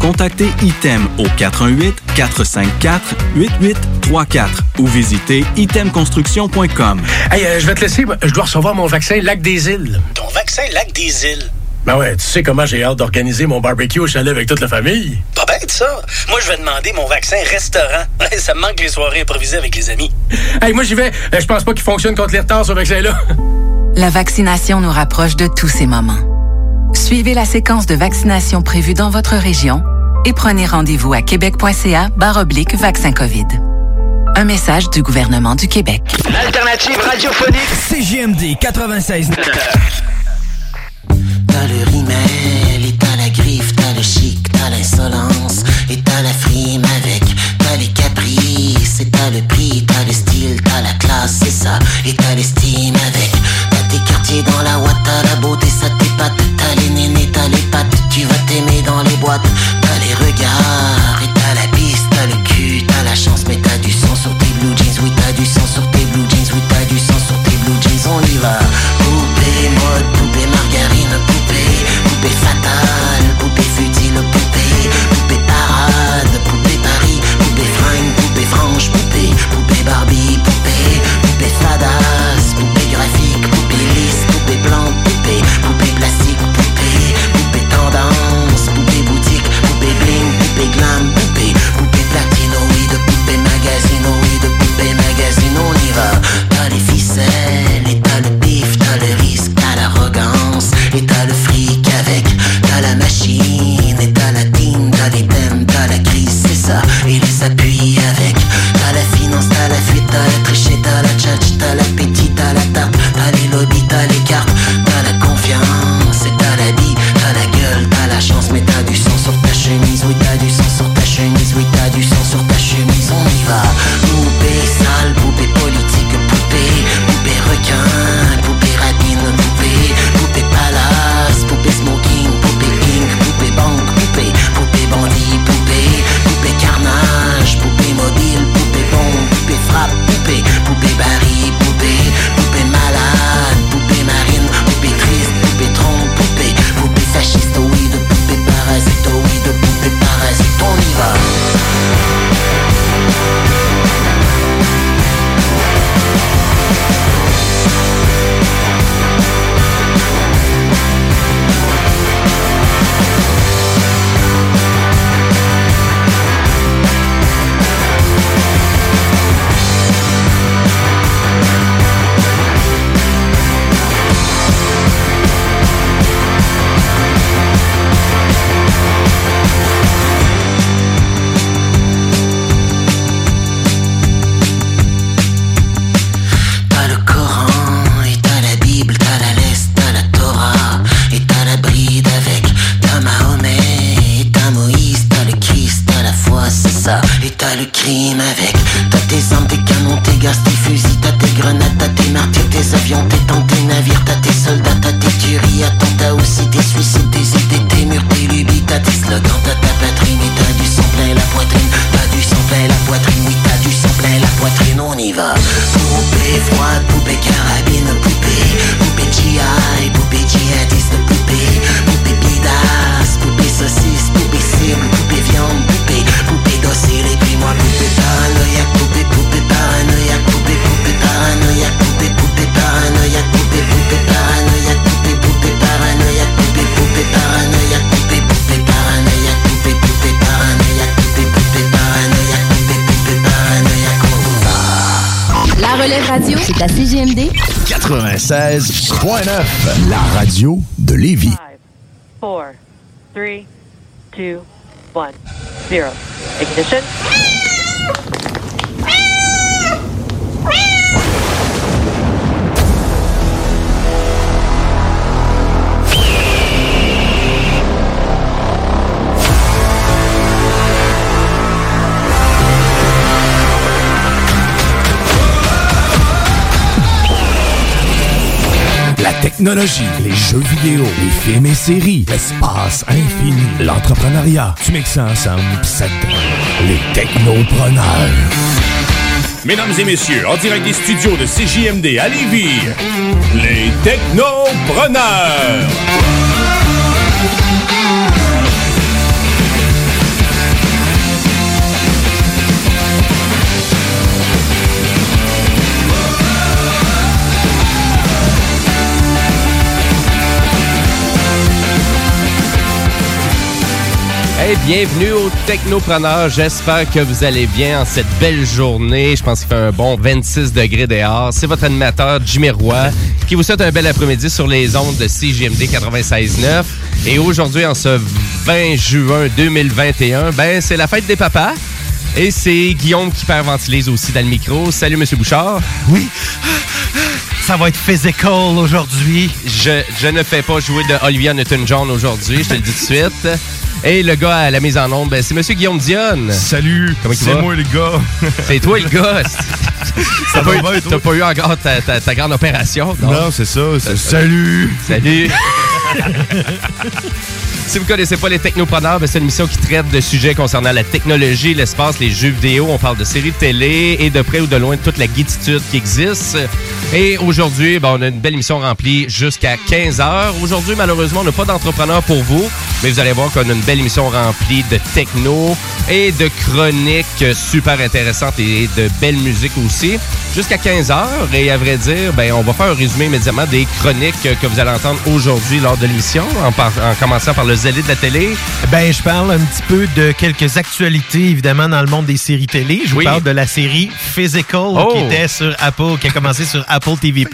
Contactez ITEM au 418-454-8834 ou visitez itemconstruction.com. Hey, euh, je vais te laisser, je dois recevoir mon vaccin Lac des Îles. Ton vaccin Lac des Îles? Ben ouais, tu sais comment j'ai hâte d'organiser mon barbecue au chalet avec toute la famille. Pas bête, ça. Moi, je vais demander mon vaccin restaurant. ça me manque les soirées improvisées avec les amis. Hey, moi, j'y vais. Euh, Je pense pas qu'il fonctionne contre les retards, ce vaccin-là. La vaccination nous rapproche de tous ces moments. Suivez la séquence de vaccination prévue dans votre région et prenez rendez-vous à québec.ca oblique vaccin COVID. Un message du gouvernement du Québec. L'alternative radiophonique. CGMD 96. T'as le rimel et t'as la griffe, t'as le chic, t'as l'insolence et t'as la frime avec, t'as les caprices et t'as le prix, t'as le style, t'as la classe, c'est ça, et t'as l'estime avec, dans la ouate, t'as la beauté, ça t'épate, t'as les nénés, t'as les pattes, tu vas t'aimer dans les boîtes, t'as les regards et t'as la piste, t'as le cul, t'as la chance, mais t'as du sang sur tes blue jeans, oui t'as du sang sur tes blue jeans, oui t'as du sang sur tes blue jeans, on y va, poupée mode, poupée margarine, poupée, poupée fatale, poupée futile, poupée, poupée parade, poupée Paris, poupée fringue, poupée franche, poupée, poupée Barbie, poupée, poupée fadasse, poupée, plastique, poupée, poupée tendance, poupée boutique, poupée bling, poupée glam, poupée, poupée platinoïde, poupée magasinoïde, poupée magazine, on y va. T'as les ficelles et t'as le bif, t'as le risque, t'as l'arrogance et t'as le fric avec, t'as la machine et t'as la team, t'as les thèmes, t'as la crise, c'est ça, et les appuis avec, 96.9, la radio de Lévis. 4, 3, 2, 1, 0. Ignition. Technologie, les jeux vidéo, les films et séries, l'espace infini, l'entrepreneuriat. Tu mixes ça ensemble ça les technopreneurs. Mesdames et messieurs, en direct des studios de CJMD à Lévis, les technopreneurs. Hey, bienvenue aux Technopreneurs. J'espère que vous allez bien en cette belle journée. Je pense qu'il fait un bon 26 degrés dehors. C'est votre animateur Jimmy Roy qui vous souhaite un bel après-midi sur les ondes de CGMD 96.9. Et aujourd'hui, en ce 20 juin 2021, ben c'est la fête des papas. Et c'est Guillaume qui hyperventilise aussi dans le micro. Salut, Monsieur Bouchard. Oui. Ça va être physical aujourd'hui? Je, je ne fais pas jouer de Olivia Newton-John aujourd'hui, je te le dis tout de suite. Et le gars à la mise en ombre, ben, c'est Monsieur Guillaume Dionne. Salut, c'est moi le gars. C'est toi le gars. T'as pas, eu- pas eu encore ta, ta- ta grande opération. Non, c'est ça. c'est- Salut. Salut. Si vous connaissez pas les Technopreneurs, ben, c'est une émission qui traite de sujets concernant la technologie, l'espace, les jeux vidéo. On parle de séries de télé et de près ou de loin de toute la guititude qui existe. Et aujourd'hui, ben, on a une belle émission remplie jusqu'à 15 heures. Aujourd'hui, malheureusement, on n'a pas d'entrepreneur pour vous, mais vous allez voir qu'on a une belle émission remplie de techno et de chroniques super intéressantes et de belle musique aussi. Jusqu'à 15 heures. Et à vrai dire, ben, on va faire un résumé immédiatement des chroniques que vous allez entendre aujourd'hui lors de l'émission, en, par- en commençant par le zélé de la télé. Ben, je parle un petit peu de quelques actualités, évidemment, dans le monde des séries télé. Je vous Oui. parle de la série Physical Oh. qui était sur Apple, qui a commencé sur Apple TV+.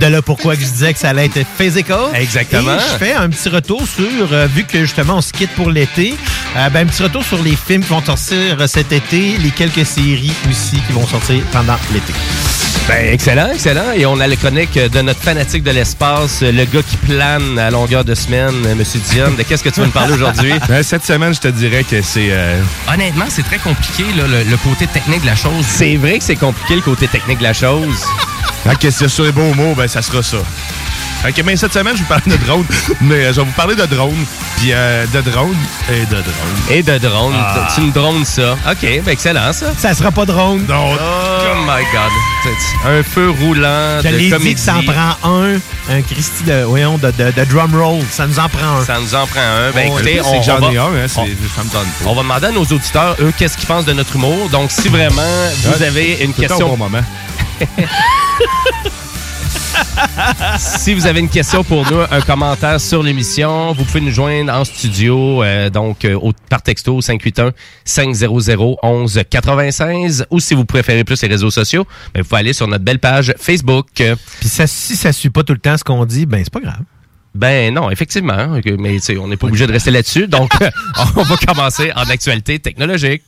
De là pourquoi que je disais que ça allait être Physical. Exactement. Et je fais un petit retour sur, euh, vu que justement on se quitte pour l'été, euh, ben, un petit retour sur les films qui vont sortir euh, cet été, les quelques séries aussi qui vont sortir pendant l'été. Ben, excellent, excellent. Et on a le chronique de notre fanatique de l'espace, le gars qui plane à longueur de semaine, Monsieur Dionne. De qu'est-ce que tu vas nous parler aujourd'hui? Ben, cette semaine, je te dirais que c'est... euh, Honnêtement, c'est très compliqué, là, le, le côté technique de la chose. C'est vrai que c'est compliqué, le côté technique de la chose. Ok, c'est sur les beaux mots, ben ça sera ça. Ok, mais cette semaine, je vais vous parler de drone. Mais euh, je vais vous parler de drone. Puis euh, de drone et de drone. Et de drone. Ah. Tu me drones ça. OK, ben excellent, ça. Ça sera pas drone. Non. Oh my God. Un feu roulant Je l'ai dit que ça en prend un, un Christy de, voyons, de, de, de drum roll. Ça nous en prend un. Ça nous en prend un. Ben Oh, écoutez, on, c'est que j'en on va- ai un, hein, c'est- on- ça me donne pas. On va demander à nos auditeurs, eux, qu'est-ce qu'ils pensent de notre humour. Donc, si vraiment vous avez une question... bon moment. si vous avez une question pour nous, un commentaire sur l'émission, vous pouvez nous joindre en studio, euh, donc euh, au- par texto 581 500 11 96 ou si vous préférez plus les réseaux sociaux, ben, vous pouvez aller sur notre belle page Facebook. Puis ça, si ça suit pas tout le temps ce qu'on dit, ben c'est pas grave. Ben non, effectivement, ok, mais on n'est pas obligé de rester là-dessus, donc on va commencer en actualité technologique.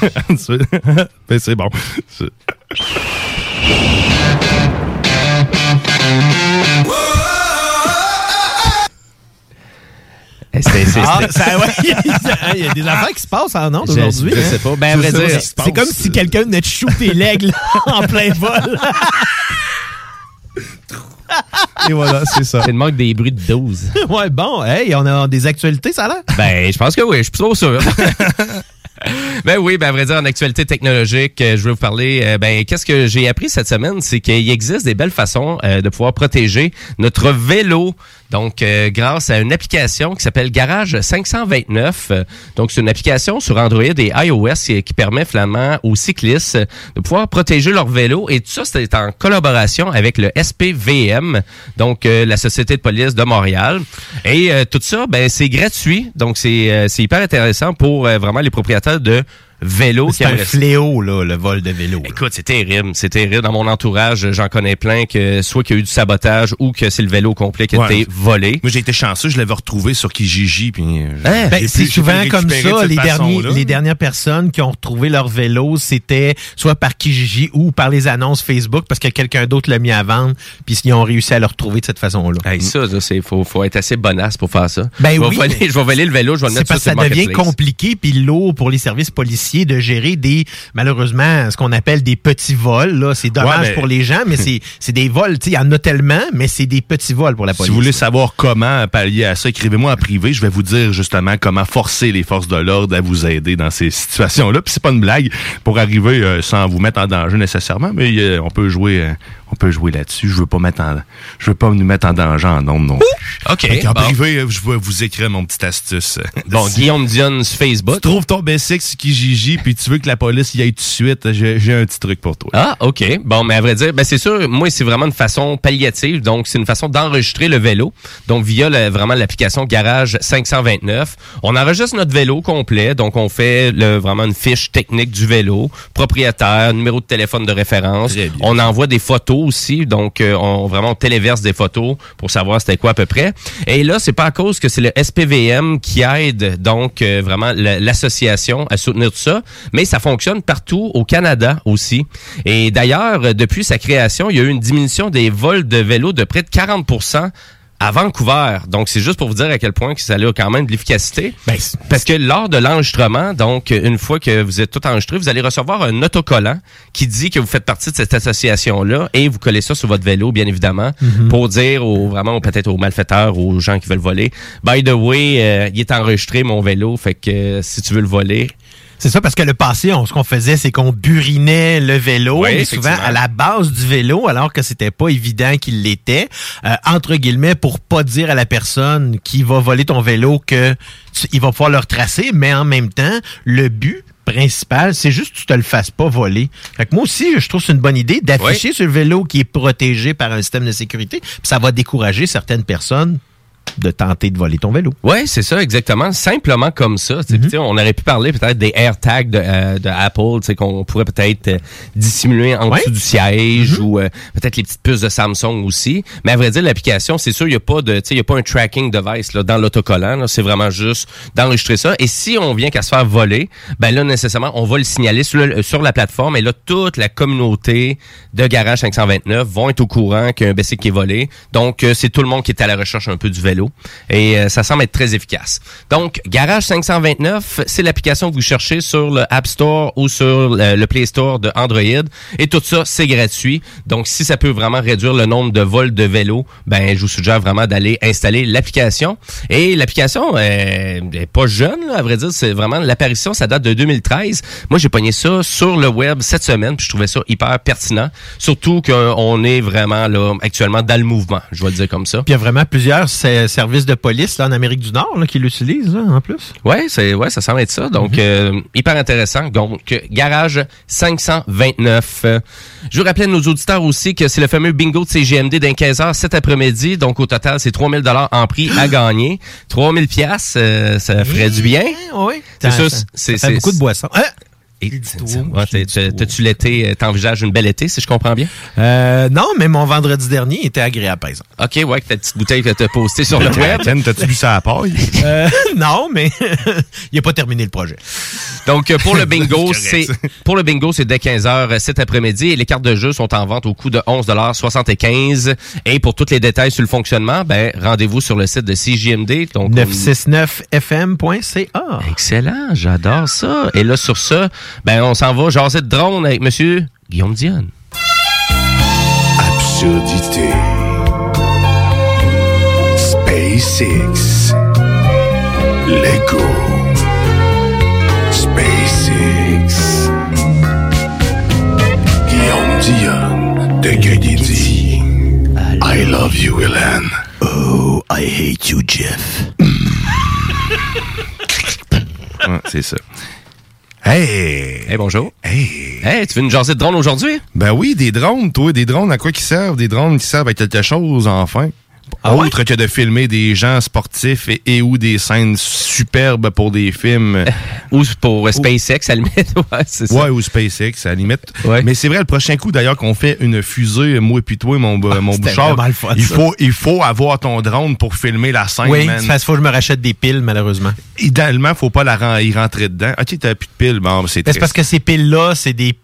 ben c'est bon. C'est- Eh, Ah, ça, ouais, il y a des affaires qui se passent en ondes Je- aujourd'hui. je hein. sais pas. Ben, à vrai dire, c'est comme si quelqu'un venait de shooter l'aigle en plein vol. Et voilà, c'est ça. C'est le manque des bruits de 12. Ouais, bon, hey, on a des actualités, ça a l'air? Ben, je pense que oui, je suis trop sûr. Ben oui, ben à vrai dire, en actualité technologique, euh, je vais vous parler, euh, ben qu'est-ce que j'ai appris cette semaine, c'est qu'il existe des belles façons euh, de pouvoir protéger notre vélo. Donc, euh, grâce à une application qui s'appelle Garage 529. Euh, Donc, c'est une application sur Android et iOS qui, permet finalement aux cyclistes de pouvoir protéger leur vélo. Et tout ça, c'est en collaboration avec le SPVM, donc euh, la Société de police de Montréal. Et euh, tout ça, ben c'est gratuit. Donc, c'est hyper intéressant pour vraiment les propriétaires de vélo. qui C'est un fléau, là, le vol de vélo. Écoute, c'est terrible. C'est terrible. Dans mon entourage, j'en connais plein que soit qu'il y a eu du sabotage ou que c'est le vélo complet qui a Ouais. été volé. Moi, j'ai été chanceux, je l'avais retrouvé sur Kijiji. Puis, euh, Hein? Ben, c'est souvent comme de ça. Les, derniers, les dernières personnes qui ont retrouvé leur vélo, c'était soit par Kijiji ou par les annonces Facebook parce que quelqu'un d'autre l'a mis à vendre, puis ils ont réussi à le retrouver de cette façon-là. Hey, ça, c'est faut, faut être assez bonasse pour faire ça. Ben je, vais oui, voler, mais- je vais voler le vélo, je vais le C'est mettre parce que sur ça le devient marketplace. compliqué puis lourd pour les services policiers de gérer des malheureusement ce qu'on appelle des petits vols là, c'est dommage Ouais, mais- pour les gens mais c'est c'est des vols, il y en a tellement mais c'est des petits vols pour la Si police. vous voulez savoir comment pallier à ça, écrivez-moi en privé. Je vais vous dire justement comment forcer les forces de l'ordre à vous aider dans ces situations-là. Puis c'est pas une blague pour arriver euh, sans vous mettre en danger nécessairement, mais euh, on peut jouer, euh, on peut jouer là-dessus. Je veux pas mettre en, je veux pas nous mettre en danger en nombre non. plus. OK, bon. privé, je vais vous écrire mon petite astuce. Bon, Guillaume Dion sur Facebook. Tu trouves ton B6 sur Kijiji, puis tu veux que la police y aille tout de suite, j'ai un petit truc pour toi. Ah, OK. Bon, mais à vrai dire, ben c'est sûr, moi, c'est vraiment une façon palliative. Donc, c'est une façon d'enregistrer le vélo. Donc, via vraiment l'application Garage 529. On enregistre notre vélo complet. Donc, on fait le, vraiment une fiche technique du vélo, propriétaire, numéro de téléphone de référence. On envoie des photos aussi. Donc, euh, on vraiment téléverse des photos pour savoir c'était quoi à peu près. Et là, c'est pas à cause que c'est le SPVM qui aide donc euh, vraiment la- l'association à soutenir tout ça, mais ça fonctionne partout au Canada aussi. Et d'ailleurs, depuis sa création, il y a eu une diminution des vols de vélos de près de 40 à Vancouver. Donc, c'est juste pour vous dire à quel point que ça a quand même de l'efficacité. Parce que lors de l'enregistrement, donc, une fois que vous êtes tout enregistré, vous allez recevoir un autocollant qui dit que vous faites partie de cette association-là et vous collez ça sur votre vélo, bien évidemment, Mhm. pour dire aux, vraiment, peut-être aux malfaiteurs, aux gens qui veulent voler, by the way, euh, il est enregistré, mon vélo, fait que euh, si tu veux le voler, C'est ça, parce que le passé, on, ce qu'on faisait, c'est qu'on burinait le vélo, Oui, mais souvent à la base du vélo, alors que c'était pas évident qu'il l'était, euh, entre guillemets, pour pas dire à la personne qui va voler ton vélo que tu- il va pouvoir le retracer, mais en même temps, le but principal, c'est juste que tu te le fasses pas voler. Fait que moi aussi, je trouve que c'est une bonne idée d'afficher sur le vélo qui est protégé par un système de sécurité, puis ça va décourager certaines personnes de tenter de voler ton vélo. Ouais, c'est ça, exactement. Simplement comme ça. Tu sais, tu sais, On aurait pu parler peut-être des AirTags de, euh, de Apple, tu sais, qu'on pourrait peut-être euh, dissimuler en Ouais. dessous du siège ou euh, peut-être les petites puces de Samsung aussi. Mais à vrai dire, l'application, c'est sûr, il n'y a pas de, tu sais, il y a pas un tracking device là, dans l'autocollant. là. C'est vraiment juste d'enregistrer ça. Et si on vient qu'à se faire voler, ben là, nécessairement, on va le signaler sur, le- sur la plateforme. Et là, toute la communauté de Garage 529 vont être au courant qu'il y a un bicycle qui est volé. Donc, euh, c'est tout le monde qui est à la recherche un peu du vélo. Et euh, ça semble être très efficace. Donc, Garage 529, c'est l'application que vous cherchez sur le App Store ou sur le, Play Store de Android. Et tout ça, c'est gratuit. Donc, si ça peut vraiment réduire le nombre de vols de vélo, ben, je vous suggère vraiment d'aller installer l'application. Et l'application euh, est pas jeune, à vrai dire. C'est vraiment l'apparition, ça date de 2013. Moi, j'ai pogné ça sur le web cette semaine, puis je trouvais ça hyper pertinent. Surtout qu'on est vraiment là actuellement dans le mouvement, je vais le dire comme ça. Puis il y a vraiment plusieurs services de police là, en Amérique du Nord là, qui l'utilisent en plus. Ouais, c'est ouais, ça semble être ça. Donc euh, hyper intéressant. Donc euh, garage 529. Euh, je vous rappelle nos auditeurs aussi que c'est le fameux bingo de CGMD d'un 15 heures cet après-midi. Donc au total, c'est 3000 dollars en prix à gagner. 3000 pièces, euh, ça ferait du bien. Oui. C'est Ça- ça- c'est ça fait beaucoup de boissons. Hein? T'as-tu l'été, euh, t'envisages une belle été, si je comprends bien? Euh, non, mais mon vendredi dernier était agréable, par exemple. OK, ouais, que ta petite bouteille que t'as postée sur le web. T'as-tu bu ça à paille? Euh, non, mais il n'a pas terminé le projet. Donc euh, pour le bingo, C'est pour le bingo, c'est dès 15h cet après-midi et les cartes de jeu sont en vente au coût de 11,75 et pour tous les détails sur le fonctionnement, ben rendez-vous sur le site de CJMD. Donc on- 969fm.ca. Excellent, j'adore ça. Et là sur ça, ben on s'en va jaser de drone avec monsieur Guillaume Dionne. Absurdité. SpaceX. Lego. SpaceX. Guillaume Dion de Guédidi. I love you, Hélène. Oh, I hate you, Jeff. Ouais, c'est ça. Hey! Hey, bonjour. Hey! Hey, tu veux une jaser de drone aujourd'hui? Ben oui, des drones, toi, des drones à quoi qui servent? Des drones qui servent à quelque chose, enfin. Autre que de filmer des gens sportifs et, et ou des scènes superbes pour des films. ou pour SpaceX, à la limite. Ouais, c'est ça. Ouais, ou SpaceX, à la limite. Mais c'est vrai, le prochain coup, d'ailleurs, qu'on fait une fusée, moi et puis toi, mon, bo- mon bouchard, fun, il, faut, il faut avoir ton drone pour filmer la scène, Oui, man. qu'il faut que je me rachète des piles, malheureusement. Idéalement, faut pas la y rentrer dedans. Ok, t'as plus de piles, bon. C'est parce que ces piles-là, c'est des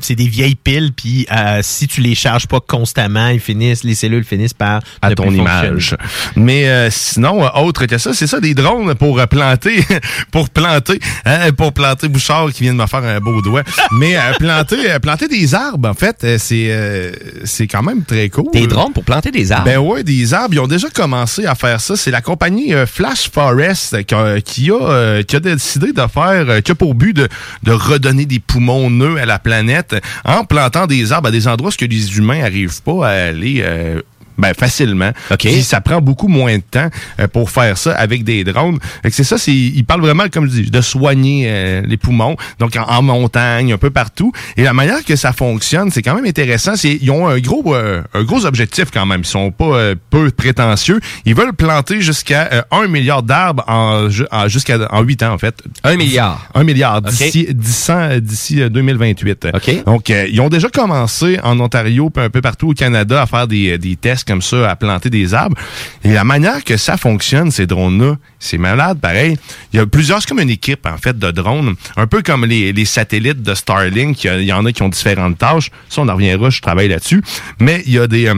c'est des vieilles piles, puis euh, si tu les charges pas constamment, ils finissent, les cellules finissent par à ton plus image. Mais euh, sinon, euh, autre que ça, c'est ça, des drones pour euh, planter, pour planter, hein, pour planter Bouchard qui vient de me faire un beau doigt. Mais euh, planter, euh, planter des arbres, en fait, euh, c'est euh, c'est quand même très cool. Des drones pour planter des arbres? Ben ouais, des arbres. Ils ont déjà commencé à faire ça. C'est la compagnie euh, Flash Forest qui a, qui a, euh, qui a décidé de faire, euh, qui a pour but de, de redonner des poumons neufs à la planète en plantant des arbres à des endroits où les humains n'arrivent pas à aller. euh, ben, facilement. Puis ça prend beaucoup moins de temps euh, pour faire ça avec des drones. C'est ça, c'est ils parlent vraiment, comme je dis, de soigner euh, les poumons, donc en, en montagne, un peu partout. Et la manière que ça fonctionne, c'est quand même intéressant. C'est ils ont un gros euh, un gros objectif quand même. Ils sont pas euh, peu prétentieux. Ils veulent planter jusqu'à euh, un milliard d'arbres en, ju- en- jusqu'à en 8 ans en fait. Un milliard. Un milliard d'ici d'ici euh, d'ici euh, 2028. Donc euh, ils ont déjà commencé en Ontario puis un peu partout au Canada à faire des, des tests comme ça à planter des arbres. Et la manière que ça fonctionne ces drones là, c'est malade pareil. Il y a plusieurs c'est comme une équipe en fait de drones, un peu comme les, satellites de Starlink, il y a- il y en a qui ont différentes tâches. Ça on en reviendra, je travaille là-dessus. Mais il y a des euh,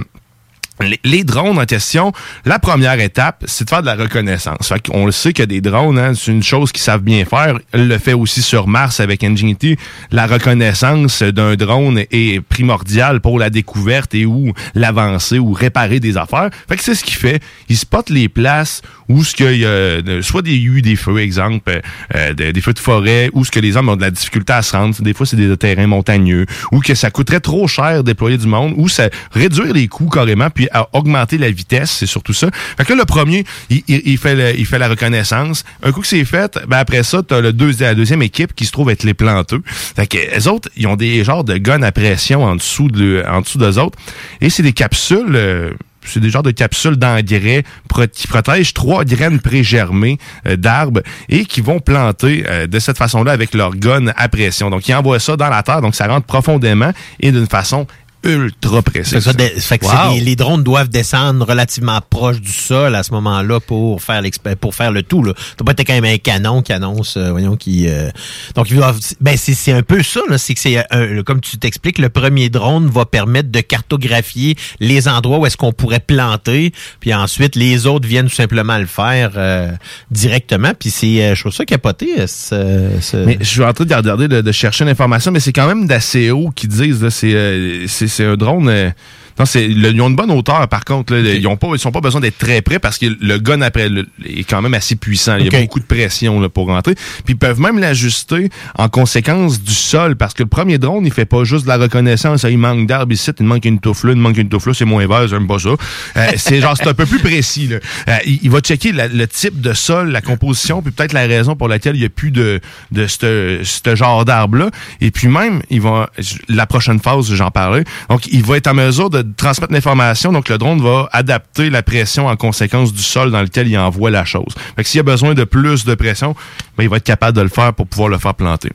les, drones en question, la première étape, c'est de faire de la reconnaissance. Fait qu'on le sait que des drones, hein, c'est une chose qu'ils savent bien faire. Elle le fait aussi sur Mars avec Ingenuity. La reconnaissance d'un drone est primordiale pour la découverte et ou l'avancée ou réparer des affaires. Fait que c'est ce qu'il fait. Il spot les places où ce qu'il y a euh, soit des eu des feux, exemple, euh, des, des feux de forêt, où ce que les hommes ont de la difficulté à se rendre. Des fois, c'est des terrains montagneux, ou que ça coûterait trop cher déployer du monde, ou ça réduire les coûts carrément, puis à augmenter la vitesse, c'est surtout ça. Fait que là, le premier, il, il- il fait, le- il fait la reconnaissance. Un coup que c'est fait, ben après ça, t'as le la deuxième équipe qui se trouve être les planteux. Fait que les autres, ils ont des genres de guns à pression en dessous de, en dessous d'eux autres. Et c'est des capsules, euh, c'est des genres de capsules d'engrais qui protègent trois graines prégermées euh, d'arbres et qui vont planter euh, de cette façon-là avec leur gun à pression. Donc, ils envoient ça dans la terre, donc ça rentre profondément et d'une façon ultra que ça, de- fait que les drones doivent descendre relativement proche du sol à ce moment-là pour faire l'expé- pour faire le tout. T'as pas été quand même un canon qui annonce, euh, voyons, qui. euh, donc ils doivent. Ben c'est c'est un peu ça. là, C'est que c'est comme tu t'expliques, le premier drone va permettre de cartographier les endroits où est-ce qu'on pourrait planter, puis ensuite les autres viennent tout simplement le faire euh, directement. Puis c'est, euh, je trouve ça capoté. ce- ce- Mais je suis en train de regarder, de, de chercher l'information, mais c'est quand même d'assez haut qu'ils disent. là, C'est euh, c'est- un drone. Non, c'est ils ont une bonne hauteur, par contre. Là, Ils ont pas, ils sont pas besoin d'être très près parce que le gun après le- est quand même assez puissant. Il y a beaucoup de pression là, pour rentrer. Puis ils peuvent même l'ajuster en conséquence du sol parce que le premier drone, il fait pas juste de la reconnaissance. Il manque d'arbres ici, il manque une touffe là, il manque une touffe là, c'est moins vert, j'aime pas ça. Euh, c'est genre, c'est un peu plus précis. Là. Euh, il, il va checker la- le type de sol, la composition, puis peut-être la raison pour laquelle il y a plus de, de ce ce genre d'arbre-là. Et puis même, il va, la prochaine phase, j'en parlais, donc il va être en mesure de transmettre l'information. Donc le drone va adapter la pression en conséquence du sol dans lequel il envoie la chose. Fait que s'il y a besoin de plus de pression, ben, il va être capable de le faire pour pouvoir le faire planter.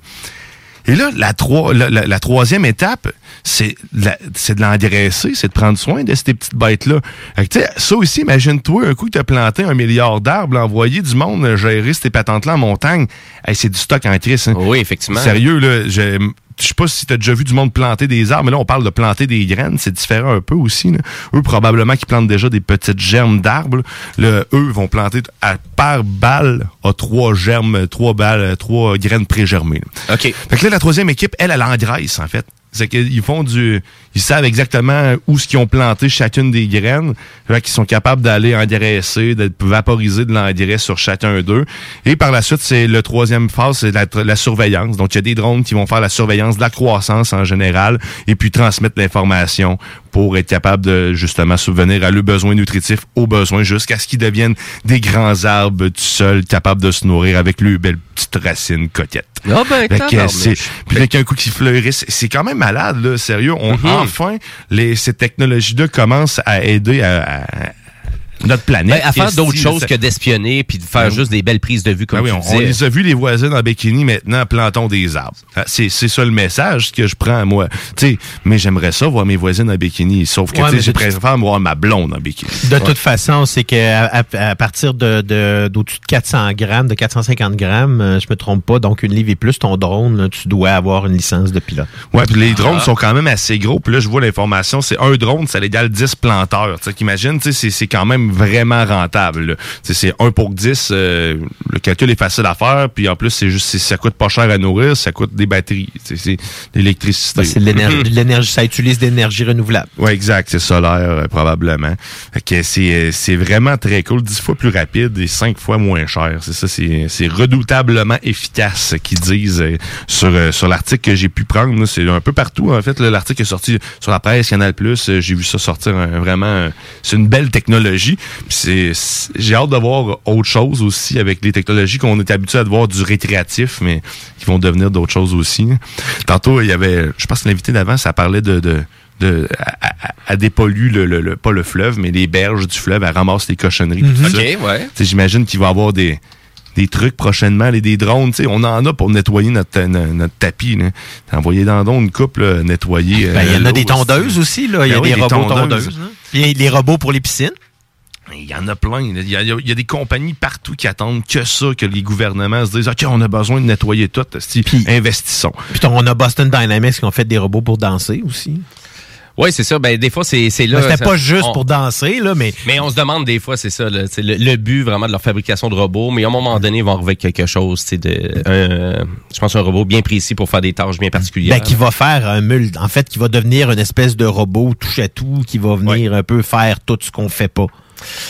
Et là, la, trois- la, la- la troisième étape, c'est de l'engraisser, c'est de prendre soin de ces petites bêtes-là. Ça aussi, imagine-toi un coup que tu as planté un milliard d'arbres, envoyer du monde gérer ces patentes-là en montagne. Hey, c'est du stock en crise. Oui, effectivement. Sérieux, là, je sais pas si tu as déjà vu du monde planter des arbres, mais là, on parle de planter des graines. C'est différent un peu aussi. là. Eux, probablement, qui plantent déjà des petites germes d'arbres. là. Le- Eux vont planter à par balle à trois germes, trois balles, trois graines prégermées. là. OK. Fait que là, la troisième équipe, elle, elle engraisse, en fait. C'est qu'ils font du. Ils savent exactement où ce qu'ils ont planté chacune des graines. Qu'ils sont capables d'aller engraisser, de vaporiser de l'engrais sur chacun d'eux. Et par la suite, c'est le troisième phase, c'est la, la surveillance. Donc, il y a des drones qui vont faire la surveillance de la croissance en général et puis transmettre l'information pour être capable de justement subvenir à leurs besoins nutritifs, aux besoins, jusqu'à ce qu'ils deviennent des grands arbres tout seuls, capables de se nourrir avec leurs belles petites racines coquettes. Ah ben, c'est- puis avec un coup qui fleurissent, c'est quand même malade, là, sérieux. On, Mhm. Enfin, les, ces technologies-là commencent à aider à, à- notre planète. Ben, à faire d'autres choses que d'espionner puis de faire Ben juste des belles prises de vue comme Ben oui, tu on, disais. on les a vus, les voisins en bikini, maintenant, plantons des arbres. Ah, C'est, c'est ça le message que je prends, moi. Tu sais, mais j'aimerais ça, voir mes voisines en bikini. Sauf que, Ouais, tu sais, mais je préfère voir ma blonde en bikini. De Ouais. toute façon, c'est que à, à- à partir de, de- d'au-dessus de 400 grammes, de 450 grammes, euh, je me trompe pas, donc une livre et plus, ton drone, là, tu dois avoir une licence de pilote. Ouais, puis les drones Ah. sont quand même assez gros. Puis là, je vois l'information, c'est un drone, ça égale 10 planteurs. Tu sais, qu'imagine, tu sais, c'est, c'est quand même vraiment rentable. c'est 1 pour 10. euh, le calcul est facile à faire. Puis en plus, c'est juste, ça coûte pas cher à nourrir, ça coûte des batteries. C'est l'électricité. Ben, c'est de l'énergie, ça utilise de l'énergie renouvelable. Oui, exact. C'est solaire, euh, probablement. C'est, euh, c'est vraiment très cool. 10 fois plus rapide et 5 fois moins cher. C'est ça, c'est, c'est redoutablement efficace qu'ils disent euh, sur, euh, sur l'article que j'ai pu prendre. C'est un peu partout, en fait. L'article est sorti sur la presse, Canal+. euh, J'ai vu ça sortir vraiment. C'est une belle technologie. C'est, j'ai hâte de voir autre chose aussi avec les technologies qu'on est habitué à voir du récréatif, mais qui vont devenir d'autres choses aussi. Tantôt, il y avait, je pense que l'invité d'avant, ça parlait de, de de, à, dépolluer le, le, le- pas le fleuve, mais les berges du fleuve, elle ramasse les cochonneries. pis tout ça. Ok, ouais. J'imagine qu'il va y avoir des, des trucs prochainement, les, des drones. On en a pour nettoyer notre, no- notre tapis. là. Envoyer dans le don une coupe, là, nettoyer. Ben, il y en euh, a des l'eau aussi. tondeuses aussi, là. Il y a Ben oui, des des robots tondeuses. tondeuses. hein. Les robots pour les piscines. Il y en a plein. Il y a, il y des compagnies partout qui attendent que ça, que les gouvernements se disent OK, on a besoin de nettoyer tout. esti, investissons. Puis on a Boston Dynamics qui ont fait des robots pour danser aussi. Oui, c'est ça. Ben, des fois, c'est c'est là. Ben, c'était pas juste on- pour danser, là, mais. Mais on se demande des fois, c'est ça, là, c'est le, le but vraiment de leur fabrication de robots. Mais à un moment donné, ils vont arriver avec quelque chose, c'est de, un- je pense un robot bien précis pour faire des tâches bien particulières. Ben, qui va faire un mul, en fait, qui va devenir une espèce de robot touche à tout, qui va venir un peu faire tout ce qu'on fait pas.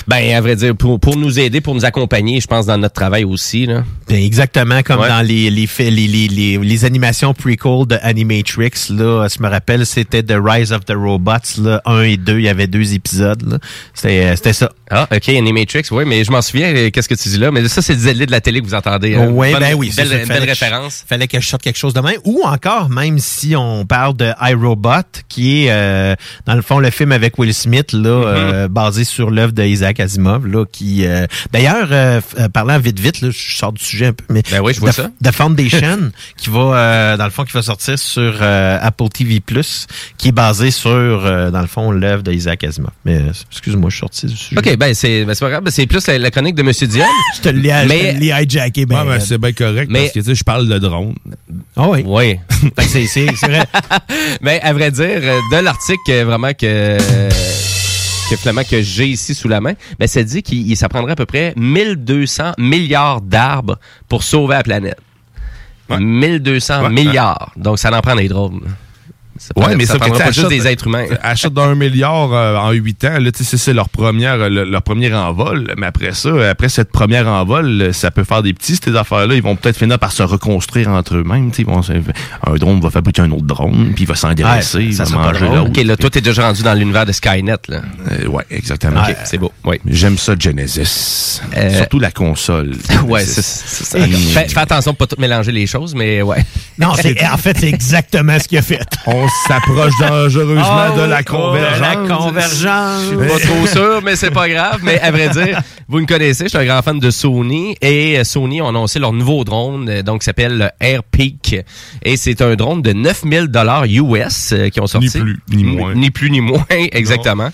Ben, à vrai dire, pour, pour nous aider, pour nous accompagner, je pense, dans notre travail aussi. Là. Ben, exactement comme Ouais. dans les les, les, les, les, animations prequel de Animatrix. Là, je me rappelle, c'était The Rise of the Robots, là, 1 et 2, il y avait deux épisodes. C'était euh, c'était ça. Ah, OK, Animatrix, oui, mais je m'en souviens, euh, qu'est-ce que tu dis là? Mais ça, c'est zélé de la télé que vous entendez. hein. Oui, Bonne- ben oui. Belle, ça. belle Fallait que je- référence. fallait que je sorte quelque chose de même. Ou encore, même si on parle de iRobot, qui est, euh, dans le fond, le film avec Will Smith, là, Mm-hmm. euh, basé sur l'œuvre d'Isaac Asimov, là, qui... euh, D'ailleurs, euh, euh, parlant vite, vite, là, je sors du sujet un peu, mais... Ben oui, je vois The, ça. The Foundation, qui va, euh, dans le fond, qui va sortir sur euh, Apple TV+, qui est basé sur, euh, dans le fond, l'œuvre d'Isaac Asimov. Mais, excuse-moi, je suis sorti du sujet. OK, ben c'est ben, c'est pas grave, c'est plus la, la chronique de Monsieur Dion. Je te l'ai hijacké, ben, Ouais, ben, c'est bien correct Mais- parce que tu sais, je parle de drone. Ah oui. Oui. C'est- vrai. Mais à vrai dire, de l'article vraiment que que finalement que j'ai ici sous la main, ben ça dit qu'il il- ça prendrait à peu près 1200 milliards d'arbres pour sauver la planète. 1200 Ouais. milliards. Donc ça en prend des drones. Ça Ouais, prend- mais ça prendra tu pas juste des êtres humains. Achète d'un milliard euh, en huit ans, là, c'est- leur première, euh, le- leur premier envol. Mais après ça, après cette première envol, euh, ça peut faire des petits, ces affaires-là. Ils vont peut-être finir par se reconstruire entre eux-mêmes. un drone va fabriquer un autre drone, puis il va s'engraisser, Ouais, il ça va manger l'autre. OK, là, toi, t'es déjà rendu dans l'univers de Skynet, là. Euh, ouais, exactement. OK, c'est beau. Oui. J'aime ça, Genesis. Euh, Surtout la console. Ouais, c'est ça. Fais, fais attention de pas tout mélanger les choses, mais ouais. Non, c'est- en fait, c'est exactement ce qu'il a fait. On s'approche dangereusement Ah de oui, la oh, convergence. la convergence. Je suis pas trop sûr, mais c'est pas grave. Mais à vrai dire, vous me connaissez, je suis un grand fan de Sony. Et euh, Sony ont annoncé leur nouveau drone, euh, donc qui s'appelle le AirPeak. Et c'est un drone de 9000 dollars US euh, qui ont sorti. Ni plus, ni moins. Ni plus, ni moins, exactement.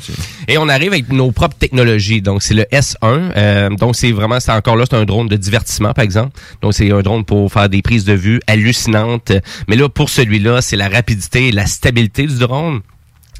Et on arrive avec nos propres technologies. Donc, c'est le S1. Euh, donc, c'est vraiment, c'est encore là, c'est un drone de divertissement, par exemple. Donc, c'est un drone pour faire des prises de vue hallucinantes. Mais là, pour celui-là, c'est la rapidité et la stabilité du drone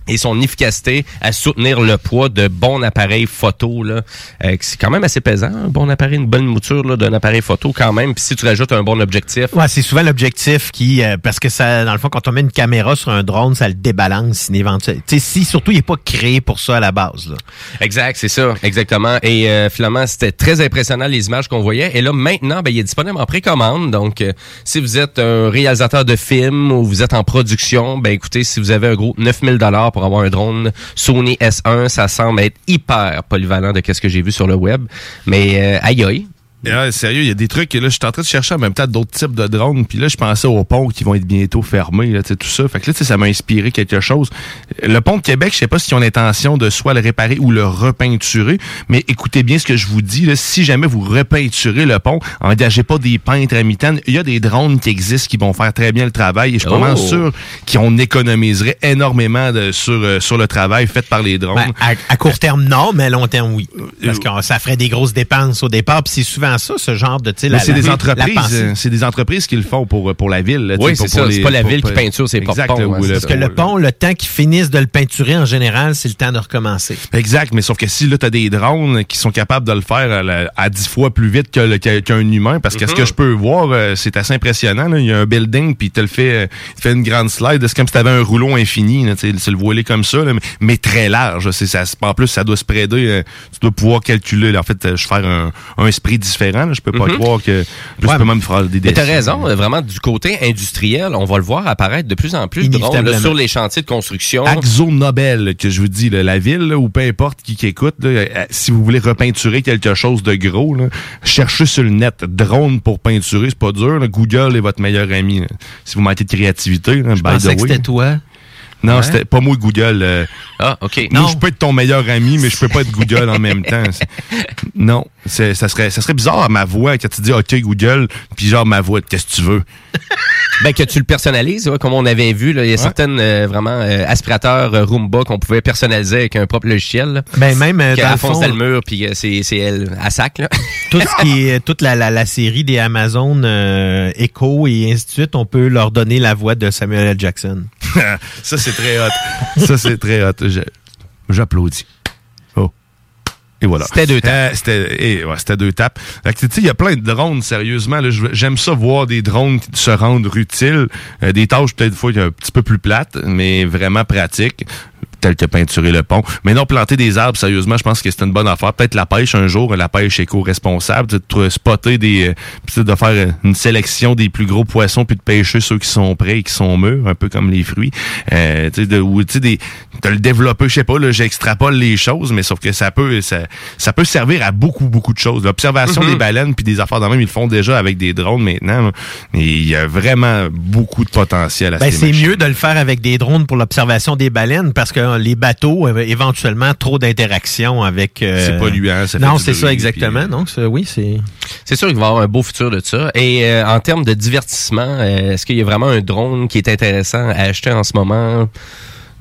et son efficacité à soutenir le poids de bons appareils photo là Euh, c'est quand même assez pesant un bon appareil une bonne mouture là, d'un appareil photo quand même puis si tu rajoutes un bon objectif Ouais, c'est souvent l'objectif qui, euh, parce que ça, dans le fond, quand on met une caméra sur un drone, ça le débalance éventuellement. Tu sais, si surtout il est pas créé pour ça à la base. Là. Exact, c'est ça, exactement. Et euh, finalement, c'était très impressionnant les images qu'on voyait. Et là, maintenant, ben, il est disponible en précommande. Donc, euh, si vous êtes un réalisateur de films ou vous êtes en production, ben écoutez, si vous avez un gros 9000 dollars pour avoir un drone Sony S1, ça semble être hyper polyvalent de ce que j'ai vu sur le web. Mais euh, aïe aïe. Ouais, sérieux, il y a des trucs. Là, je suis en train de chercher en même temps d'autres types de drones. Puis là, je pensais aux ponts qui vont être bientôt fermés, là, tout ça. Fait que là, ça m'a inspiré quelque chose. Le pont de Québec, je sais pas s'ils ont l'intention de soit le réparer ou le repeinturer. Mais écoutez bien ce que je vous dis. Là, si jamais vous repeinturez le pont, engagez pas des peintres à mi-temps. Il y a des drones qui existent qui vont faire très bien le travail. Et je suis Oh. sûr qu'on économiserait énormément de, sur, euh, sur le travail fait par les drones. Ben, à, à court terme, non, mais à long terme, oui. Parce que ça ferait des grosses dépenses au départ. Puis c'est souvent ça, ce genre de... tu Mais c'est des entreprises, euh, c'est des entreprises qui le font pour pour la ville. là, tu Oui, c'est ça. C'est pas la pour- ville qui peinture ses c'est Parce que le pont, le temps qu'ils finissent de le peinturer, en général, c'est le temps de recommencer. Exact, mais sauf que si là, tu as des drones qui sont capables de le faire à, 10 fois plus vite qu'un humain, parce que ce que Mhm. je peux voir, euh, c'est assez impressionnant. là. Il y a un building, puis il te le euh, te fait une grande slide. C'est comme si tu avais un rouleau infini. tu C'est le voilé comme ça, là, mais, très large. Ça, en plus, ça doit se spreader. euh, tu dois pouvoir calculer. là. En fait, euh, je faire un, un esprit différent. Là. Je peux pas Mhm. croire que je peux même faire des Mais t'as dessins. raison, euh, vraiment, du côté industriel, on va le voir apparaître de plus en plus de drones là, sur les chantiers de construction. Axo Nobel, que je vous dis, là, la ville, ou peu importe qui, qui écoute, là, euh, si vous voulez repeinturer quelque chose de gros, là, cherchez sur le net. Drone pour peinturer, c'est pas dur. là. Google est votre meilleur ami. là. Si vous manquez de créativité, Je by pensais the que way. c'était toi. Non, Ouais. c'était pas moi Google. euh. Ah, OK. Moi, je peux être ton meilleur ami, mais je peux pas être Google en même temps. Non, ça serait, ça serait bizarre ma voix quand tu dis OK Google, puis genre ma voix, qu'est-ce que tu veux? Ben, que tu le personnalises, ouais, comme on avait vu, là, il y a certaines euh, vraiment euh, aspirateurs euh, Roomba qu'on pouvait personnaliser avec un propre logiciel. là. Ben, même, euh, dans le fonce fond- dans le mur, puis euh, c'est c'est elle à sac. Là. Tout ce qui est, toute la, la, la série des Amazon euh, Echo et ainsi de suite, on peut leur donner la voix de Samuel L. Jackson. ça, c'est très hot. Ça, c'est très hot. J'applaudis. Oh. Et voilà. C'était deux tapes. Euh, c'était ouais, deux tapes. Il y a plein de drones, sérieusement. J'aime ça voir des drones qui se rendent utiles. Euh, des tâches peut-être des fois un petit peu plus plates, mais vraiment pratiques tel que peinturer le pont. Mais non, planter des arbres, sérieusement, je pense que c'est une bonne affaire. Peut-être la pêche un jour, la pêche éco-responsable, de spotter des, euh, de faire euh, une sélection des plus gros poissons puis de pêcher ceux qui sont prêts et qui sont mûrs, un peu comme les fruits. Euh, tu sais, de, ou, tu sais, des, de le développer, je sais pas, là, j'extrapole les choses, mais sauf que ça peut, ça, ça peut servir à beaucoup, beaucoup de choses. L'observation Mhm. des baleines puis des affaires de même, ils le font déjà avec des drones maintenant. il y a vraiment beaucoup de potentiel à Ben, ces c'est mieux de le faire avec des drones pour l'observation des baleines parce que les bateaux, euh, éventuellement, trop d'interactions avec... euh, C'est polluant, ça fait Non, c'est ça, exactement. Donc, ça, oui, c'est... C'est sûr qu'il va y avoir un beau futur de ça. Et euh, en termes de divertissement, euh, est-ce qu'il y a vraiment un drone qui est intéressant à acheter en ce moment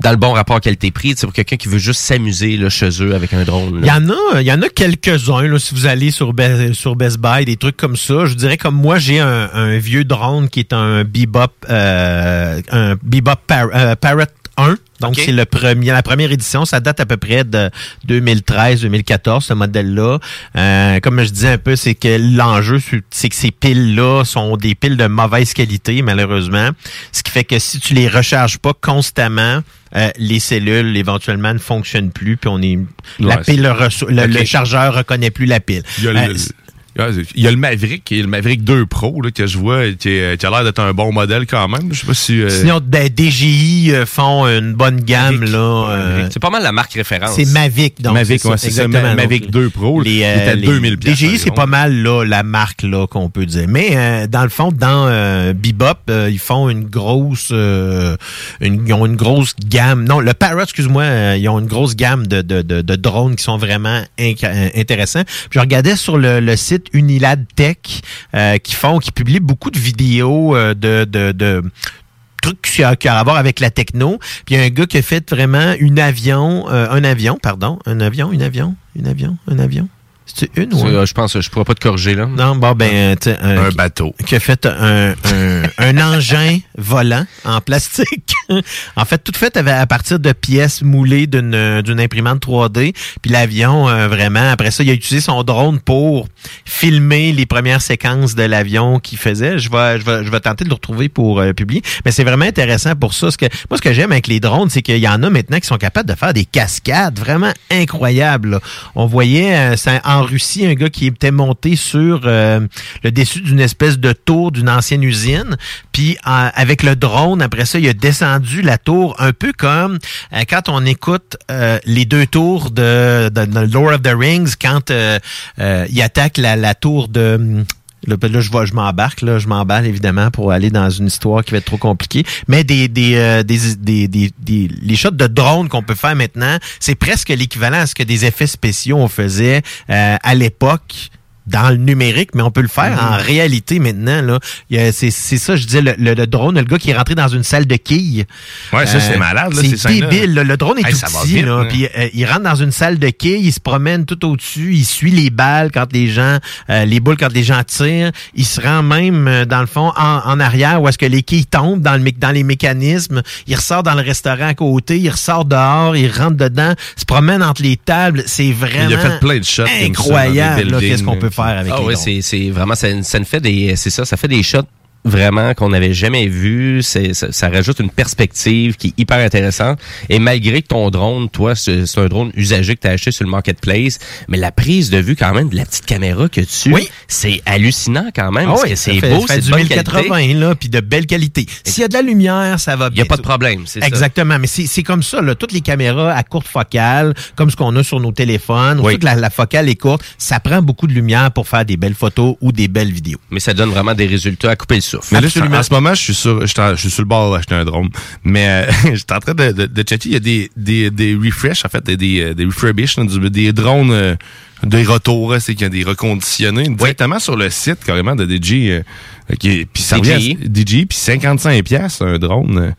dans le bon rapport qualité-prix, sais, pour quelqu'un qui veut juste s'amuser là, chez eux avec un drone? Il y en a, il y en a quelques-uns, là, si vous allez sur, Be- sur Best Buy, des trucs comme ça. Je dirais comme moi, j'ai un, un vieux drone qui est un Bebop, euh, un Bebop Par- euh, Parrot 1. Donc, c'est le premier, la première édition. Ça date à peu près de 2013-2014, ce modèle-là. Euh, comme je disais un peu, c'est que l'enjeu, c'est que ces piles-là sont des piles de mauvaise qualité, malheureusement. Ce qui fait que si tu les recharges pas constamment, euh, les cellules, éventuellement, ne fonctionnent plus, puis on est... la pile, le, Ok. le chargeur reconnaît plus la pile. Il y a Euh, le, il y a le Maverick, est le Maverick 2 Pro là, que je vois, qui, est- qui a l'air d'être un bon modèle quand même. Je sais pas si. euh, Sinon, ben, DJI euh, font une bonne gamme, là. euh, C'est pas mal la marque référence. c'est Mavic, donc. Mavic, ouais, c'est ça, Mavic Donc, 2 Pro. Les, il euh, est à les- 2000 piastres, DJI, c'est pas mal là, la marque là qu'on peut dire. Mais euh, dans le fond, dans euh, Bebop, euh, ils font une grosse, euh, une, ils ont une grosse gamme. Non, le Parrot, excuse-moi, euh, ils ont une grosse gamme de, de, de, de drones qui sont vraiment euh, intéressants. Puis je regardais sur le, le site Unilad Tech euh, qui font, qui publient beaucoup de vidéos euh, de, de, de trucs qui a, qui a à voir avec la techno. Puis il y a un gars qui a fait vraiment une avion, euh, un avion, pardon, un avion, une avion, une avion, un avion. C'est une ou un? je pense que je pourrais pas te corriger là. Non, bon, ben, tu sais, un, Un bateau. qui a fait un, un, un engin volant en plastique. en fait, tout fait à partir de pièces moulées d'une d'une imprimante 3D. Puis l'avion, euh, vraiment, après ça, il a utilisé son drone pour filmer les premières séquences de l'avion qu'il faisait. Je vais, je vais, je vais tenter de le retrouver pour euh, publier. Mais c'est vraiment intéressant pour ça. Que, moi, ce que j'aime avec les drones, c'est qu'il y en a maintenant qui sont capables de faire des cascades vraiment incroyables. On voyait euh, en Russie un gars qui était monté sur euh, le dessus d'une espèce de tour d'une ancienne usine. Puis euh, avec le drone, après ça, il a descendu la tour un peu comme euh, quand on écoute euh, les deux tours de, Lord of the Rings, quand euh, il attaque la, tour de... Là, ben là, je vois, je m'embarque, là, je m'emballe évidemment pour aller dans une histoire qui va être trop compliquée. Mais des des les shots de drone qu'on peut faire maintenant, c'est presque l'équivalent à ce que des effets spéciaux on faisait à l'époque dans le numérique, mais on peut le faire Mhm. en réalité maintenant. Là, c'est c'est ça, je disais, le, le- le drone, le gars qui est rentré dans une salle de quilles. Euh, Ouais, ça, c'est malade, là, ces C'est débile. là. Le drone est Hey, tout petit. vite, là, puis euh, il rentre dans une salle de quilles, il se promène tout au-dessus, il suit les balles quand les gens, euh, les boules quand les gens tirent, il se rend même euh, dans le fond en, en arrière où est-ce que les quilles tombent dans le dans les mécanismes, il ressort dans le restaurant à côté, il ressort dehors, il rentre dedans, se promène entre les tables, c'est vraiment Il a fait plein de shots comme ça dans des incroyable là, qu'est-ce qu'on peut faire avec Ah les oui, c'est c'est vraiment ça, ça ne fait des c'est ça, ça fait des shots vraiment qu'on n'avait jamais vu. C'est ça, ça rajoute une perspective qui est hyper intéressante. Et malgré que ton drone, toi, c'est c'est un drone usagé que tu as acheté sur le marketplace, mais la prise de vue quand même de la petite caméra que tu, c'est hallucinant quand même Ah parce oui, que c'est fait- beau, c'est du de bonne 1080 qualité. là, puis de belle qualité. S'il y a de la lumière, ça va bien. Il y a pas de problème, c'est ça. Exactement, mais c'est c'est comme ça là, toutes les caméras à courte focale, comme ce qu'on a sur nos téléphones, Oui. toute la, la focale est courte, ça prend beaucoup de lumière pour faire des belles photos ou des belles vidéos. Mais ça donne vraiment des résultats à couper le souffle. Mais là, je- en ce moment, je suis sur, je suis en- je suis sur le bord d'acheter un drone. Mais euh, j'étais en train de, de, de checker. Il y a des, des, des refresh, en fait, des, des, des refurbish, des drones, euh, des retours, c'est qu'il y a des reconditionnés directement sur le site carrément de DJ. Est- puis ça DJI. DJI, puis 55 pièces un drone. euh,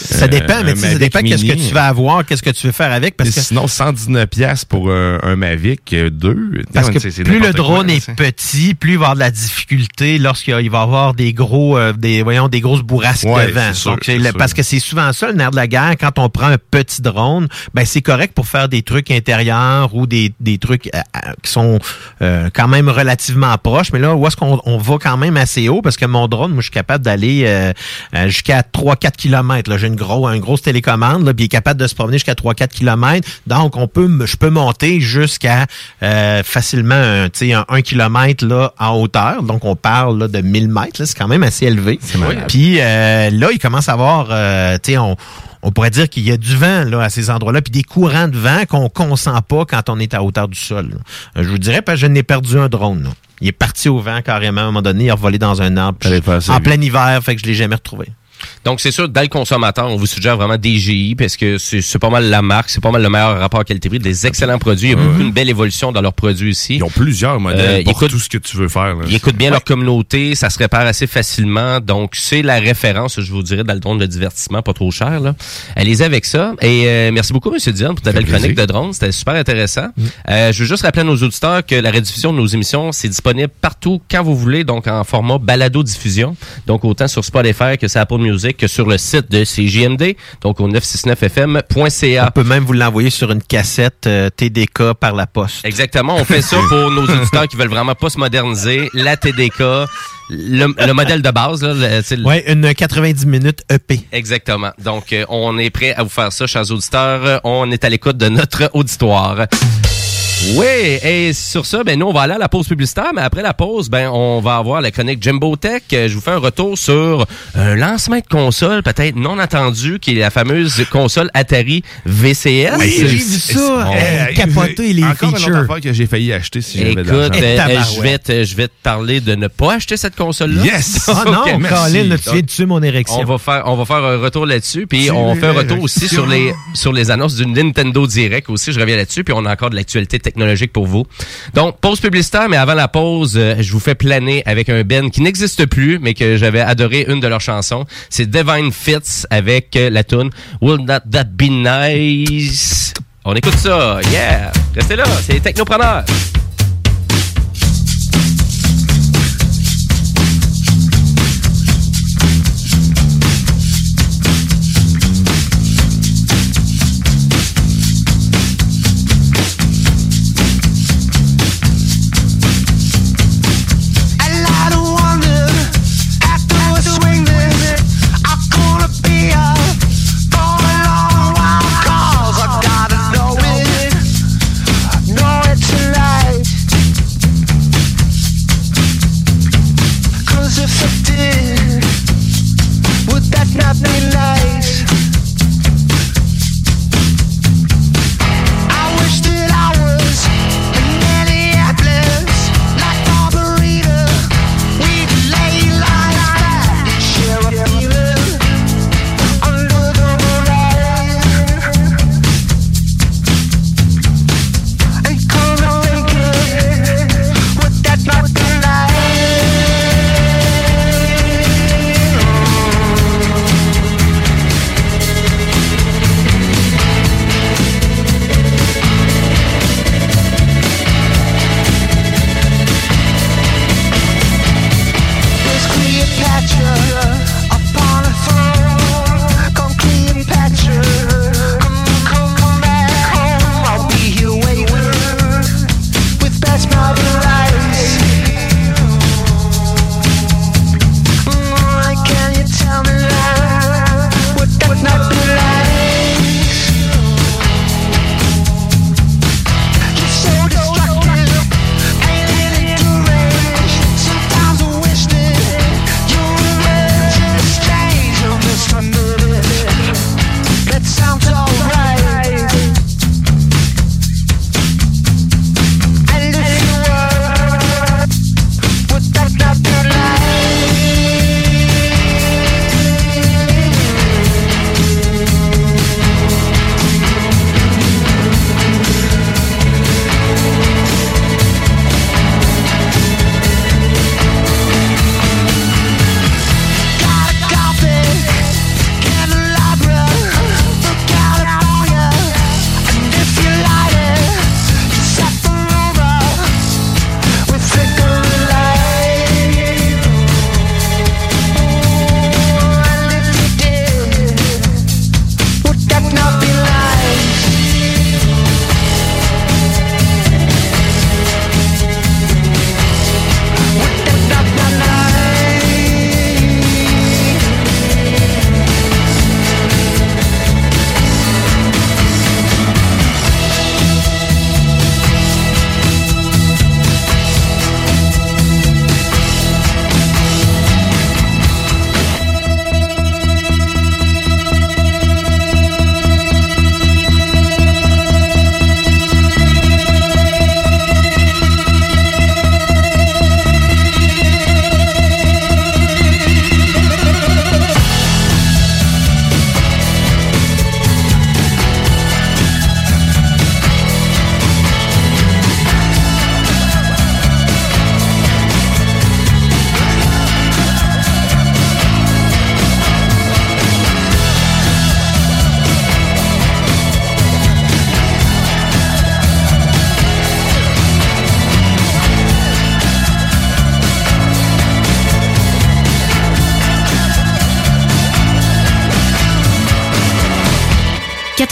Ça dépend, euh, mais un tu sais, ça dépend qu'est-ce que tu vas avoir, qu'est-ce que tu veux faire avec, parce que sinon, 119 pièces pour un, un Mavic euh, 2. Parce que C'est- c'est plus le quoi, drone est petit, plus il va avoir de la difficulté lorsqu'il va y avoir des gros, euh, des, voyons, des grosses bourrasques Ouais, de vent. c'est sûr, Donc, c'est c'est le- sûr. parce que c'est souvent ça le nerf de la guerre. Quand on prend un petit drone, ben c'est correct pour faire des trucs intérieurs ou des, des trucs euh, euh, qui sont euh, quand même relativement proches. Mais là, où est-ce qu'on on va quand même assez haut? Parce que mon drone, moi, je suis capable d'aller euh, euh, jusqu'à 3-4 km. J'ai une, gros, une grosse télécommande, là, puis il est capable de se promener jusqu'à 3-4 km. Donc, on peut, je peux monter jusqu'à euh, facilement un, tu sais, un 1 km là, en hauteur. Donc, on parle là, de 1000 mètres. là. C'est quand même assez élevé. Puis euh, là, il commence à avoir, euh, tu sais, on, on pourrait dire qu'il y a du vent là, à ces endroits-là, puis des courants de vent qu'on consent pas quand on est à hauteur du sol. là. Euh, Je vous dirais, parce que je n'ai perdu un drone. là. Il est parti au vent carrément à un moment donné, il est revolé dans un arbre en plein hiver, fait que je l'ai jamais retrouvé. Donc, c'est sûr, dans le consommateur, on vous suggère vraiment DGI parce que c'est pas mal la marque, c'est pas mal le meilleur rapport qualité-prix, des excellents produits. Il y a beaucoup une belle évolution dans leurs produits aussi. Ils ont plusieurs modèles Euh, pour écoute- tout ce que tu veux faire. là. Ils écoutent bien leur communauté, ça se répare assez facilement. Donc, c'est la référence, je vous dirais, dans le drone de divertissement, pas trop cher. Là. Allez-y avec ça. Et euh, merci beaucoup, M. Diane, pour ta belle chronique de drone. C'était super intéressant. Euh, je veux juste rappeler à nos auditeurs que la rediffusion de nos émissions, c'est disponible partout, quand vous voulez, donc en format balado-diffusion. Donc, autant sur Spotify que sur Apple Music que sur le site de CJMD, donc au 969fm.ca. On peut même vous l'envoyer sur une cassette euh, TDK par la poste. Exactement. On fait ça pour nos auditeurs qui veulent vraiment pas se moderniser. La TDK, le, le modèle de base. Là, le- Ouais, une 90 minutes EP. Exactement. Donc, euh, on est prêt à vous faire ça, chers auditeurs. On est à l'écoute de notre auditoire. Oui, et sur ça, ben nous, on va aller à la pause publicitaire, mais après la pause, ben on va avoir la chronique Jimbo Tech. Euh, Je vous fais un retour sur un lancement de console peut-être non attendu, qui est la fameuse console Atari VCS. Oui, j'ai vu ça, euh, capoter les Encore une features? autre affaire que j'ai failli acheter si j'avais Écoute, euh, tabarouette. je vais te, je vais te parler de ne pas acheter cette console-là. Yes! Oh non, Ok, merci. Colin, tu viens de tuer mon érection. On va faire, on va faire un retour là-dessus, puis on fait un retour aussi sur les, sur les annonces du Nintendo Direct aussi. Je reviens là-dessus, puis on a encore de l'actualité technologique pour vous. Donc, pause publicitaire, mais avant la pause, euh, je vous fais planer avec un Ben qui n'existe plus, mais que j'avais adoré une de leurs chansons. C'est Divine Fits avec euh, la tune Will Not That Be Nice. On écoute ça, yeah! Restez là, c'est les.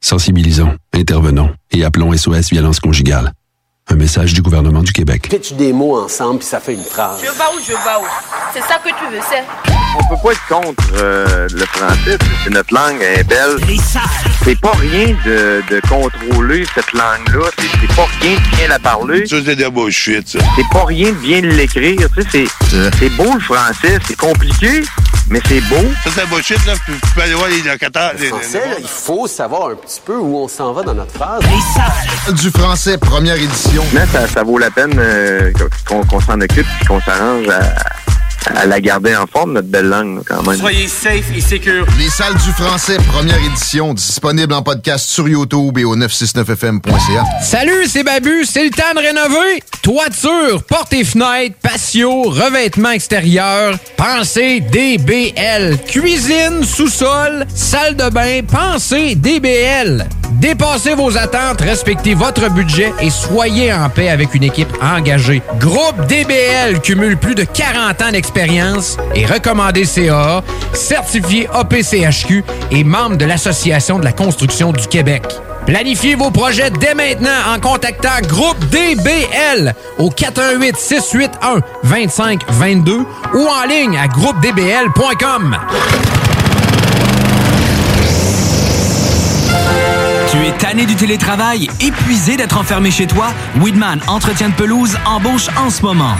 Sensibilisons, intervenons et appelons SOS Violence Conjugale. Un message du gouvernement du Québec. Fais-tu des mots ensemble puis ça fait une phrase? Je vais où, je vais où? C'est ça que tu veux, c'est? On peut pas être contre euh, le français. C'est notre langue, elle est belle. C'est pas rien de, de contrôler cette langue-là. C'est pas rien de bien la parler. Ça, c'est de bullshit, ça. C'est pas rien de bien l'écrire. Tu sais, c'est c'est beau le français. C'est compliqué, mais c'est beau. Ça, c'est bullshit, là. Tu tu peux aller voir les locataires. Le français, là, il faut savoir un petit peu où on s'en va dans notre phrase. Du français, première édition. Mais ça, ça vaut la peine euh, qu'on qu'on s'en occupe et qu'on s'arrange à, à la garder en forme, notre belle langue, quand même. Soyez safe et secure. Les salles du français, première édition, disponible en podcast sur YouTube et au 969fm.ca. Salut, c'est Babu, c'est le temps de rénover. Toiture, portes et fenêtres, patio, revêtement extérieur, pensez DBL. Cuisine, sous-sol, salle de bain, pensez DBL. Dépassez vos attentes, respectez votre budget et soyez en paix avec une équipe engagée. Groupe DBL cumule plus de 40 ans d'expérience et recommandé CAA, certifié APCHQ et membre de l'Association de la construction du Québec. Planifiez vos projets dès maintenant en contactant Groupe DBL au 418 681 2522 ou en ligne à groupedbl.com. Tu es tanné du télétravail, épuisé d'être enfermé chez toi? Weedman Entretien de pelouse embauche en ce moment.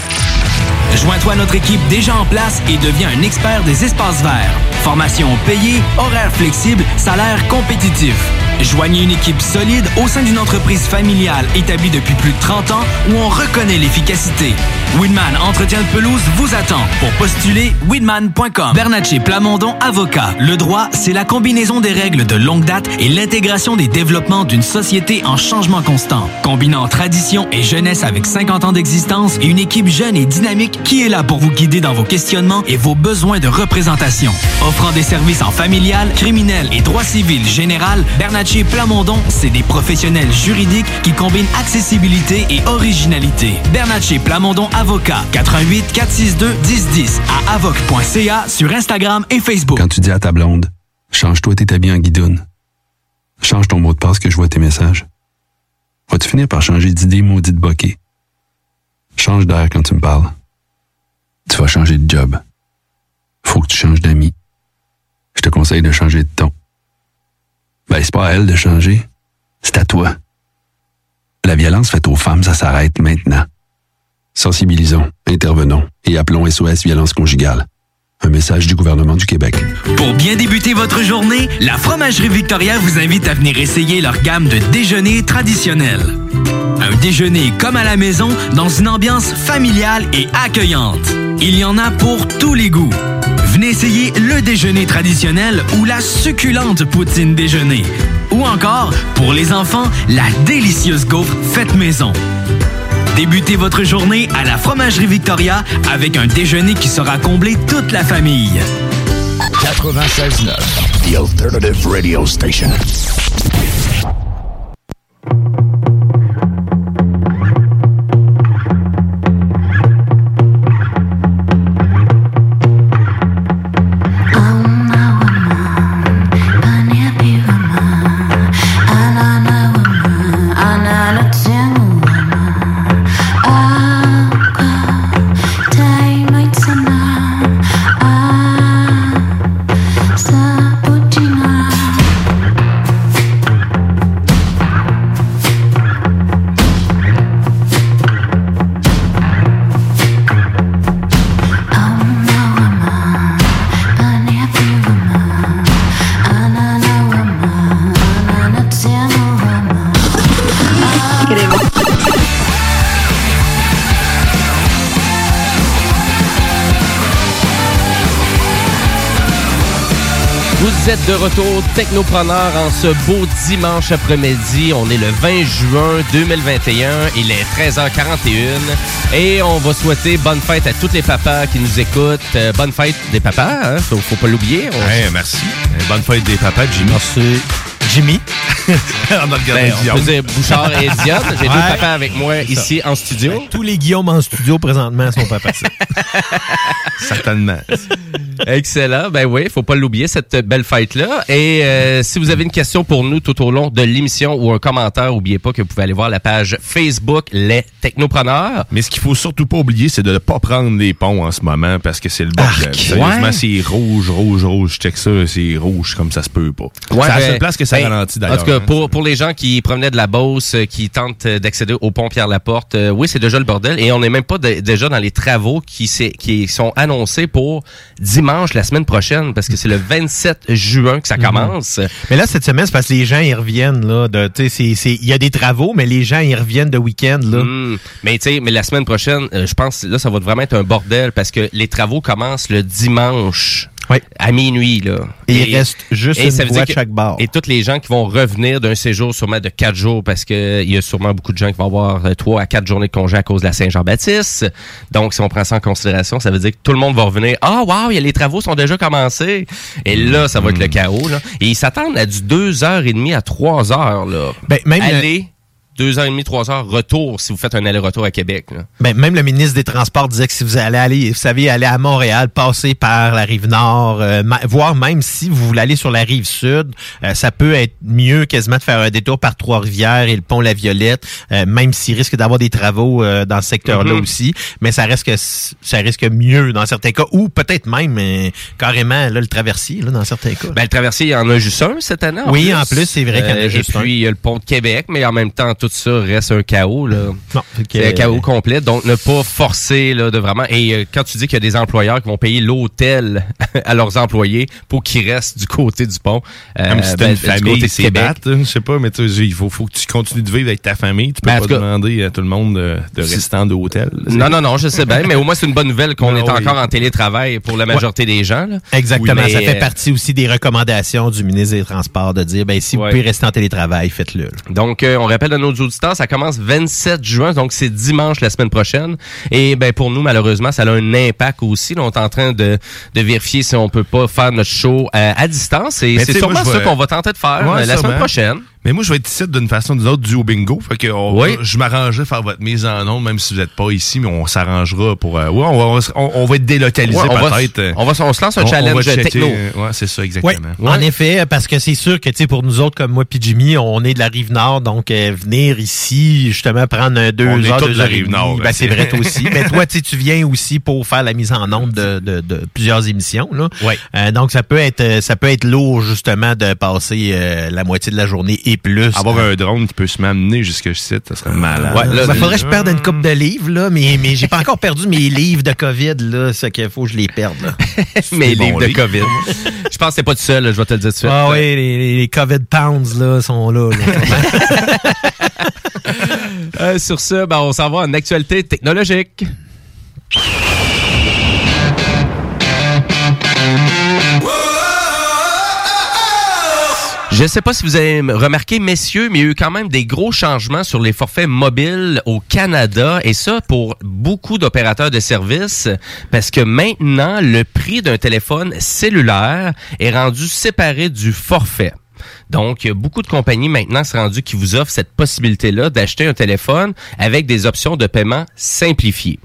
Joins-toi à notre équipe déjà en place et deviens un expert des espaces verts. Formation payée, horaires flexibles, salaire compétitif. Joignez une équipe solide au sein d'une entreprise familiale établie depuis plus de 30 ans où on reconnaît l'efficacité. Winman Entretien de pelouse vous attend. Pour postuler, winman.com. Bernatchez Plamondon Avocat. Le droit, c'est la combinaison des règles de longue date et l'intégration des développements d'une société en changement constant. Combinant tradition et jeunesse avec 50 ans d'existence et une équipe jeune et dynamique qui est là pour vous guider dans vos questionnements et vos besoins de représentation. Offrant des services en familial, criminel et droit civil général, Plamondon, c'est des professionnels juridiques qui combinent accessibilité et originalité. Bernatchez Plamondon Avocat, 88 462 1010 à avoc.ca sur Instagram et Facebook. Quand tu dis à ta blonde, change-toi tes habits en guidoune. Change ton mot de passe que je vois tes messages. Vas-tu finir par changer d'idée maudite bokeh? Change d'air quand tu me parles. Tu vas changer de job. Faut que tu changes d'amis. Je te conseille de changer de ton. Ben, c'est pas à elle de changer. C'est à toi. La violence faite aux femmes, ça s'arrête maintenant. Sensibilisons, intervenons et appelons SOS Violence Conjugale. Un message du gouvernement du Québec. Pour bien débuter votre journée, la Fromagerie Victoria vous invite à venir essayer leur gamme de déjeuners traditionnels. Un déjeuner comme à la maison dans une ambiance familiale et accueillante. Il y en a pour tous les goûts. Venez essayer le déjeuner traditionnel ou la succulente poutine déjeuner. Ou encore, pour les enfants, la délicieuse gaufre faite maison. Débutez votre journée à la Fromagerie Victoria avec un déjeuner qui sera comblé toute la famille. 96.9, The Alternative Radio Station. De retour Technopreneur en ce beau dimanche après-midi. On est le 20 juin 2021. Il est 13h41. Et on va souhaiter bonne fête à tous les papas qui nous écoutent. Euh, bonne fête des papas, hein? faut, faut pas l'oublier. On- Ouais, merci. Euh, Bonne fête des papas, Jimmy. Merci. Jimmy. On a regardé Ben, on peut dire Bouchard et Diane. J'ai deux Ouais. papas avec moi ça. ici en studio. Tous les Guillaume en studio présentement sont pas passés. Certainement. Excellent. Ben oui, faut pas l'oublier, cette belle fête-là. Et euh, si vous avez une question pour nous tout au long de l'émission ou un commentaire, oubliez pas que vous pouvez aller voir la page Facebook Les Technopreneurs. Mais ce qu'il faut surtout pas oublier, c'est de ne pas prendre les ponts en ce moment parce que c'est le bordel. Sérieusement, Ouais. c'est rouge, rouge, rouge. Je check ça, c'est rouge comme ça se peut pas. Ouais, c'est la ben, seule place que ça ben, ralentit d'ailleurs. Hein. pour, pour les gens qui provenaient de la Beauce, euh, qui tentent euh, d'accéder au pont Pierre-Laporte, euh, oui, c'est déjà le bordel. Et on n'est même pas de- déjà dans les travaux qui, sont annoncés pour dimanche, la semaine prochaine, parce que c'est le 27 juin que ça commence. Mais là, cette semaine, c'est parce que les gens, ils reviennent, là. Il y a des travaux, mais les gens, ils reviennent de week-end, là. Hmm. Mais tu sais, mais la semaine prochaine, euh, je pense là, ça va vraiment être un bordel parce que les travaux commencent le dimanche. À minuit, là. Et il reste juste une voie de que- chaque bord. Et tous les gens qui vont revenir d'un séjour sûrement de quatre jours parce que il y a sûrement beaucoup de gens qui vont avoir euh, trois à quatre journées de congé à cause de la Saint-Jean-Baptiste. Donc, si on prend ça en considération, ça veut dire que tout le monde va revenir. Ah, wow, y a- les travaux sont déjà commencés. Et là, ça va être le chaos, là. Et ils s'attendent à du deux heures et demie à trois heures, là. Ben, même le- Aller, deux heures et demie, trois heures, retour si vous faites un aller-retour à Québec, là. Ben, même le ministre des Transports disait que si vous allez aller, vous savez, aller à Montréal, passer par la rive nord, euh, voire même si vous voulez aller sur la rive sud, euh, ça peut être mieux quasiment de faire un détour par Trois-Rivières et le pont La Violette, euh, même s'il risque d'avoir des travaux euh, dans ce secteur-là Mhm. aussi. Mais ça reste que c- ça risque mieux dans certains cas, ou peut-être même euh, carrément là, le traversier là, dans certains cas. Ben, le traversier, il y en a juste un cette année. Oui, en plus, c'est vrai qu'il y en a Euh, juste Et un. puis, il y a le pont de Québec, mais en même temps, tout ça reste un chaos. Là. Non, C'est un chaos complet. Donc, ne pas forcer là, de vraiment. Et euh, quand tu dis qu'il y a des employeurs qui vont payer l'hôtel à leurs employés pour qu'ils restent du côté du pont. euh, Même si t'as ben, une famille, c'est hein, je sais pas, mais il faut, faut que tu continues de vivre avec ta famille. Tu peux Ben, en pas tout cas- demander à tout le monde de, de rester en hôtel. Non, non, non, je sais bien, mais au moins, c'est une bonne nouvelle qu'on Ben est oui. encore en télétravail pour la majorité des gens. là. Exactement. Oui, ça fait partie aussi des recommandations du ministre des Transports de dire, ben, si vous pouvez rester en télétravail, faites-le. Donc, euh, on rappelle à nos auditeurs, ça commence 27 juin, donc c'est dimanche la semaine prochaine. Et ben pour nous, malheureusement, ça a un impact aussi. Là, on est en train de, de vérifier si on peut pas faire notre show euh, à distance. Et c'est sûrement ça vais- qu'on va tenter de faire Ouais, euh, la sûrement. semaine prochaine. Mais moi, je vais être ici d'une façon ou d'une autre dû au bingo. Fait que on- Oui. je m'arrangerai faire votre mise en onde, même si vous n'êtes pas ici, mais on s'arrangera pour. euh, ouais, on va, on, on va être délocalisé Ouais, on va peut-être. on va on se lance un challenge techno. euh, Ouais, c'est ça, exactement. en effet, parce que c'est sûr que tu sais pour nous autres comme moi puis Jimmy, on est de la rive nord, donc euh, venir ici justement prendre un deux On est heures, deux de la demie, hein, ben, c'est vrai toi aussi. Mais toi, tu sais, tu viens aussi pour faire la mise en onde de, de, de plusieurs émissions là. Ouais. Euh, donc ça peut être euh, ça peut être lourd justement de passer euh, la moitié de la journée et plus. Avoir un drone qui peut se m'amener jusque ici, ça serait malade. Ouais, là, faudrait que je perde une coupe de livres, là, mais, mais j'ai pas encore perdu mes livres de COVID, là, ce qu'il faut que je les perde, là. Mes bon livres de livre. COVID. je pense que c'est pas tout seul, là, je vais te le dire tout de suite. Ah oui, les, les- les COVID pounds, là, sont là, là. Euh, sur ce, ben, on s'en va en actualité technologique. Je sais pas si vous avez remarqué, messieurs, mais il y a eu quand même des gros changements sur les forfaits mobiles au Canada, et ça pour beaucoup d'opérateurs de services, parce que maintenant, le prix d'un téléphone cellulaire est rendu séparé du forfait. Donc, il y a beaucoup de compagnies maintenant c'est rendu qui vous offrent cette possibilité-là d'acheter un téléphone avec des options de paiement simplifiées.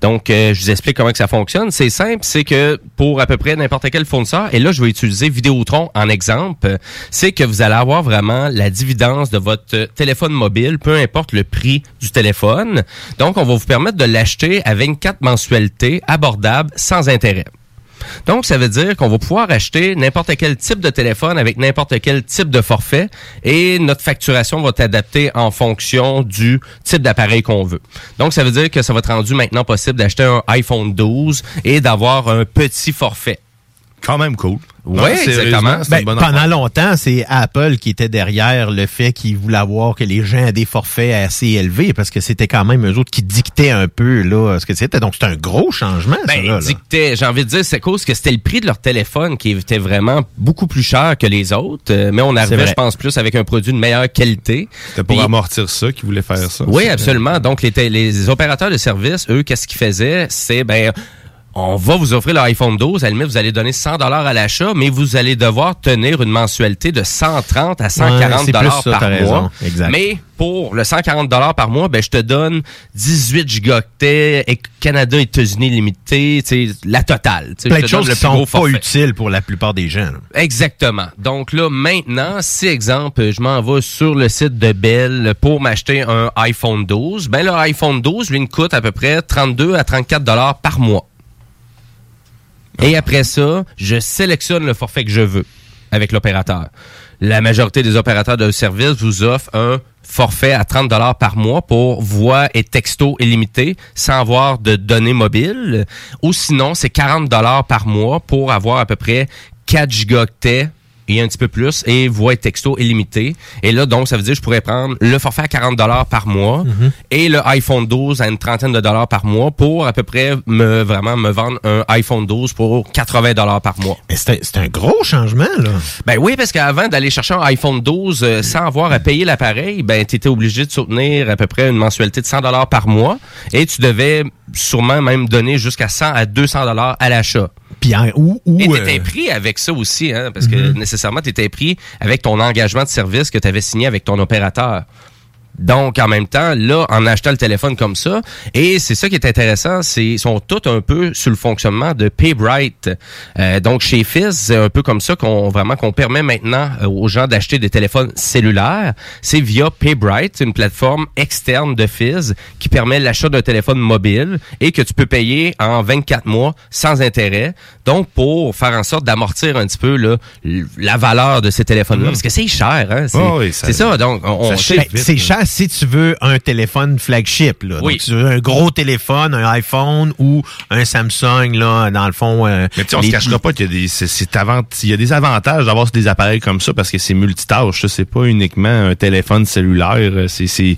Donc, euh, je vous explique comment que ça fonctionne. C'est simple, c'est que pour à peu près n'importe quel fournisseur, et là, je vais utiliser Vidéotron en exemple, c'est que vous allez avoir vraiment la dividende de votre téléphone mobile, peu importe le prix du téléphone. Donc, on va vous permettre de l'acheter à 24 mensualités abordables sans intérêt. Donc, ça veut dire qu'on va pouvoir acheter n'importe quel type de téléphone avec n'importe quel type de forfait et notre facturation va être en fonction du type d'appareil qu'on veut. Donc, ça veut dire que ça va être rendu maintenant possible d'acheter un iPhone 12 et d'avoir un petit forfait. Quand même cool. Oui, exactement. Ben, pendant affaire. longtemps, c'est Apple qui était derrière le fait qu'ils voulaient avoir que les gens aient des forfaits assez élevés parce que c'était quand même eux autres qui dictaient un peu là ce que c'était. Donc c'est un gros changement. ça, Ben, là. dictait, j'ai envie de dire, c'est cause que c'était le prix de leur téléphone qui était vraiment beaucoup plus cher que les autres. Euh, mais on arrivait, je pense, plus avec un produit de meilleure qualité. C'était pour Puis- amortir ça qu'ils voulaient faire ça. Oui, absolument. Donc, les, les opérateurs de service, eux, qu'est-ce qu'ils faisaient? C'est, ben, on va vous offrir l'iPhone 12. À la limite, vous allez donner 100 dollars à l'achat, mais vous allez devoir tenir une mensualité de 130 à 140 Ouais, dollars par mois. Exact. Mais pour le 140 dollars par mois, ben, je te donne 18 gigaoctets, et Canada, États-Unis limité, tu sais, la totale. Plein je de te choses qui sont pas utiles pour la plupart des gens. là. Exactement. Donc là, maintenant, si exemple, je m'en vais sur le site de Bell pour m'acheter un iPhone 12, ben le iPhone 12, lui, il coûte à peu près 32 à 34 dollars par mois. Et après ça, je sélectionne le forfait que je veux avec l'opérateur. La majorité des opérateurs de service vous offrent un forfait à 30 dollars par mois pour voix et texto illimité sans avoir de données mobiles. Ou sinon, c'est 40 dollars par mois pour avoir à peu près 4 gigaoctets et un petit peu plus et voix et texto illimité. Et là, donc, ça veut dire que je pourrais prendre le forfait à 40 dollars par mois et le iPhone 12 à une trentaine de dollars par mois pour à peu près me vraiment me vendre un iPhone 12 pour 80 dollars par mois. Mais c'est un- c'est un gros changement, là. Ben oui, parce qu'avant d'aller chercher un iPhone 12 euh, sans avoir à payer l'appareil, ben tu étais obligé de soutenir à peu près une mensualité de 100 dollars par mois et tu devais sûrement même donner jusqu'à 100 à 200 dollars à l'achat. Puis en- Et t'étais euh, pris avec ça aussi, hein, parce que Mhm. nécessairement, t'étais pris avec ton engagement de service que tu avais signé avec ton opérateur. Donc, en même temps, là, en achetant le téléphone comme ça, et c'est ça qui est intéressant, c'est ils sont tous un peu sur le fonctionnement de PayBright. Euh, donc, chez Fizz, c'est un peu comme ça qu'on vraiment qu'on permet maintenant euh, aux gens d'acheter des téléphones cellulaires. C'est via PayBright, une plateforme externe de Fizz qui permet l'achat d'un téléphone mobile et que tu peux payer en 24 mois sans intérêt. Donc, pour faire en sorte d'amortir un petit peu là, la valeur de ces téléphones-là, parce que c'est cher, hein? C'est Ah oui, ça- c'est ça. Donc, on, on- c'est cher si tu veux un téléphone flagship. Là. Oui. Donc, tu veux un gros téléphone, un iPhone ou un Samsung, là, dans le fond. euh, Mais tu on se cachera pas qu'il y y a des avantages d'avoir des appareils comme ça parce que c'est multitâche. C'est pas uniquement un téléphone cellulaire. C'est, c'est,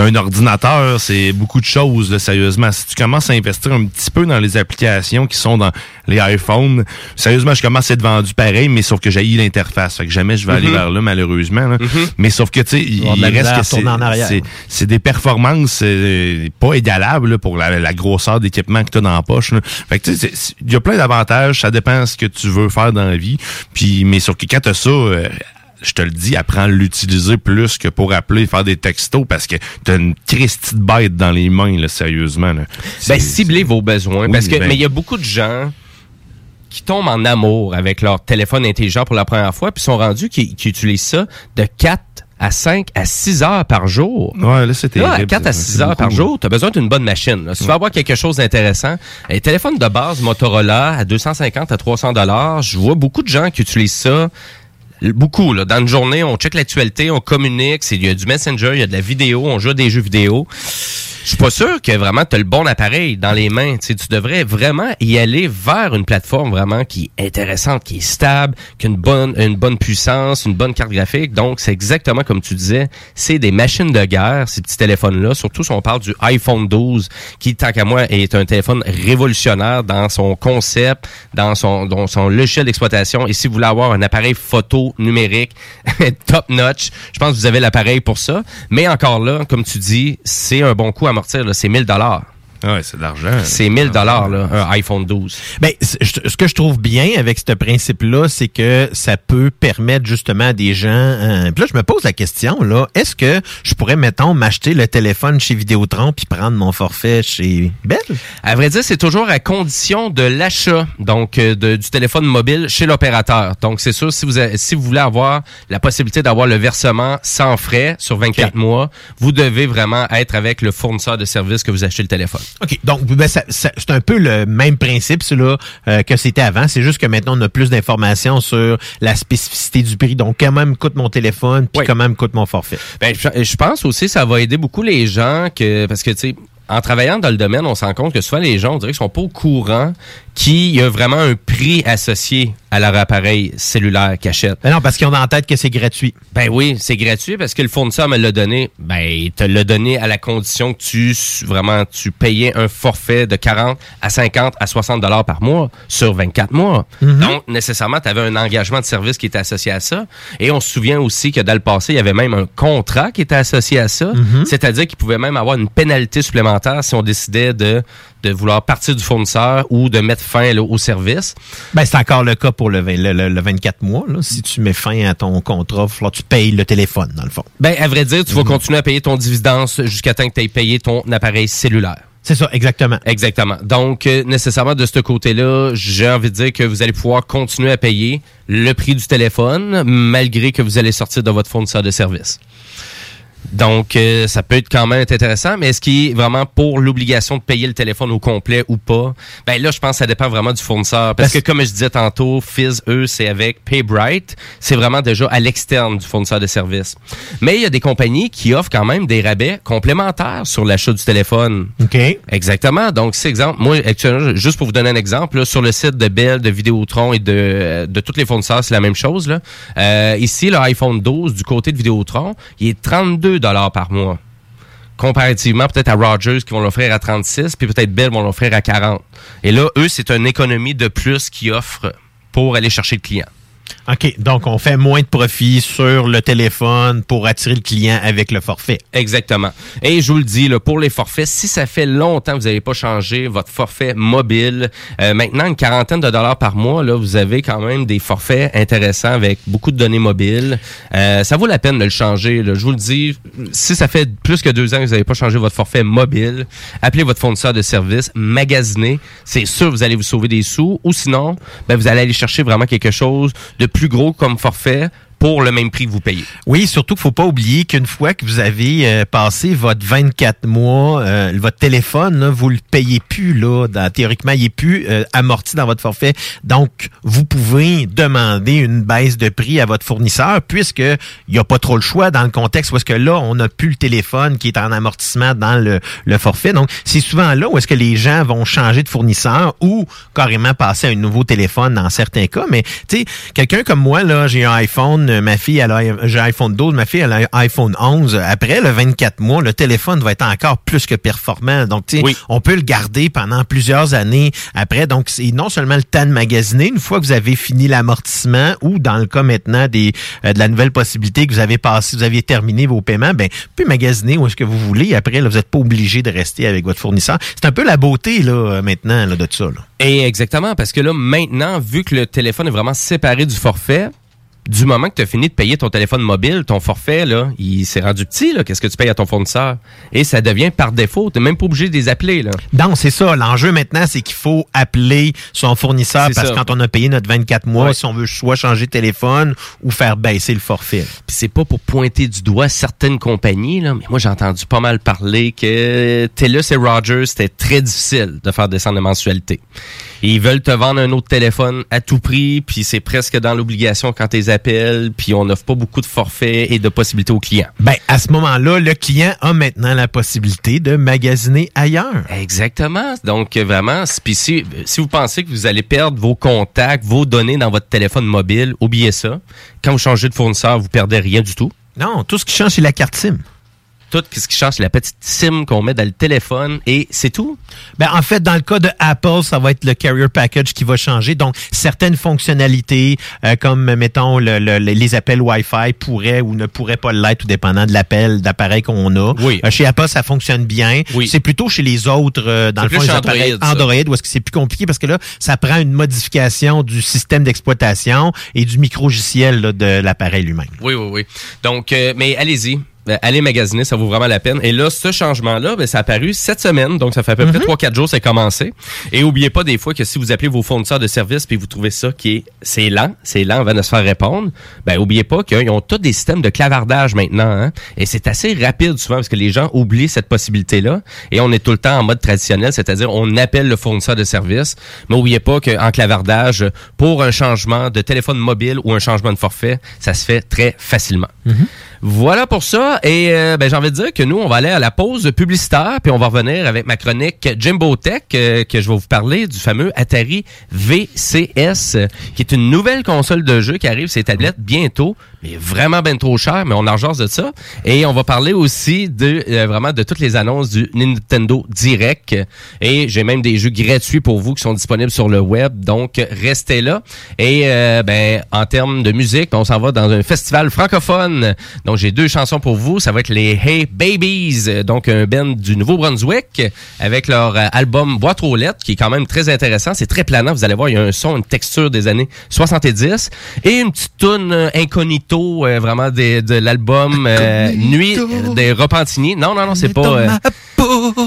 un ordinateur. C'est beaucoup de choses, là, sérieusement. Si tu commences à investir un petit peu dans les applications qui sont dans les iPhones, sérieusement, je commence à être vendu pareil, mais sauf que j'ai l'interface. Fait que jamais je vais aller Mhm. vers là, malheureusement. là. Mais sauf que, tu sais, il, reste que en arrière. c'est- des performances euh, pas égalables là, pour la, la grosseur d'équipement que tu as dans la poche. là. Fait que tu sais, c'est- il y a plein d'avantages, ça dépend ce que tu veux faire dans la vie. Puis mais sur quand tu ça euh, je te le dis, apprends à l'utiliser plus que pour appeler et faire des textos parce que t'as une christie de bête dans les mains, là, sérieusement. Là. Ben, ciblez vos besoins. Oui, parce que, ben- mais il y a beaucoup de gens qui tombent en amour avec leur téléphone intelligent pour la première fois, puis sont rendus qui, qui utilisent ça de 4 à 5 à 6 heures par jour. Ouais, là, Là, à terrible, 4 à ça. 6 C'est heures par jour, tu as besoin d'une bonne machine. là. Si tu veux avoir quelque chose d'intéressant, les téléphones de base Motorola à 250 à 300 dollars, je vois beaucoup de gens qui utilisent ça beaucoup là dans une journée on check l'actualité on communique il y a du messenger il y a de la vidéo on joue à des jeux vidéo suis pas sûr que vraiment tu as le bon appareil dans les mains. Tu sais, tu devrais vraiment y aller vers une plateforme vraiment qui est intéressante, qui est stable, qui a une bonne, une bonne puissance, une bonne carte graphique. Donc, c'est exactement comme tu disais, c'est des machines de guerre, ces petits téléphones-là, surtout si on parle du iPhone 12, qui, tant qu'à moi, est un téléphone révolutionnaire dans son concept, dans son, dans son logiciel d'exploitation. Et si vous voulez avoir un appareil photo numérique top-notch, je pense que vous avez l'appareil pour ça. Mais encore là, comme tu dis, c'est un bon coup à amortir, c'est 1000 dollars. Ouais, c'est de l'argent. C'est 1000 dollars là, un iPhone 12. Ben, ce que je trouve bien avec ce principe-là, c'est que ça peut permettre justement à des gens. euh, puis là, je me pose la question là, est-ce que je pourrais mettons m'acheter le téléphone chez Vidéotron puis prendre mon forfait chez Bell? À vrai dire, c'est toujours à condition de l'achat donc euh, de- du téléphone mobile chez l'opérateur. Donc c'est sûr si vous avez- si vous voulez avoir la possibilité d'avoir le versement sans frais sur 24 mois, vous devez vraiment être avec le fournisseur de services que vous achetez le téléphone. OK. Donc, ben, ça- ça- c'est un peu le même principe là, euh, que c'était avant. C'est juste que maintenant, on a plus d'informations sur la spécificité du prix. Donc, comment me coûte mon téléphone, puis comment me coûte mon forfait. Ben, je, je pense aussi que ça va aider beaucoup les gens que parce que tu sais en travaillant dans le domaine, on se rend compte que souvent les gens, on dirait qu'ils sont pas au courant qu'il y a vraiment un prix associé à leur appareil cellulaire qu'achètent. Ben non, parce qu'ils ont la tête que c'est gratuit. Ben oui, c'est gratuit parce que le fournisseur me l'a donné. Ben, il te l'a donné à la condition que tu, vraiment, tu payais un forfait de 40 à 50 à 60 dollars par mois sur 24 mois. Mhm. Donc, nécessairement, tu avais un engagement de service qui était associé à ça. Et on se souvient aussi que dans le passé, il y avait même un contrat qui était associé à ça. Mhm. C'est-à-dire qu'il pouvait même avoir une pénalité supplémentaire si on décidait de, de vouloir partir du fournisseur ou de mettre fin là, au service. Ben, c'est encore le cas pour le, vingt- le, le- le 24 mois. Là. Si tu mets fin à ton contrat, il va falloir que tu payes le téléphone, dans le fond. Ben, à vrai dire, tu vas continuer à payer ton dividende jusqu'à temps que tu aies payé ton appareil cellulaire. C'est ça, exactement. Exactement. Donc, euh, nécessairement, de ce côté-là, j'ai envie de dire que vous allez pouvoir continuer à payer le prix du téléphone, malgré que vous allez sortir de votre fournisseur de service. Donc, euh, ça peut être quand même intéressant, mais est-ce qu'il est vraiment pour l'obligation de payer le téléphone au complet ou pas? Ben là, je pense que ça dépend vraiment du fournisseur. Parce que, comme je disais tantôt, Fizz, eux, c'est avec PayBright. C'est vraiment déjà à l'externe du fournisseur de service. Mais il y a des compagnies qui offrent quand même des rabais complémentaires sur l'achat du téléphone. OK. Exactement. Donc, c'est exemple. Moi, actuellement, juste pour vous donner un exemple, là, sur le site de Bell, de Vidéotron et de, de tous les fournisseurs, c'est la même chose. Là. Euh, ici, le iPhone 12 du côté de Vidéotron, il est 32 dollars par mois. Comparativement peut-être à Rogers qui vont l'offrir à 36, puis peut-être Bell vont l'offrir à 40. Et là, eux, c'est une économie de plus qu'ils offrent pour aller chercher le client. OK. Donc, on fait moins de profit sur le téléphone pour attirer le client avec le forfait. Exactement. Et je vous le dis, pour les forfaits, si ça fait longtemps que vous n'avez pas changé votre forfait mobile, euh, maintenant une quarantaine de dollars par mois, là, vous avez quand même des forfaits intéressants avec beaucoup de données mobiles. Euh, ça vaut la peine de le changer. Je vous le dis, si ça fait plus que deux ans que vous n'avez pas changé votre forfait mobile, appelez votre fournisseur de services, magasinez. C'est sûr, vous allez vous sauver des sous. Ou sinon, ben, vous allez aller chercher vraiment quelque chose de plus gros comme forfait pour le même prix que vous payez. Oui, surtout qu'il faut pas oublier qu'une fois que vous avez euh, passé votre 24 mois, euh, votre téléphone, là, vous le payez plus là. Dans- théoriquement, il est plus euh, amorti dans votre forfait. Donc, vous pouvez demander une baisse de prix à votre fournisseur puisque il n'y a pas trop le choix dans le contexte où est-ce que là, on n'a plus le téléphone qui est en amortissement dans le, le forfait. Donc, c'est souvent là où est-ce que les gens vont changer de fournisseur ou carrément passer à un nouveau téléphone dans certains cas. Mais tu sais, quelqu'un comme moi là, j'ai un iPhone, euh, ma fille elle a j'ai un iPhone 12, ma fille elle a un iPhone 11. Après le 24 mois, le téléphone va être encore plus que performant. Donc tu sais, on peut le garder pendant plusieurs années après. Donc c'est non seulement le temps de magasiner une fois que vous avez fini l'amortissement ou dans le cas maintenant des euh, de la nouvelle possibilité que vous avez passé, vous aviez terminé vos paiements, ben vous pouvez magasiner où est-ce que vous voulez. Après là, vous n'êtes pas obligé de rester avec votre fournisseur. C'est un peu la beauté là euh, maintenant là, de ça. Là. Et exactement, parce que là, maintenant, vu que le téléphone est vraiment séparé du forfait, du moment que tu as fini de payer ton téléphone mobile, ton forfait, là, il s'est rendu petit, là. Qu'est-ce que tu payes à ton fournisseur? Et ça devient par défaut. Tu même pas obligé de les appeler, là. Non, c'est ça. L'enjeu maintenant, c'est qu'il faut appeler son fournisseur parce que quand on a payé notre 24 mois, Ouais. si on veut soit changer de téléphone ou faire baisser le forfait. Puis c'est pas pour pointer du doigt certaines compagnies, là, mais moi j'ai entendu pas mal parler que TELUS et Rogers, c'était très difficile de faire descendre la mensualité. Et ils veulent te vendre un autre téléphone à tout prix, puis c'est presque dans l'obligation quand tu les puis on n'offre pas beaucoup de forfaits et de possibilités aux clients. Ben, à ce moment-là, le client a maintenant la possibilité de magasiner ailleurs. Exactement. Donc, vraiment, puis si, si vous pensez que vous allez perdre vos contacts, vos données dans votre téléphone mobile, oubliez ça. Quand vous changez de fournisseur, vous perdez rien du tout. Non, tout ce qui change, c'est la carte SIM. Tout ce qui change, c'est la petite SIM qu'on met dans le téléphone et c'est tout. Ben, en fait, dans le cas de Apple, ça va être le carrier package qui va changer. Donc, certaines fonctionnalités, euh, comme, mettons, le- le- les appels Wi-Fi pourraient ou ne pourraient pas l'être, tout dépendant de l'appel d'appareil qu'on a. Oui. Euh, chez Apple, ça fonctionne bien. C'est plutôt chez les autres, euh, dans le fond, les appareils Android, où est-ce que c'est plus compliqué parce que là, ça prend une modification du système d'exploitation et du micro-logiciel de l'appareil lui-même. Oui, oui, oui. Donc, euh, mais allez-y. Euh, Allez magasiner, ça vaut vraiment la peine. Et là, ce changement-là, ben, ça a apparu cette semaine, donc ça fait à peu Mhm. près 3-4 jours, c'est commencé. Et oubliez pas des fois que si vous appelez vos fournisseurs de services puis vous trouvez ça qui est c'est lent, c'est lent avant de se faire répondre, ben oubliez pas qu'ils ont tous des systèmes de clavardage maintenant. Hein? Et c'est assez rapide souvent parce que les gens oublient cette possibilité-là. Et on est tout le temps en mode traditionnel, c'est-à-dire on appelle le fournisseur de services. Mais oubliez pas qu'en clavardage, pour un changement de téléphone mobile ou un changement de forfait, ça se fait très facilement. Voilà pour ça. Et euh, ben, j'ai envie de dire que nous, on va aller à la pause publicitaire, puis on va revenir avec ma chronique Jimbo Tech, euh, que je vais vous parler du fameux Atari VCS, qui est une nouvelle console de jeu qui arrive sur les tablettes bientôt, mais vraiment bien trop cher, mais on en jase de ça. Et on va parler aussi de euh, vraiment de toutes les annonces du Nintendo Direct. Et j'ai même des jeux gratuits pour vous qui sont disponibles sur le web, donc restez là. Et euh, ben en termes de musique, on s'en va dans un festival francophone. Donc j'ai deux chansons pour vous. Ça va être les Hey Babies, donc un band du Nouveau-Brunswick avec leur euh, album Boîte aux lettres, qui est quand même très intéressant. C'est très planant. Vous allez voir, il y a un son, une texture des années 70 et une petite tune euh, euh, vraiment des- de l'album euh, Nuit des Repentiniers. Non, non, non, c'est pas. euh,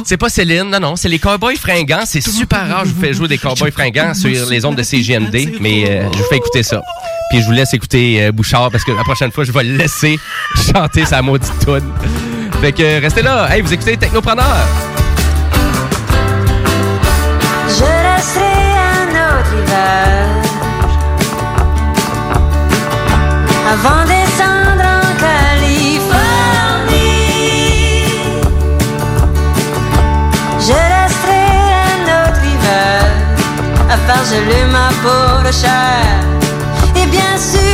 c'est pas Céline, non, non, c'est les Cowboys fringants. C'est super rare, je vous fais jouer des Cowboys fringants sur les ondes de CGMD, mais euh, je vous fais écouter ça. Puis je vous laisse écouter euh, Bouchard parce que la prochaine fois, je vais le laisser chanter sa maudite toune. Fait que restez là. Hey, vous écoutez Technopreneur. Je laisserai un autre hiver avant de descendre en Californie. Je laisserai un autre hiver à faire geler ma peau de chair et bien sûr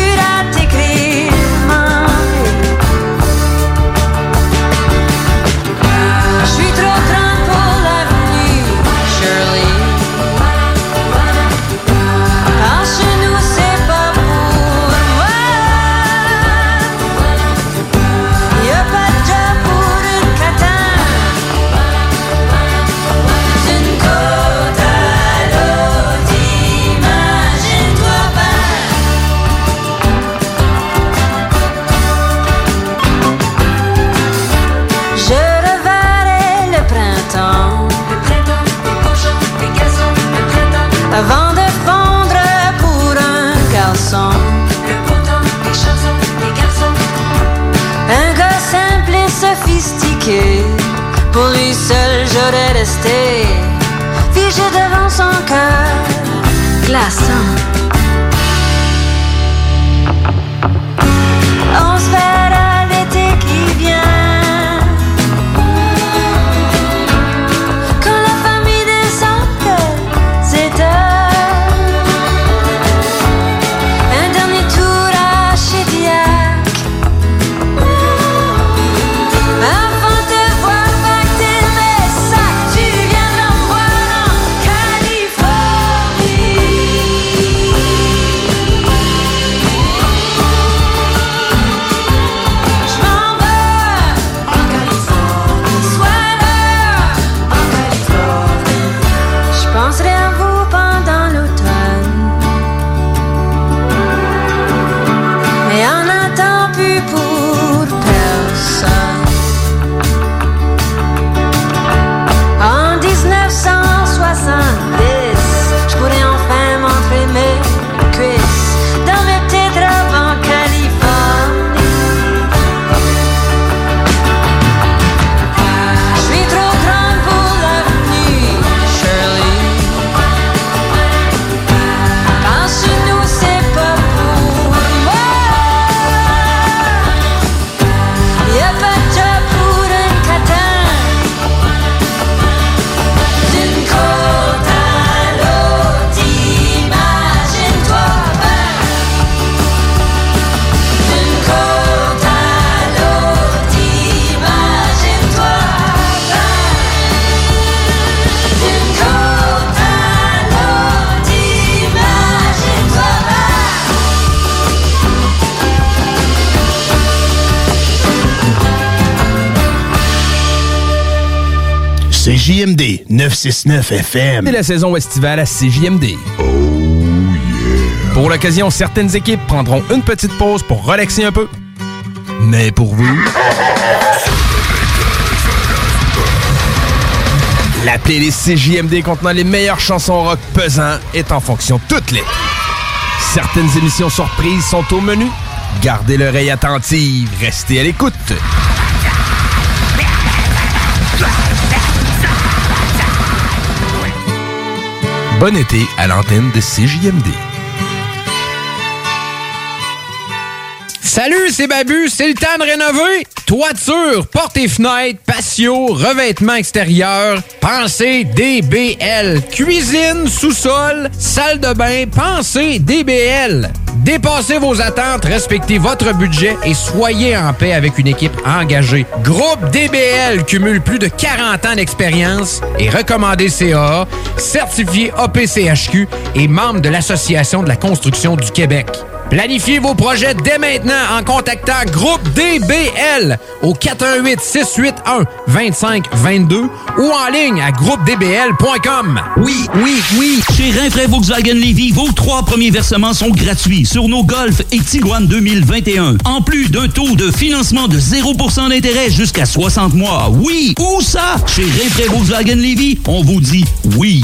969 FM. C'est la saison estivale à CJMD. Oh yeah! Pour l'occasion, certaines équipes prendront une petite pause pour relaxer un peu. Mais pour vous... La playlist CJMD contenant les meilleures chansons rock pesant est en fonction toute l'été. Certaines émissions surprises sont au menu. Gardez l'oreille attentive, restez à l'écoute. Bon été à l'antenne de CJMD. Salut, c'est Babu, c'est le temps de rénover. Toiture, portes et fenêtres, patio, revêtement extérieur, pensez DBL. Cuisine, sous-sol, salle de bain, pensez DBL. Dépassez vos attentes, respectez votre budget et soyez en paix avec une équipe engagée. Groupe DBL cumule plus de 40 ans d'expérience et recommandé CAA, certifié APCHQ et membre de l'Association de la construction du Québec. Planifiez vos projets dès maintenant en contactant Groupe DBL au 418-681-2522 ou en ligne à groupedbl.com. Oui, oui, oui. Chez Rinfraie Volkswagen Levy, vos trois premiers versements sont gratuits sur nos Golf et Tiguan 2021. En plus d'un taux de financement de 0% d'intérêt jusqu'à 60 mois. Oui, où ça? Chez Rinfraie Volkswagen Levy, on vous dit oui.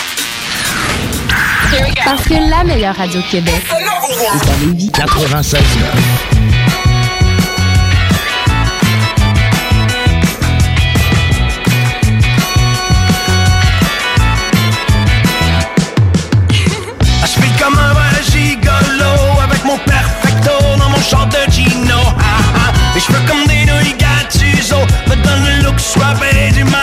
Parce que la meilleure radio de Québec est à Lévis. 96 Je fais comme un vrai gigolo avec mon perfecto dans mon char de Gino. Ah, ah. Mes comme des nouilles Gattuso me donne le look soivé du mannequin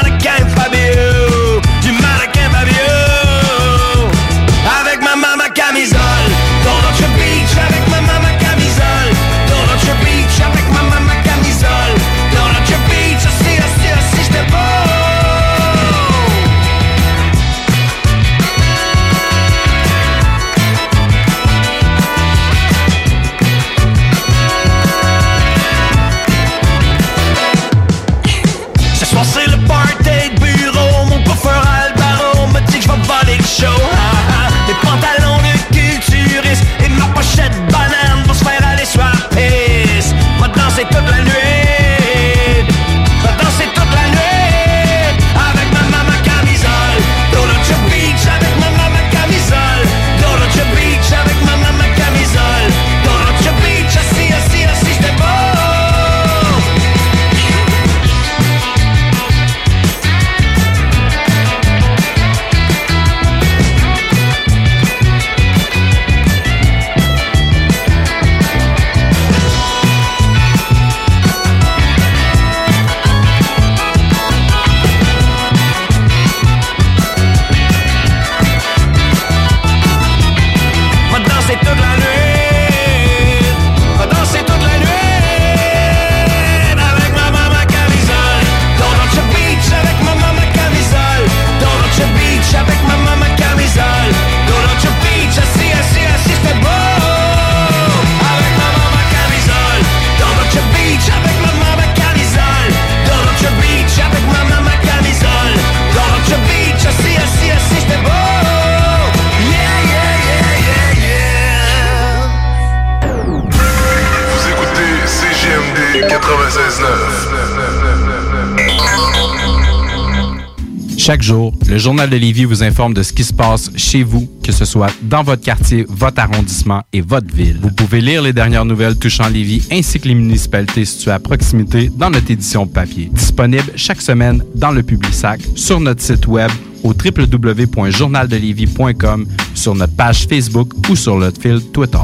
Journal de Lévis vous informe de ce qui se passe chez vous, que ce soit dans votre quartier, votre arrondissement et votre ville. Vous pouvez lire les dernières nouvelles touchant Lévis ainsi que les municipalités situées à proximité dans notre édition papier. Disponible chaque semaine dans le Publisac, sur notre site web au www.journaldelévis.com, sur notre page Facebook ou sur notre fil Twitter.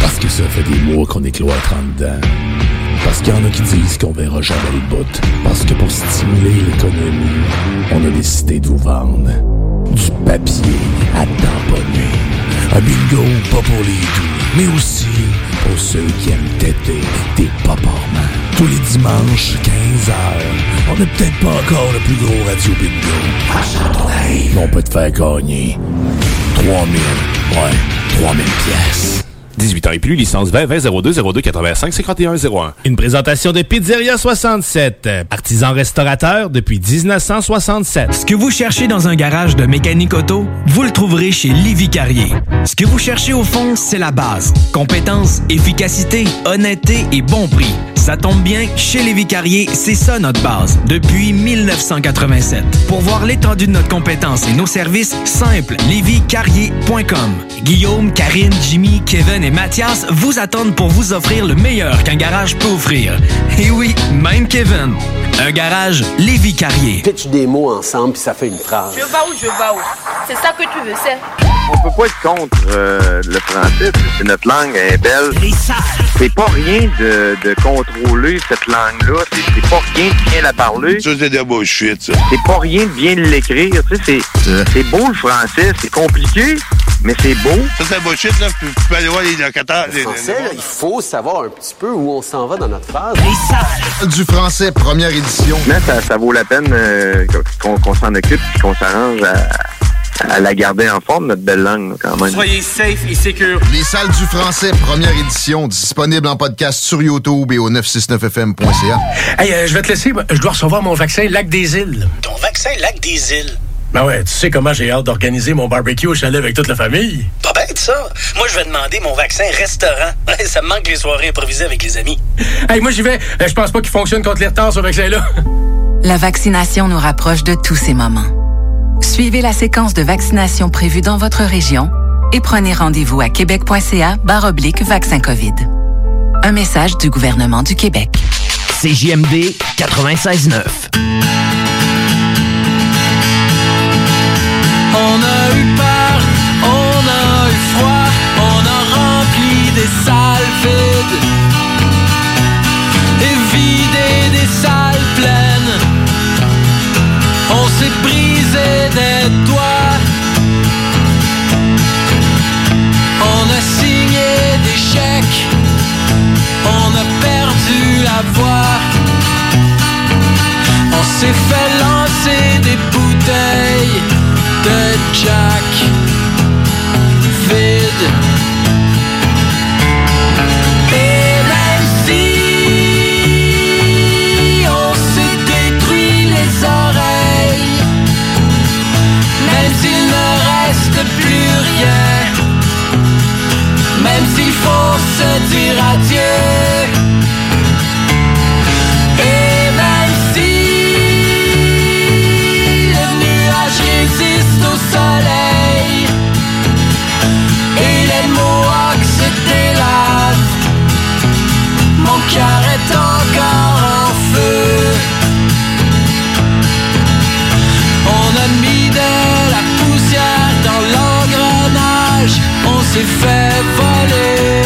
Parce que ça fait des mois qu'on est dedans. Parce qu'il y en a qui disent qu'on verra jamais le bout. Parce que pour stimuler l'économie, on a décidé de vous vendre du papier à tamponner. Un bingo pas pour les doux, mais aussi pour ceux qui aiment têter des paparmans. Tous les dimanches, 15h, on n'est peut-être pas encore le plus gros radio bingo. Mais on peut te faire gagner 3000, ouais, 3000 pièces. 18 ans et plus, licence 20 20 02 02 85 51 01. Une présentation de Pizzeria 67, artisan restaurateur depuis 1967. Ce que vous cherchez dans un garage de mécanique auto, vous le trouverez chez Livy Carrier. Ce que vous cherchez au fond, c'est la base. Compétence, efficacité, honnêteté et bon prix. Ça tombe bien, chez Lévi Carrier, c'est ça notre base, depuis 1987. Pour voir l'étendue de notre compétence et nos services, simple, lévicarrier.com. Guillaume, Karine, Jimmy, Kevin et Mathias vous attendent pour vous offrir le meilleur qu'un garage peut offrir. Et oui, même Kevin. Un garage Lévi Carrier. Pitch des mots ensemble, puis ça fait une phrase? Je vais où, je vais où? C'est ça que tu veux, c'est? On peut pas être contre euh, le français. C'est notre langue, elle est belle. C'est pas rien de, de contrôler cette langue-là. C'est pas rien de bien la parler. Ça, c'est de la bullshit, ça. C'est pas rien de bien l'écrire. Tu sais, c'est c'est beau le français. C'est compliqué, mais c'est beau. Ça, c'est bullshit, là. Tu peux aller voir les locataires. Le français, là, il faut savoir un petit peu où on s'en va dans notre phrase. Du français, première édition. Mais ça, ça vaut la peine euh, qu'on s'en occupe et qu'on s'arrange à, à la garder en forme, notre belle langue, quand même. Soyez safe et secure. Les salles du français, première édition, disponible en podcast sur YouTube et au 969fm.ca. Hey, euh, je vais te laisser. Je dois recevoir mon vaccin Lac des Îles. Ton vaccin Lac des Îles. Ben ouais, tu sais comment j'ai hâte d'organiser mon barbecue au chalet avec toute la famille. Pas bête, ça. Moi, je vais demander mon vaccin restaurant. ça me manque les soirées improvisées avec les amis. Hey, moi, j'y vais. Euh, Je pense pas qu'il fonctionne contre les retards, ce vaccin-là. La vaccination nous rapproche de tous ces moments. Suivez la séquence de vaccination prévue dans votre région et prenez rendez-vous à québec.ca barre oblique vaccin COVID. Un message du gouvernement du Québec. CJMD 96.9. On s'est fait lancer des bouteilles de Jack s'est fait voler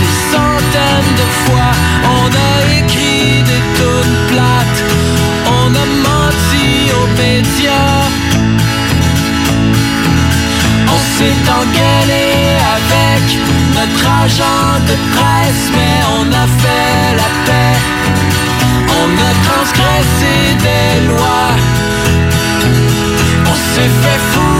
des centaines de fois, on a écrit des tonnes plates, on a menti aux médias. On s'est engueulé avec notre agent de presse, mais on a fait la paix. On a transgressé des lois. On s'est fait fouiller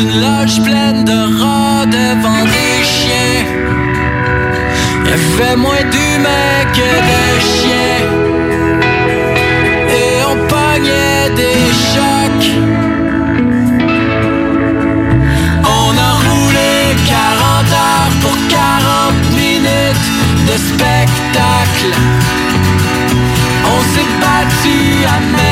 une loge pleine de rats devant des chiens. Y avait moins d'humains que de chiens. Et on pognait des chocs. On a roulé 40 heures pour 40 minutes de spectacle. On s'est battu à main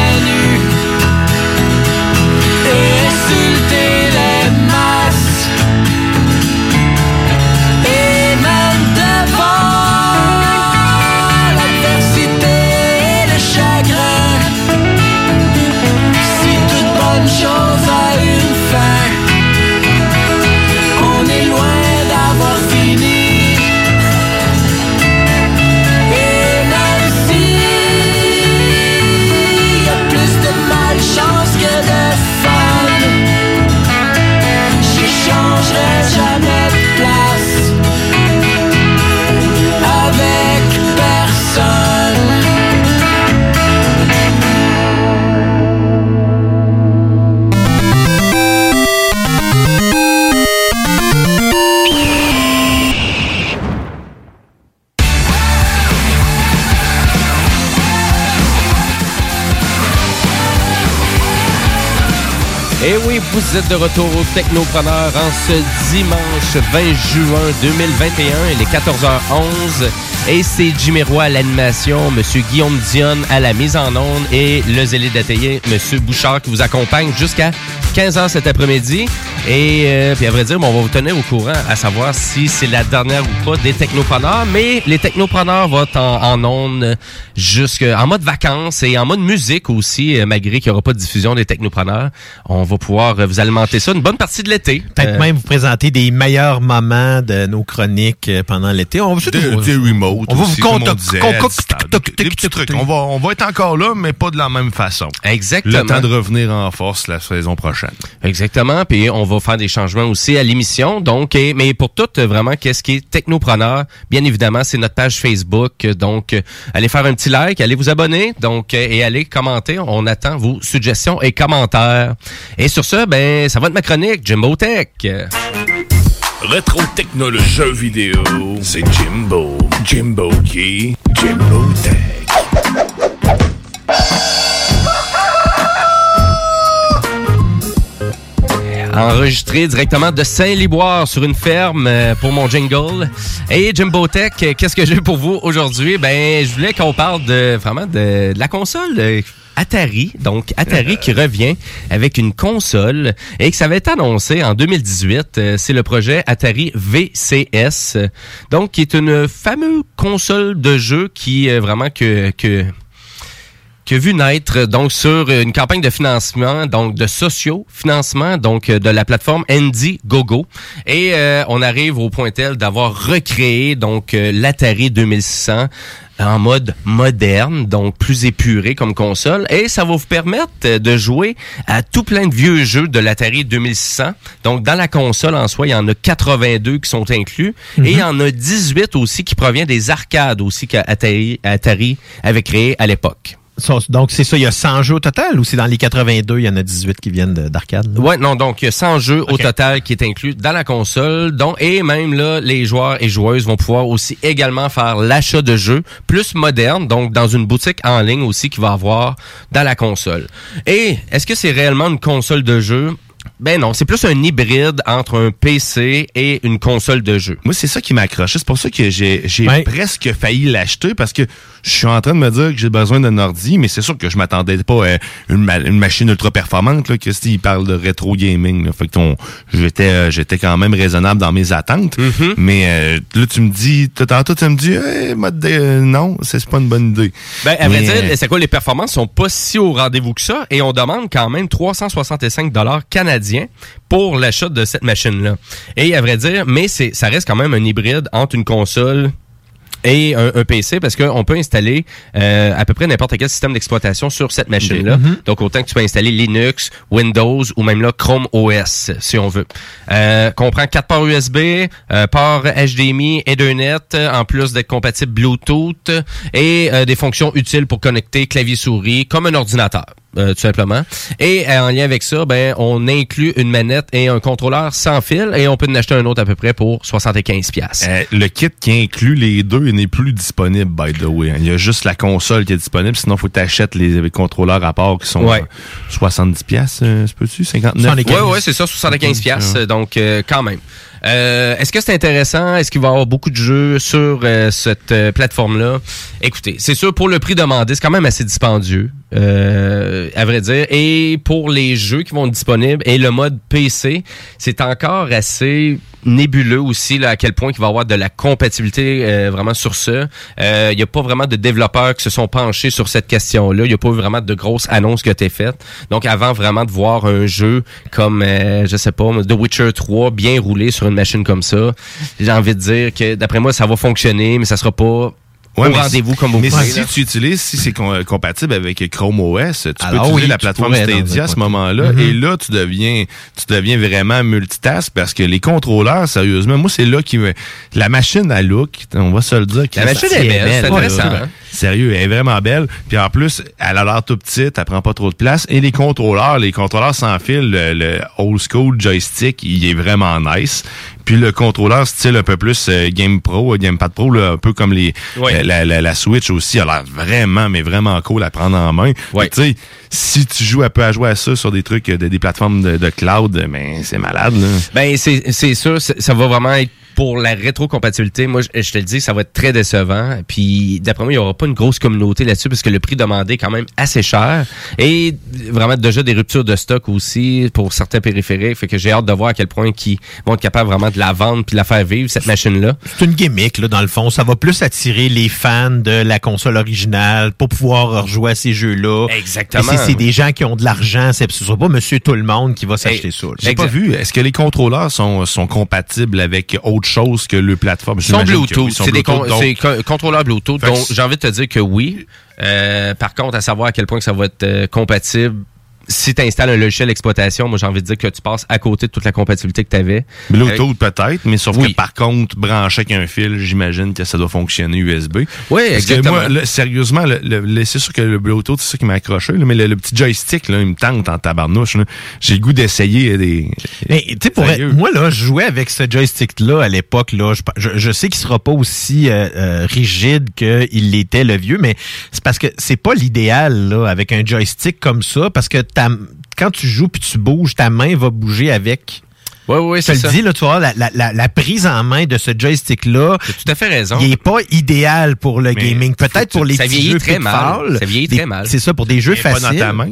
vous êtes de retour au Technopreneur en ce dimanche 20 juin 2021. Il est 14h11 et c'est Jimmy Roy à l'animation, Monsieur Guillaume Dionne à la mise en onde et le zélé d'atelier, Monsieur Bouchard qui vous accompagne jusqu'à 15h cet après-midi. Et euh, puis à vrai dire, bon, on va vous tenir au courant à savoir si c'est la dernière ou pas des technopreneurs. Mais les technopreneurs vont être en, en onde jusqu'en mode vacances et en mode musique aussi, euh, malgré qu'il n'y aura pas de diffusion des technopreneurs. On va pouvoir euh, vous alimenter ça une bonne partie de l'été. Peut-être Euh, même vous présenter des meilleurs moments de nos chroniques pendant l'été. On va Des, des remote On va vous. On va, on va être encore là, mais pas de la même façon. Exactement. Le temps de revenir en force la saison prochaine. Exactement. Puis on va faire des changements aussi à l'émission. Donc, mais pour tout, vraiment, qu'est-ce qui est technopreneur? Bien évidemment, c'est notre page Facebook. Donc, allez faire un petit like, allez vous abonner. Donc, et allez commenter. On attend vos suggestions et commentaires. Et sur ce, ben, ça va être ma chronique, Jimbo Tech. Rétro technologie vidéo, c'est Jimbo. Jimbo qui? Jimbo Tech. Enregistré directement de Saint-Liboire sur une ferme euh, pour mon jingle. Et Jimbo Tech, euh, qu'est-ce que j'ai pour vous aujourd'hui? Ben, je voulais qu'on parle de vraiment de, de la console euh, Atari. Donc, Atari qui revient avec une console et que ça avait été annoncé en 2018. Euh, C'est le projet Atari VCS. euh, Donc, qui est une fameuse console de jeu qui euh, vraiment que... que qui a vu naître donc sur une campagne de financement, donc de socio-financement, donc euh, de la plateforme Indiegogo. Et euh, on arrive au point tel d'avoir recréé donc euh, l'Atari 2600 en mode moderne, donc plus épuré comme console. Et ça va vous permettre euh, de jouer à tout plein de vieux jeux de l'Atari 2600. Donc dans la console en soi, il y en a 82 qui sont inclus. Et il y en a 18 aussi qui proviennent des arcades aussi qu'Atari Atari avait créé à l'époque. Donc, c'est ça, il y a 100 jeux au total ou c'est dans les 82, il y en a 18 qui viennent de- d'arcade? Ouais, non, donc il y a 100 jeux au total qui est inclus dans la console. Donc, et même là, les joueurs et joueuses vont pouvoir aussi également faire l'achat de jeux plus modernes, donc dans une boutique en ligne aussi qui va avoir dans la console. Et est-ce que c'est réellement une console de jeu? Ben non, c'est plus un hybride entre un PC et une console de jeu. Moi, c'est ça qui m'accroche. C'est pour ça que j'ai presque failli l'acheter parce que je suis en train de me dire que j'ai besoin d'un ordi, mais c'est sûr que je m'attendais pas à une, ma- une machine ultra performante. Là, que il parle de rétro gaming. Là. Fait que ton- j'étais euh, j'étais quand même raisonnable dans mes attentes. Mm-hmm. Mais euh, là, tu me dis, tout- tantôt tu me dis, hey, mode de- euh, non, c'est pas une bonne idée. Ben, à vrai dire, euh, c'est quoi, les performances sont pas si au rendez-vous que ça? Et on demande quand même 365 dollars canadiens pour l'achat de cette machine-là. Et à vrai dire, mais c'est, ça reste quand même un hybride entre une console et un, un PC parce qu'on peut installer euh, à peu près n'importe quel système d'exploitation sur cette machine-là. Mhm. Donc autant que tu peux installer Linux, Windows ou même là Chrome OS si on veut. Euh, comprend 4 ports USB, euh, port HDMI, Ethernet, euh, en plus d'être compatible Bluetooth et euh, des fonctions utiles pour connecter clavier souris comme un ordinateur. Euh, tout simplement. Et euh, en lien avec ça, ben on inclut une manette et un contrôleur sans fil et on peut en acheter un autre à peu près pour 75 pièces. Euh, le kit qui inclut les deux n'est plus disponible, by the way. Il y a juste la console qui est disponible. Sinon, il faut que tu achètes les, les contrôleurs à part qui sont Ouais. euh, 70 pièces, euh, c'est peux-tu? 59? Ouais, ouais, c'est ça, 75 pièces, donc euh, quand même. Euh, Est-ce que c'est intéressant? Est-ce qu'il va y avoir beaucoup de jeux sur euh, cette euh, plateforme-là? Écoutez, c'est sûr, pour le prix demandé, c'est quand même assez dispendieux, euh, à vrai dire. Et pour les jeux qui vont être disponibles et le mode PC, c'est encore assez nébuleux aussi là, à quel point il va y avoir de la compatibilité euh, vraiment sur ça. Il n'y a pas vraiment de développeurs qui se sont penchés sur cette question-là. Il n'y a pas eu vraiment de grosses annonces qui ont été faites. Donc avant vraiment de voir un jeu comme, euh, je sais pas, The Witcher 3 bien roulé sur une machine comme ça, j'ai envie de dire que d'après moi, ça va fonctionner, mais ça sera pas Ouais, au mais rendez-vous si- comme vous Mais si là. tu utilises, si c'est com- compatible avec Chrome OS, tu peux utiliser oui, la plateforme Stadia à ce moment-là. Mhm. Et là, tu deviens, tu deviens vraiment multitask parce que les contrôleurs, sérieusement, moi, c'est là qui me, la machine à look, on va se le dire. La machine est belle, c'est intéressant? Sérieux, elle est vraiment belle. Puis en plus, elle a l'air tout petite, elle prend pas trop de place. Et les contrôleurs, les contrôleurs sans fil, le, le old school joystick, il est vraiment nice. Puis le contrôleur style un peu plus euh, Game Pro, euh, Gamepad Pro, là, un peu comme les euh, la, la, la Switch aussi, a l'air vraiment, mais vraiment cool à prendre en main. Puis, Tu sais, si tu joues un peu à jouer à ça sur des trucs, euh, de, des plateformes de, de cloud, ben c'est malade. Là. Ben, c'est c'est sûr, ça va vraiment être pour la rétrocompatibilité. Moi, je, je te le dis, ça va être très décevant. Puis, d'après moi, il y aura pas une grosse communauté là-dessus parce que le prix demandé est quand même assez cher. Et vraiment, déjà des ruptures de stock aussi pour certains périphériques. Fait que j'ai hâte de voir à quel point ils vont être capables vraiment de la vendre puis de la faire vivre, cette machine-là. C'est une gimmick, là, dans le fond. Ça va plus attirer les fans de la console originale pour pouvoir rejouer à ces jeux-là. Exactement. Et c'est- C'est des gens qui ont de l'argent. C'est- Ce sera pas monsieur tout le monde qui va s'acheter ça. J'ai pas vu. Est-ce que les contrôleurs sont, sont compatibles avec autre chose que le plateforme? Que Bluetooth. C'est des con- Bluetooth, donc- contrôleurs Bluetooth. Fait j'ai envie de te dire que oui. Euh, par contre, à savoir à quel point que ça va être euh, compatible. Si tu installes un logiciel d'exploitation, moi j'ai envie de dire que tu passes à côté de toute la compatibilité que tu avais. Bluetooth peut-être, mais sauf Oui. que par contre, brancher avec un fil, j'imagine que ça doit fonctionner USB. Oui, Parce que exactement. moi, là, sérieusement, le, le- le- c'est sûr que le Bluetooth, c'est ça qui m'a accroché, là, mais le, le petit joystick, là, il me tente en tabarnouche. là. J'ai le goût d'essayer des... Mais tu sais, pour moi là, je jouais avec ce joystick-là à l'époque. Là, je, je, je sais qu'il sera pas aussi euh, euh, rigide qu'il l'était le vieux, mais c'est parce que c'est pas l'idéal là avec un joystick comme ça, parce que quand tu joues puis tu bouges, ta main va bouger avec. Oui, oui, Je te c'est ça. le dis, là, tu vois, la, la, la, la prise en main de ce joystick-là, tout à fait raison. il est pas idéal pour le Mais gaming. Peut-être pour les ça petits vieillit jeux très mal. Ça vieillit des- très mal. C'est ça, pour des jeux Il est pas faciles. dans ta main,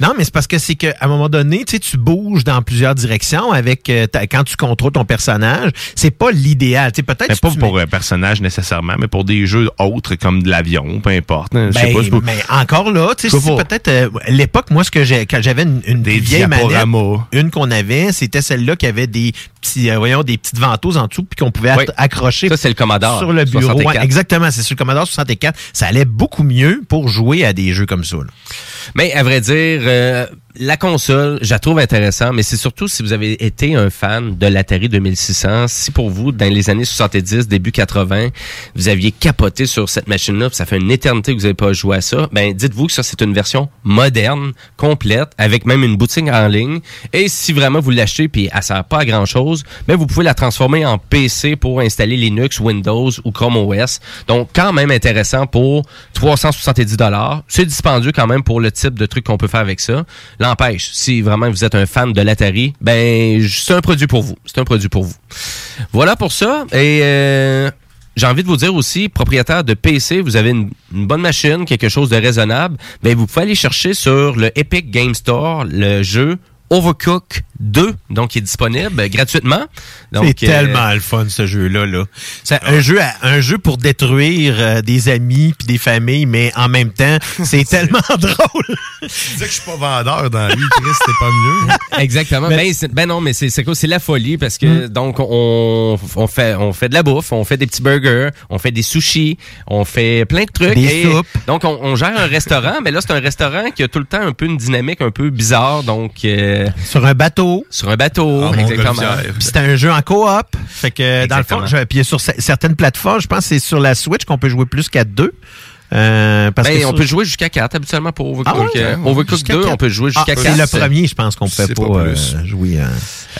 Non, mais c'est parce que c'est qu'à un moment donné, tu sais, tu bouges dans plusieurs directions avec euh, ta- quand tu contrôles ton personnage. C'est pas l'idéal. Tu sais, peut-être Mais pas tu pour un personnage nécessairement, mais pour des jeux autres comme de l'avion, peu importe. hein. Je sais Ben, pas, je mais encore là, tu sais, Je peut-être euh, l'époque, moi, ce que j'ai quand j'avais une, une Des vieille manette, une qu'on avait, c'était celle-là qui avait des petits, euh, voyons, des petites ventouses en dessous puis qu'on pouvait Oui. accrocher. Ça, c'est le Commodore sur le bureau. 64. Ouais, exactement, c'est sur le Commodore 64. Ça allait beaucoup mieux pour jouer à des jeux comme ça. là. Mais à vrai dire, euh, la console, je la trouve intéressante, mais c'est surtout si vous avez été un fan de l'Atari 2600, si pour vous, dans les années 70, début 80, vous aviez capoté sur cette machine-là, ça fait une éternité que vous n'avez pas joué à ça, ben dites-vous que ça, c'est une version moderne, complète, avec même une boutique en ligne. Et si vraiment vous l'achetez, puis elle sert pas à grand-chose, ben vous pouvez la transformer en PC pour installer Linux, Windows ou Chrome OS. Donc, quand même intéressant pour 370 C'est dispendieux quand même pour le type de truc qu'on peut faire avec ça. L'empêche, si vraiment vous êtes un fan de l'Atari, ben c'est un produit pour vous. C'est un produit pour vous. Voilà pour ça. Et euh, j'ai envie de vous dire aussi, propriétaire de PC, vous avez une, une bonne machine, quelque chose de raisonnable, ben vous pouvez aller chercher sur le Epic Game Store le jeu Overcook 2, donc qui est disponible gratuitement. C'est euh, tellement le fun ce jeu-là. Là. C'est un jeu, à- un jeu pour détruire euh, des amis puis des familles, mais en même temps, c'est tellement drôle. Tu disais que je suis pas vendeur dans la vie, Chris, c'était pas mieux. Exactement. Ben, c'est- ben non, mais c'est quoi? C'est la folie parce que donc on, on fait on fait de la bouffe, on fait des petits burgers, on fait des sushis, on fait plein de trucs. Des et soupes. Donc on, on gère un restaurant, mais là c'est un restaurant qui a tout le temps un peu une dynamique un peu bizarre. Donc euh, Sur un bateau. Sur un bateau, Ah, exactement. C'était un jeu en coop. Fait que dans le fond, je- puis sur cer- certaines plateformes, je pense que c'est sur la Switch qu'on peut jouer plus qu'à deux. Euh, parce Ben, que on peut jouer jusqu'à 4 habituellement pour Overcook. Ah ouais? Euh, Overcook Jusqu'à 2, quatre. on peut jouer Ah, jusqu'à c'est 4. le premier, je pense qu'on pouvait C'est pas, pas euh, jouer. euh.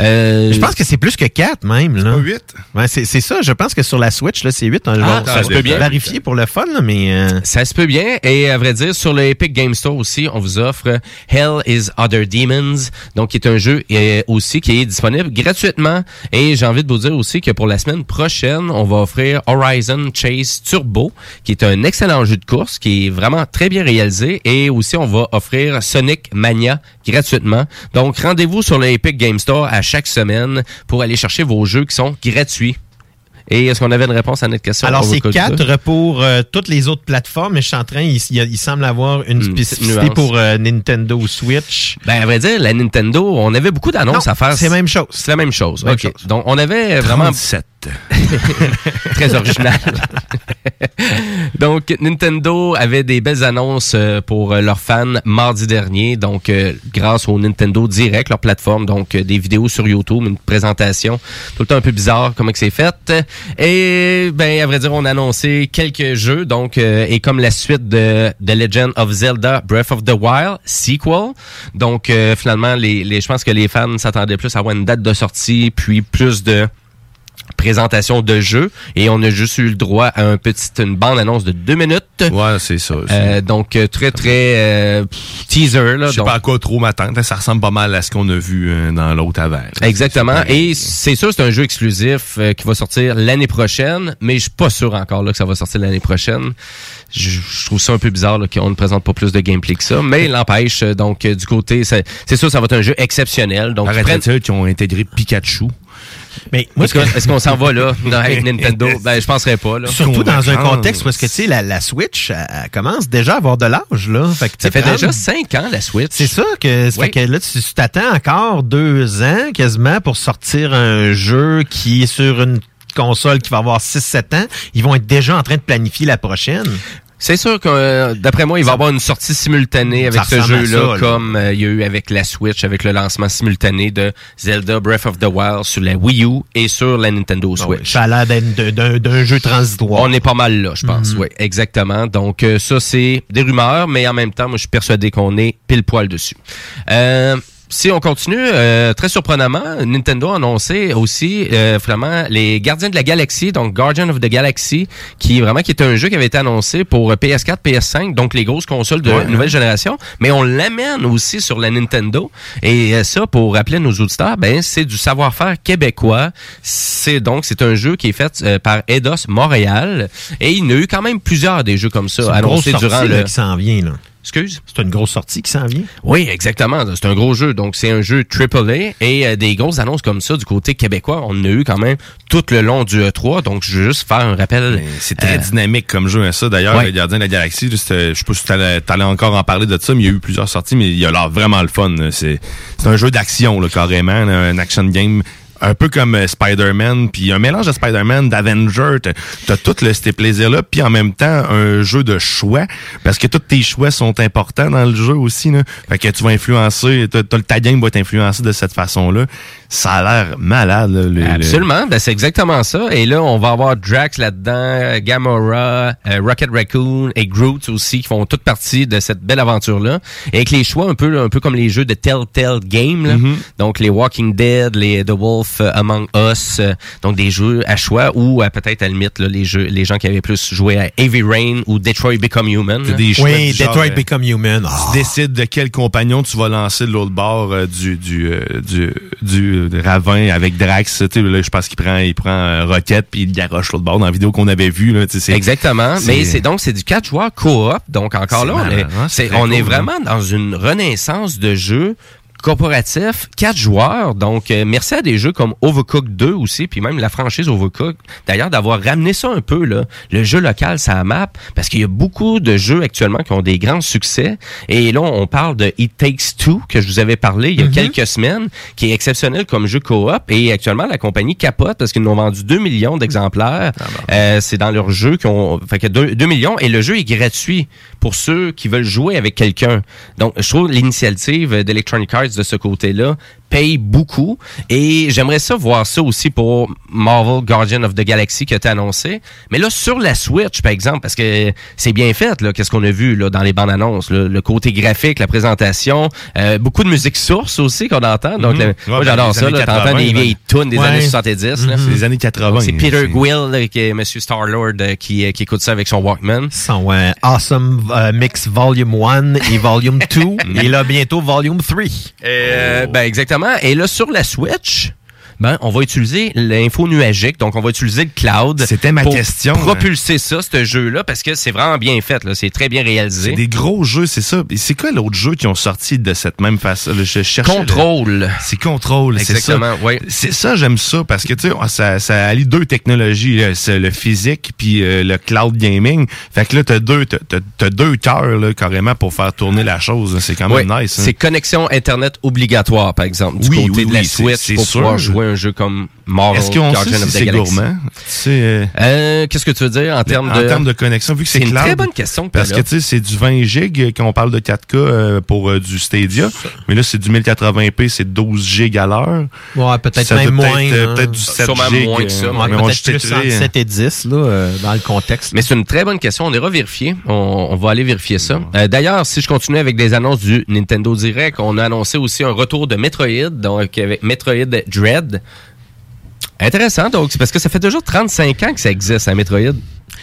Euh, Je pense que c'est plus que 4 même. Là. Pas 8. Ouais, c'est c'est ça. Je pense que sur la Switch, là, c'est 8. On Ah, va ça se peut bien. vérifier pour le fun, là, mais euh, Ça se peut bien. Et à vrai dire, sur le Epic Game Store aussi, on vous offre Hell is Other Demons, donc qui est un jeu aussi qui est disponible gratuitement. Et j'ai envie de vous dire aussi que pour la semaine prochaine, on va offrir Horizon Chase Turbo, qui est un excellent jeu de course, qui est vraiment très bien réalisé. Et aussi, on va offrir Sonic Mania gratuitement. Donc, rendez-vous sur le Epic Game Store à chaque semaine pour aller chercher vos jeux qui sont gratuits. Et est-ce qu'on avait une réponse à notre question? alors c'est 4 pour euh, toutes les autres plateformes, mais je suis en train, il, il semble avoir une Une spécificité nuance. pour euh, Nintendo Switch. Ben, à vrai dire, la Nintendo, on avait beaucoup d'annonces Non, à faire. c'est la même chose. C'est la même chose. Même chose. Donc, on avait vraiment 37. très original. Donc, Nintendo avait des belles annonces euh, pour euh, leurs fans mardi dernier. Donc, euh, grâce au Nintendo Direct, leur plateforme, donc des vidéos sur YouTube, une présentation tout le temps un peu bizarre comment c'est fait. Et ben, à vrai dire, on a annoncé quelques jeux. Donc, et comme la suite de The Legend of Zelda Breath of the Wild sequel. Donc, finalement, je pense que les fans s'attendaient plus à avoir une date de sortie, puis plus de présentation de jeu et on a juste eu le droit à un petit une bande annonce de deux minutes. Ouais, c'est ça. Euh, donc euh, très très euh, pff, teaser là. Je sais donc- pas à quoi trop m'attendre. Ça ressemble pas mal à ce qu'on a vu euh, dans l'autre avant. Exactement. Et c'est sûr, c'est un jeu exclusif qui va sortir l'année prochaine, mais je suis pas sûr encore là que ça va sortir l'année prochaine. Je, je trouve ça un peu bizarre qu'on ne présente pas plus de gameplay que ça, mais l'empêche. Donc du côté, c'est c'est sûr, ça va être un jeu exceptionnel. Donc prennent- qui ont intégré Pikachu. Mais Est-ce qu'on est-ce qu'on s'en va là dans- avec Nintendo? Ben je penserais pas là. Surtout dans un contexte parce que tu sais la, la Switch elle, elle commence déjà à avoir de l'âge là. Fait que, tu Ça fait déjà cinq ans la Switch. C'est ça que, Oui. fait que là tu tu t'attends encore deux ans quasiment pour sortir un jeu qui est sur une console qui va avoir 6-7 ans. Ils vont être déjà en train de planifier la prochaine. C'est sûr que euh, d'après moi, il va y avoir une sortie simultanée avec Ça ce jeu-là, là. comme euh, il y a eu avec la Switch, avec le lancement simultané de Zelda Breath of the Wild sur la Wii U et sur la Nintendo Switch. Ça a l'air d'un- jeu transitoire. On est pas mal là, je pense. Mhm. Oui, exactement. Donc euh, ça, c'est des rumeurs, mais en même temps, moi, je suis persuadé qu'on est pile poil dessus. Euh, si on continue, euh, très surprenamment, Nintendo a annoncé aussi euh, vraiment les Gardiens de la Galaxie, donc Guardian of the Galaxy, qui vraiment qui est un jeu qui avait été annoncé pour PS4, PS5, donc les grosses consoles de Ouais, nouvelle génération, mais on l'amène aussi sur la Nintendo. Et euh, ça, pour rappeler nos auditeurs, ben c'est du savoir-faire québécois. C'est donc c'est un jeu qui est fait euh, par Eidos Montréal, et il y a eu quand même plusieurs des jeux comme ça annoncés sortie durant là, le. qui s'en vient là. Excuse? C'est une grosse sortie qui s'en vient. Oui, exactement. C'est un gros jeu. Donc, c'est un jeu AAA et euh, des grosses annonces comme ça du côté québécois, on en a eu quand même tout le long du E3. Donc, je veux juste faire un rappel. C'est très Euh, dynamique comme jeu, hein, ça. D'ailleurs, Ouais. le Gardien de la Galaxie, je sais pas si t'allais t'allais encore en parler de ça, mais il y a eu plusieurs sorties, mais il a l'air vraiment le fun. C'est un jeu d'action, carrément, là, un action game. Un peu comme euh, Spider-Man, puis un mélange de Spider-Man, d'Avenger, t'as- tout le, ces plaisirs-là, puis en même temps un jeu de choix, parce que tous tes choix sont importants dans le jeu aussi. Là. Fait que tu vas influencer, t'as- le- ta game va être influencée de cette façon-là. Ça a l'air malade. là, le- le- Absolument, ben, c'est exactement ça. Et là, on va avoir Drax là-dedans, Gamora, euh, Rocket Raccoon et Groot aussi qui font toute partie de cette belle aventure-là. Et avec les choix un peu, un peu comme les jeux de Telltale Game, là. Mm-hmm. donc les Walking Dead, les The Wolf euh, Among Us, euh, donc des jeux à choix ou à peut-être à la limite là, les jeux, les gens qui avaient plus joué à Heavy Rain ou Detroit Become Human. Des choix Oui, genre, Detroit euh, Become Human. Ah. Tu décides de quel compagnon tu vas lancer de l'autre bord euh, du du euh, du du ravin avec Drax. Tu sais, là, je pense qu'il prend il prend euh, Rocket puis il garoche l'autre bord dans la vidéo qu'on avait vue là. tu sais, c'est- Exactement. Mais c'est donc c'est du 4 joueurs coop. Donc encore là, on est, on est hein? vraiment dans une renaissance de jeux coopératifs, quatre joueurs. Donc, euh, merci à des jeux comme Overcooked 2 aussi, puis même la franchise Overcooked. D'ailleurs, d'avoir ramené ça un peu, là, le jeu local, ça map, parce qu'il y a beaucoup de jeux actuellement qui ont des grands succès. Et là, on parle de It Takes Two, que je vous avais parlé il y a Mhm. quelques semaines, qui est exceptionnel comme jeu coop. Et actuellement, la compagnie capote parce qu'ils en ont vendu 2 millions d'exemplaires. Euh, c'est dans leur jeu qu'ils ont... Fait que 2, 2 millions. Et le jeu est gratuit pour ceux qui veulent jouer avec quelqu'un. Donc, je trouve l'initiative d'Electronic Arts de ce côté-là paye beaucoup. Et j'aimerais ça voir ça aussi pour Marvel Guardian of the Galaxy qui a été annoncé. Mais là, sur la Switch, par exemple, parce que c'est bien fait, là, qu'est-ce qu'on a vu là, dans les bandes annonces. là, le côté graphique, la présentation, euh, beaucoup de musique source aussi qu'on entend. Donc, Mhm. le- Ouais, moi, ben, j'adore ça. T'entends 80, des vieilles là. tunes des Ouais. années 70. là. Mhm. C'est les années 80, C'est Peter Gwill, là, qui est Monsieur Star-Lord, euh, qui, euh, qui écoute ça avec son Walkman. Son Awesome euh, Mix Volume 1 et Volume 2. et là, bientôt Volume 3. Euh, ben exactement. Et là, sur la Switch, ben, on va utiliser l'info nuagique, donc on va utiliser le cloud. C'était ma pour question, hein. Propulser ça, ce jeu-là, parce que c'est vraiment bien fait, là. C'est très bien réalisé. C'est des gros jeux, c'est ça. C'est quoi l'autre jeu qui ont sorti de cette même façon? Je Contrôle. C'est contrôle, c'est ça. Exactement, oui. C'est ça, j'aime ça, parce que, tu sais, ça, ça allie deux technologies, là. c'est le physique puis euh, le cloud gaming. Fait que là, t'as deux, t'as, deux cœurs, là, carrément, pour faire tourner la chose. C'est quand même nice. hein. C'est connexion Internet obligatoire, par exemple, du Oui, côté oui, de la Switch pour pouvoir jouer un jeu comme Marvel Est-ce qu'on sait si c'est gourmand? C'est, euh, Euh, Qu'est-ce que tu veux dire en termes en de... termes de connexion, vu que c'est C'est une cloud. très bonne question que Parce que tu sais, c'est du 20 gigs quand on parle de 4K euh, pour euh, du Stadia. Mais là, c'est du 1080p, c'est 12 gigs à l'heure. Ouais, peut-être Ça même moins. euh, hein. peut-être du 7 Sûrement gigs. moins que ça, ouais, mais on Peut-être plus entre euh, 7 et 10, là, euh, dans le contexte. Mais c'est une très bonne question. On ira vérifier. On, on va aller vérifier ça. Euh, D'ailleurs, si je continue avec des annonces du Nintendo Direct, on a annoncé aussi un retour de Metroid, donc avec Metroid Dread. Intéressant, donc, parce que ça fait déjà 35 ans que ça existe, un Metroid.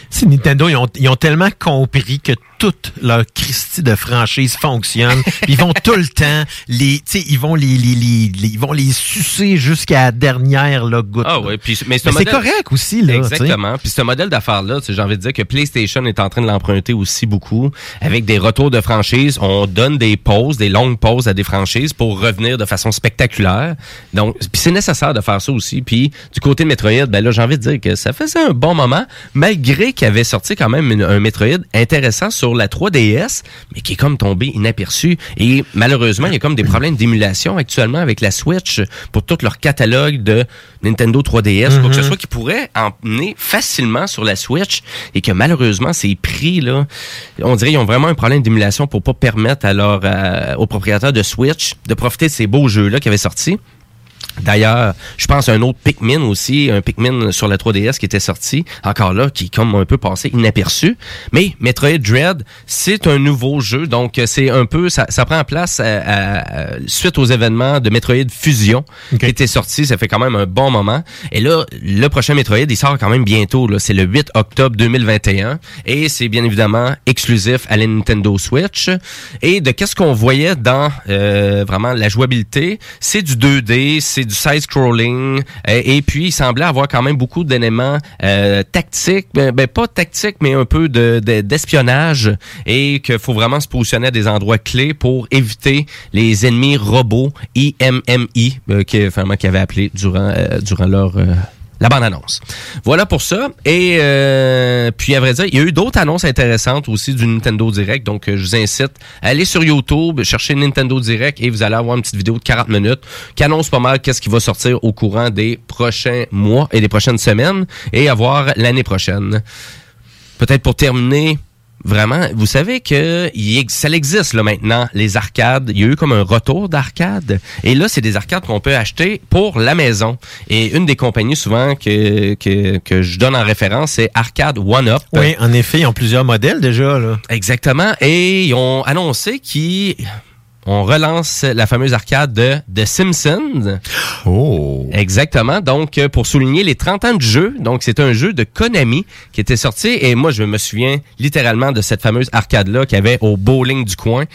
C'est Nintendo, ils ont, ils ont tellement compris que toute leur Christie de franchise fonctionne. Puis ils vont tout le temps les, tu sais, ils vont les, les, les, les- ils vont les sucer jusqu'à la dernière là, goutte. Ah là. oui, puis mais, ce Mais c'est correct aussi là. Exactement. Puis ce modèle d'affaires-là, tu sais, j'ai envie de dire que PlayStation est en train de l'emprunter aussi beaucoup avec des retours de franchise. On donne des pauses, des longues pauses à des franchises pour revenir de façon spectaculaire. Donc, puis c'est nécessaire de faire ça aussi. Puis du côté de Metroid, ben là, j'ai envie de dire que ça faisait un bon moment, malgré qu'il avait sorti quand même une- un Metroid intéressant sur la 3DS, mais qui est comme tombé inaperçu. Et malheureusement, il y a comme des problèmes d'émulation actuellement avec la Switch pour tout leur catalogue de Nintendo 3DS, quoi que ce Mhm. soit qui pourrait emmener facilement sur la Switch et que malheureusement ces prix là, on dirait qu'ils ont vraiment un problème d'émulation pour pas permettre à leur, euh, aux propriétaires de Switch de profiter de ces beaux jeux là qui avaient sorti. D'ailleurs, je pense à un autre Pikmin aussi, un Pikmin sur la 3DS qui était sorti, encore là, qui est comme un peu passé inaperçu. Mais Metroid Dread, c'est un nouveau jeu, donc c'est un peu, ça, ça prend place à- à- à- suite aux événements de Metroid Fusion qui était sorti, ça fait quand même un bon moment. Et là, le prochain Metroid, il sort quand même bientôt, c'est le 8 octobre 2021, et c'est bien évidemment exclusif à la Nintendo Switch. Et de qu'est-ce qu'on voyait dans euh, vraiment la jouabilité, c'est du 2D, c'est du side-scrolling, euh, et puis il semblait avoir quand même beaucoup d'éléments euh, tactiques, ben, ben, pas tactiques, mais un peu de de- d'espionnage, et qu'il faut vraiment se positionner à des endroits clés pour éviter les ennemis robots IMMI, euh, qui, finalement, qui avaient appelé durant, euh, durant leur... la bande-annonce. Voilà pour ça. Et euh, puis, à vrai dire, il y a eu d'autres annonces intéressantes aussi du Nintendo Direct. Donc, euh, je vous incite à aller sur YouTube, chercher Nintendo Direct et vous allez avoir une petite vidéo de 40 minutes qui annonce pas mal qu'est-ce qui va sortir au courant des prochains mois et des prochaines semaines et à voir l'année prochaine. Peut-être pour terminer, vraiment, vous savez que il ça existe là maintenant, les arcades. Il y a eu comme un retour d'arcade. Et là, c'est des arcades qu'on peut acheter pour la maison. Et une des compagnies souvent que, que, que je donne en référence, c'est Arcade One Up. Oui, en effet, ils ont plusieurs modèles déjà là. Exactement. Et ils ont annoncé qu'ils on relance la fameuse arcade de The Simpsons. Oh. Exactement. Donc, euh, pour souligner les 30 ans de jeu, donc c'est un jeu de Konami qui était sorti et moi, je me souviens littéralement de cette fameuse arcade-là qu'il y avait au bowling du coin.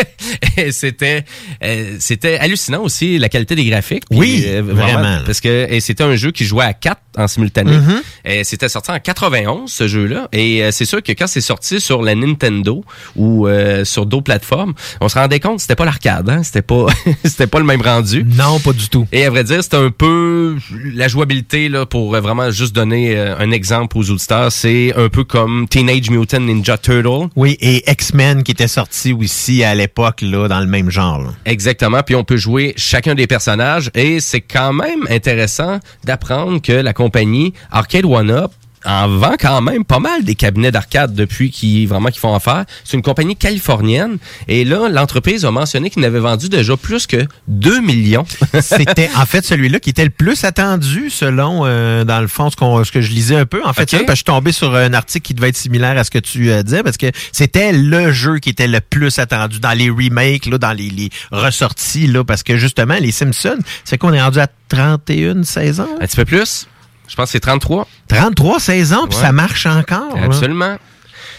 C'était euh, c'était hallucinant aussi la qualité des graphiques. Puis, Oui, euh, vraiment. Parce que c'était un jeu qui jouait à 4 en simultané. Mhm. Et C'était sorti en 91 ce jeu-là et euh, c'est sûr que quand c'est sorti sur la Nintendo ou euh, sur d'autres plateformes, on se rendait compte que c'était pas l'arcade, hein? c'était pas c'était pas le même rendu. Non, pas du tout. Et à vrai dire, c'était un peu la jouabilité là pour euh, vraiment juste donner euh, un exemple aux auditeurs, c'est un peu comme Teenage Mutant Ninja Turtle. Oui, et X-Men qui était sorti aussi à l'époque là dans le même genre. là. Exactement, puis on peut jouer chacun des personnages et c'est quand même intéressant d'apprendre que la compagnie Arcade One Up en vend quand même pas mal des cabinets d'arcade depuis qu'ils vraiment font affaire. C'est une compagnie californienne et là l'entreprise a mentionné qu'ils n'avaient vendu déjà plus que 2 millions. C'était en fait celui-là qui était le plus attendu selon euh, dans le fond ce, qu'on- ce que je lisais un peu. En fait, parce que je suis tombé sur un article qui devait être similaire à ce que tu euh, disais parce que c'était le jeu qui était le plus attendu dans les remakes, là, dans les, les ressorties là, parce que justement les Simpsons, c'est qu'on est rendu à 31 saisons? Un petit peu plus? Je pense que c'est 33. 33 saisons puis Ouais. ça marche encore. là.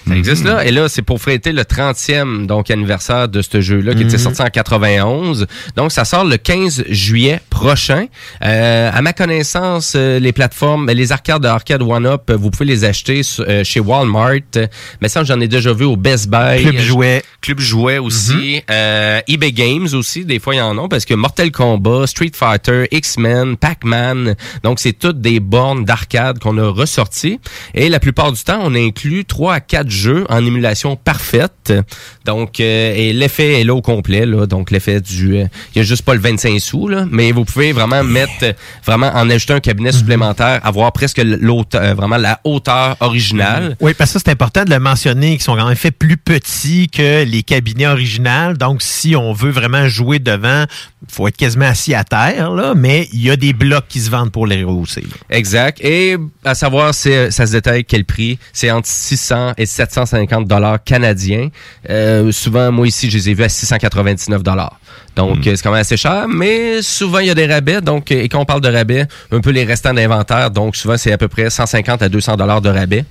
Ça existe là. Et là, c'est pour fêter le 30e donc, anniversaire de ce jeu-là qui était Mhm. sorti en 91. Donc, ça sort le 15 juillet prochain. Euh, à ma connaissance, euh, les plateformes, les arcades de Arcade One-Up, euh, vous pouvez les acheter euh, chez Walmart. Mais ça, j'en ai déjà vu au Best Buy. Club Jouet. Club Jouet aussi. Euh, eBay Games aussi, des fois, il y en a parce que Mortal Kombat, Street Fighter, X-Men, Pac-Man. Donc, c'est toutes des bornes d'arcade qu'on a ressorties. Et la plupart du temps, on inclut 3 à 4 jeu en émulation parfaite. Donc, euh, et l'effet est là au complet. Là, donc, l'effet du... euh, Il y a juste pas le 25 sous, là, mais vous pouvez vraiment mettre... Vraiment, en ajouter un cabinet supplémentaire, avoir presque l'auteur, euh, vraiment la hauteur originale. Oui, parce que c'est important de le mentionner, qu'ils sont même faits plus petits que les cabinets originaux. Donc, si on veut vraiment jouer devant, il faut être quasiment assis à terre, là, mais il y a des blocs qui se vendent pour les rehausser. Exact. Et à savoir, ça se détaille quel prix? C'est entre 600 et 750 dollars canadiens. Euh, souvent, moi ici, je les ai vus à 699 dollars. Donc, euh, c'est quand même assez cher, mais souvent, il y a des rabais. Donc, euh, et quand on parle de rabais, un peu les restants d'inventaire. Donc, souvent, c'est à peu près 150 à 200 dollars de rabais.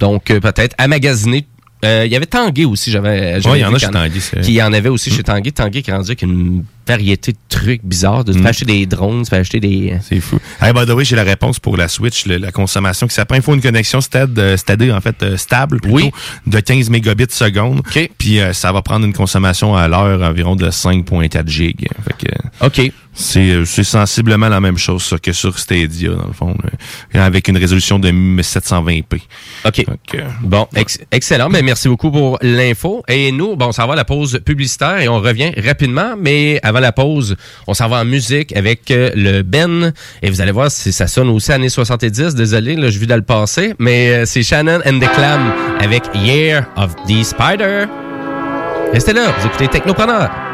Donc, euh, peut-être à magasiner. Euh, Il y avait Tanguay aussi, j'avais. Ouais, il y en a chez vrai. Qui en avait aussi chez Tanguay. Tanguay qui est rendu avec une variété de trucs bizarres. De tu peux acheter des drones, tu peux acheter des. C'est fou. Hey, by the way, j'ai la réponse pour la Switch, le- la consommation qui s'appelle. Il faut une connexion stade, euh, en fait, euh, stable, plutôt, de 15 mégabits seconde. Puis euh, ça va prendre une consommation à l'heure environ de 5.4 gigs. Fait que, OK. C'est euh, sensiblement la même chose ça, que sur Stadia, dans le fond, là, avec une résolution de 720p. OK. Bon, ex- excellent. Mais merci beaucoup pour l'info. Et nous, bon, on s'en va à la pause publicitaire et on revient rapidement. Mais avant la pause, on s'en va en musique avec euh, le Ben. Et vous allez voir si ça sonne aussi années 70. Désolé, là, je vis dans le passé. Mais euh, c'est Shannon and the Clam avec Year of the Spider. Restez là, vous écoutez Technopreneur.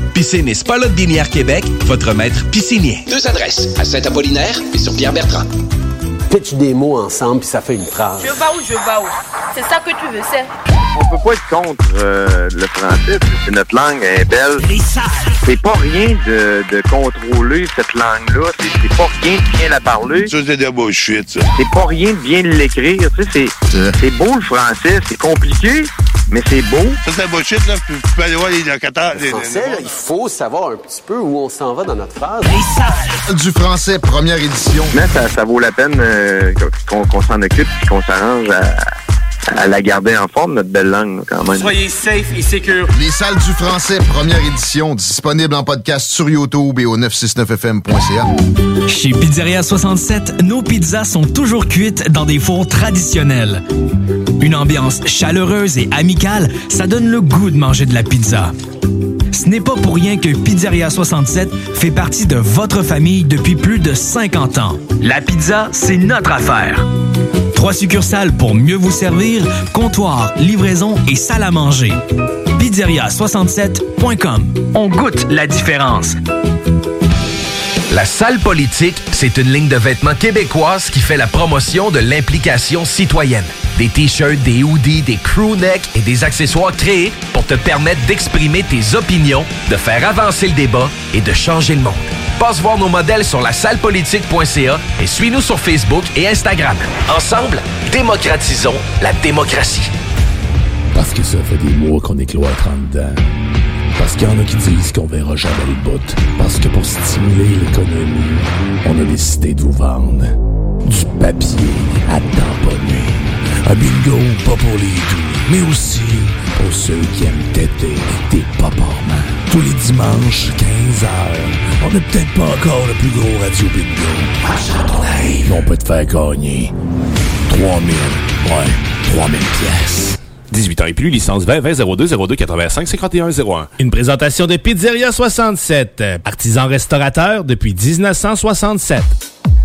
Piscine et Spa Lot Binière Québec, votre maître piscinier. Deux adresses, à Saint-Apollinaire et sur Pierre-Bertrand. Pitch des mots ensemble, puis ça fait une phrase. Je vais où, je vais où? C'est ça que tu veux, c'est. On peut pas être contre euh, le français. C'est notre langue, elle est belle. C'est pas rien de, de contrôler cette langue-là. C'est pas rien de bien la parler. Ça, c'est de la bullshit, ça. C'est pas rien de bien l'écrire. Tu sais, c'est c'est beau le français, c'est compliqué, mais c'est beau. Ça, c'est la bullshit, là. Tu peux aller voir les locataires. Le français, là, il faut savoir un petit peu où on s'en va dans notre phrase. Du français, première édition. Mais ça, ça vaut la peine euh, qu'on qu'on s'en occupe et qu'on s'arrange à, à la garder en forme, notre belle langue, quand même. Soyez safe et secure. Les salles du français, première édition, disponible en podcast sur YouTube et au 969fm.ca. Chez Pizzeria 67, nos pizzas sont toujours cuites dans des fours traditionnels. Une ambiance chaleureuse et amicale, ça donne le goût de manger de la pizza. Ce n'est pas pour rien que Pizzeria 67 fait partie de votre famille depuis plus de 50 ans. La pizza, c'est notre affaire. Trois succursales pour mieux vous servir, comptoir, livraison et salle à manger. Pizzeria67.com. On goûte la différence. La salle politique, c'est une ligne de vêtements québécoise qui fait la promotion de l'implication citoyenne. Des t-shirts, des hoodies, des crew necks et des accessoires créés pour te permettre d'exprimer tes opinions, de faire avancer le débat et de changer le monde. Passe voir nos modèles sur la sallepolitique.ca et suis-nous sur Facebook et Instagram. Ensemble, démocratisons la démocratie. Parce que ça fait des mois qu'on est cloître en dedans. Parce qu'il y en a qui disent qu'on verra jamais le bout. Parce que pour stimuler l'économie, on a décidé de vous vendre du papier à tamponner. Un bingo pas pour les doux, mais aussi pour ceux qui aiment têter des paparmans. Tous les dimanches, 15h, on n'est peut-être pas encore le plus gros radio bingo. Mais on peut te faire gagner 3000, ouais, 3000 pièces. 18 ans et plus, licence 20 20 02 02 85 51 01. Une présentation de Pizzeria 67, artisan restaurateur depuis 1967.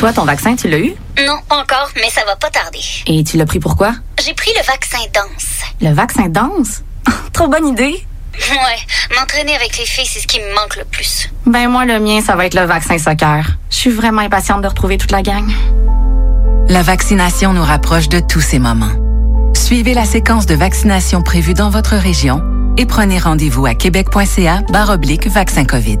Toi, ton vaccin, tu l'as eu? Non, pas encore, mais ça va pas tarder. Et tu l'as pris pourquoi? J'ai pris le vaccin danse. Le vaccin danse? Trop bonne idée! Ouais, m'entraîner avec les filles, c'est ce qui me manque le plus. Ben moi, le mien, ça va être le vaccin soccer. Je suis vraiment impatiente de retrouver toute la gang. La vaccination nous rapproche de tous ces moments. Suivez la séquence de vaccination prévue dans votre région et prenez rendez-vous à québec.ca oblique vaccin COVID.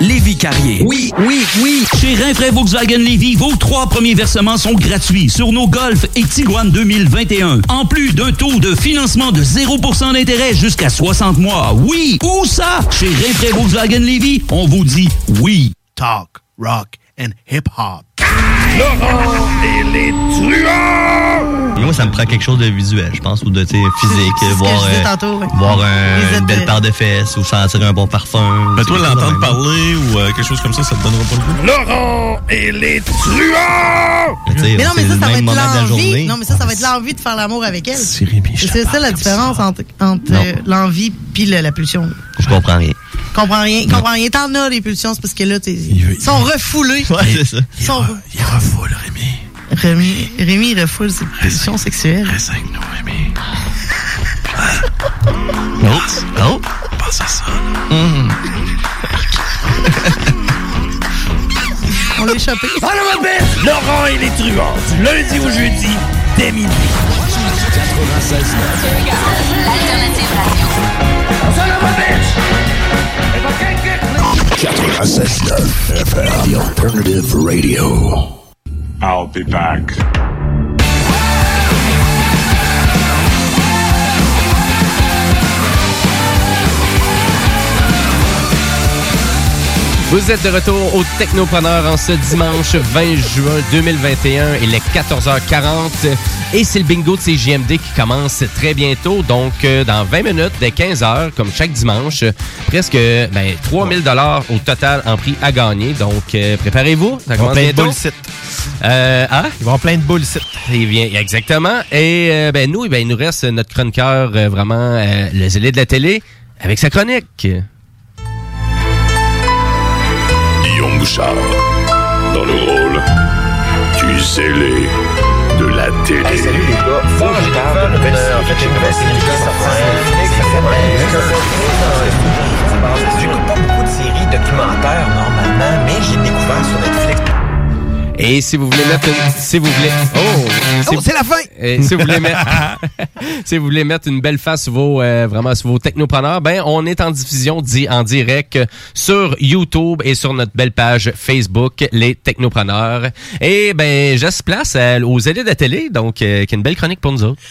Lévi Carrier. Oui, oui, oui. Chez Rinfraie Volkswagen Lévy, vos trois premiers versements sont gratuits sur nos Golf et Tiguan 2021. En plus d'un taux de financement de 0% d'intérêt jusqu'à 60 mois. Oui, où ça? Chez Rinfraie Volkswagen Lévy, on vous dit oui. Talk, rock and hip-hop. Laurent et les truands! Moi, ça me prend quelque chose de visuel, je pense, ou de physique. Voir euh, tantôt, ouais. voir un- une belle paire de fesses ou sentir un bon parfum. Ben toi, l'entendre même. parler ou euh, quelque chose comme ça, ça te donnera pas le goût? Laurent et les truands! Mais non, mais ça, ça va être moment de la l'envie. Non, mais ça, ça va être l'envie de faire l'amour avec elle. C'est ça la différence entre, entre euh, l'envie puis la pulsion. Je comprends rien. Comprends rien. Comprends rien. T'en as les pulsions, c'est parce que là, t'es- ils sont refoulés. Ouais, c'est ça. Ils sont Rémi. Rémi, Rémi, il refoule ses pulsions sexuelles. Oh, oh. Pense à ça. On l'a échappé. Allô, ma belle! Laurent et les truands, du lundi au jeudi, dès minuit. 96.9 FM, The Alternative Radio. I'll be back. Vous êtes de retour au Technopreneur en ce dimanche 20 juin 2021. Il est 14h40 et c'est le bingo de CJMD qui commence très bientôt. Donc, euh, dans 20 minutes, dès 15h, comme chaque dimanche, presque ben, 3000 dollars au total en prix à gagner. Donc, euh, préparez-vous. Ça Ils vont commence plein de bientôt. bullshit. Euh, hein? Ils vont plein de bullshit. Eh bien, exactement. Et euh, ben, nous, eh ben, il nous reste notre chroniqueur, euh, vraiment, le zélé de la télé, avec sa chronique. Bouchard, dans le rôle du zélé de la télé. salut les gars, faut que je parle d'une en fait une nouvelle série qui sort J'écoute pas beaucoup de séries documentaires normalement, mais j'ai découvert sur Netflix. Et si vous voulez mettre une, si vous voulez, oh, si Oh, c'est la fin! Et si vous voulez mettre, si vous voulez mettre une belle face sur vos, euh, vraiment sur vos technopreneurs, ben, on est en diffusion di- en direct sur YouTube et sur notre belle page Facebook, les technopreneurs. Et ben, je place à- aux élus de la télé, donc, euh, qui est une belle chronique pour nous autres.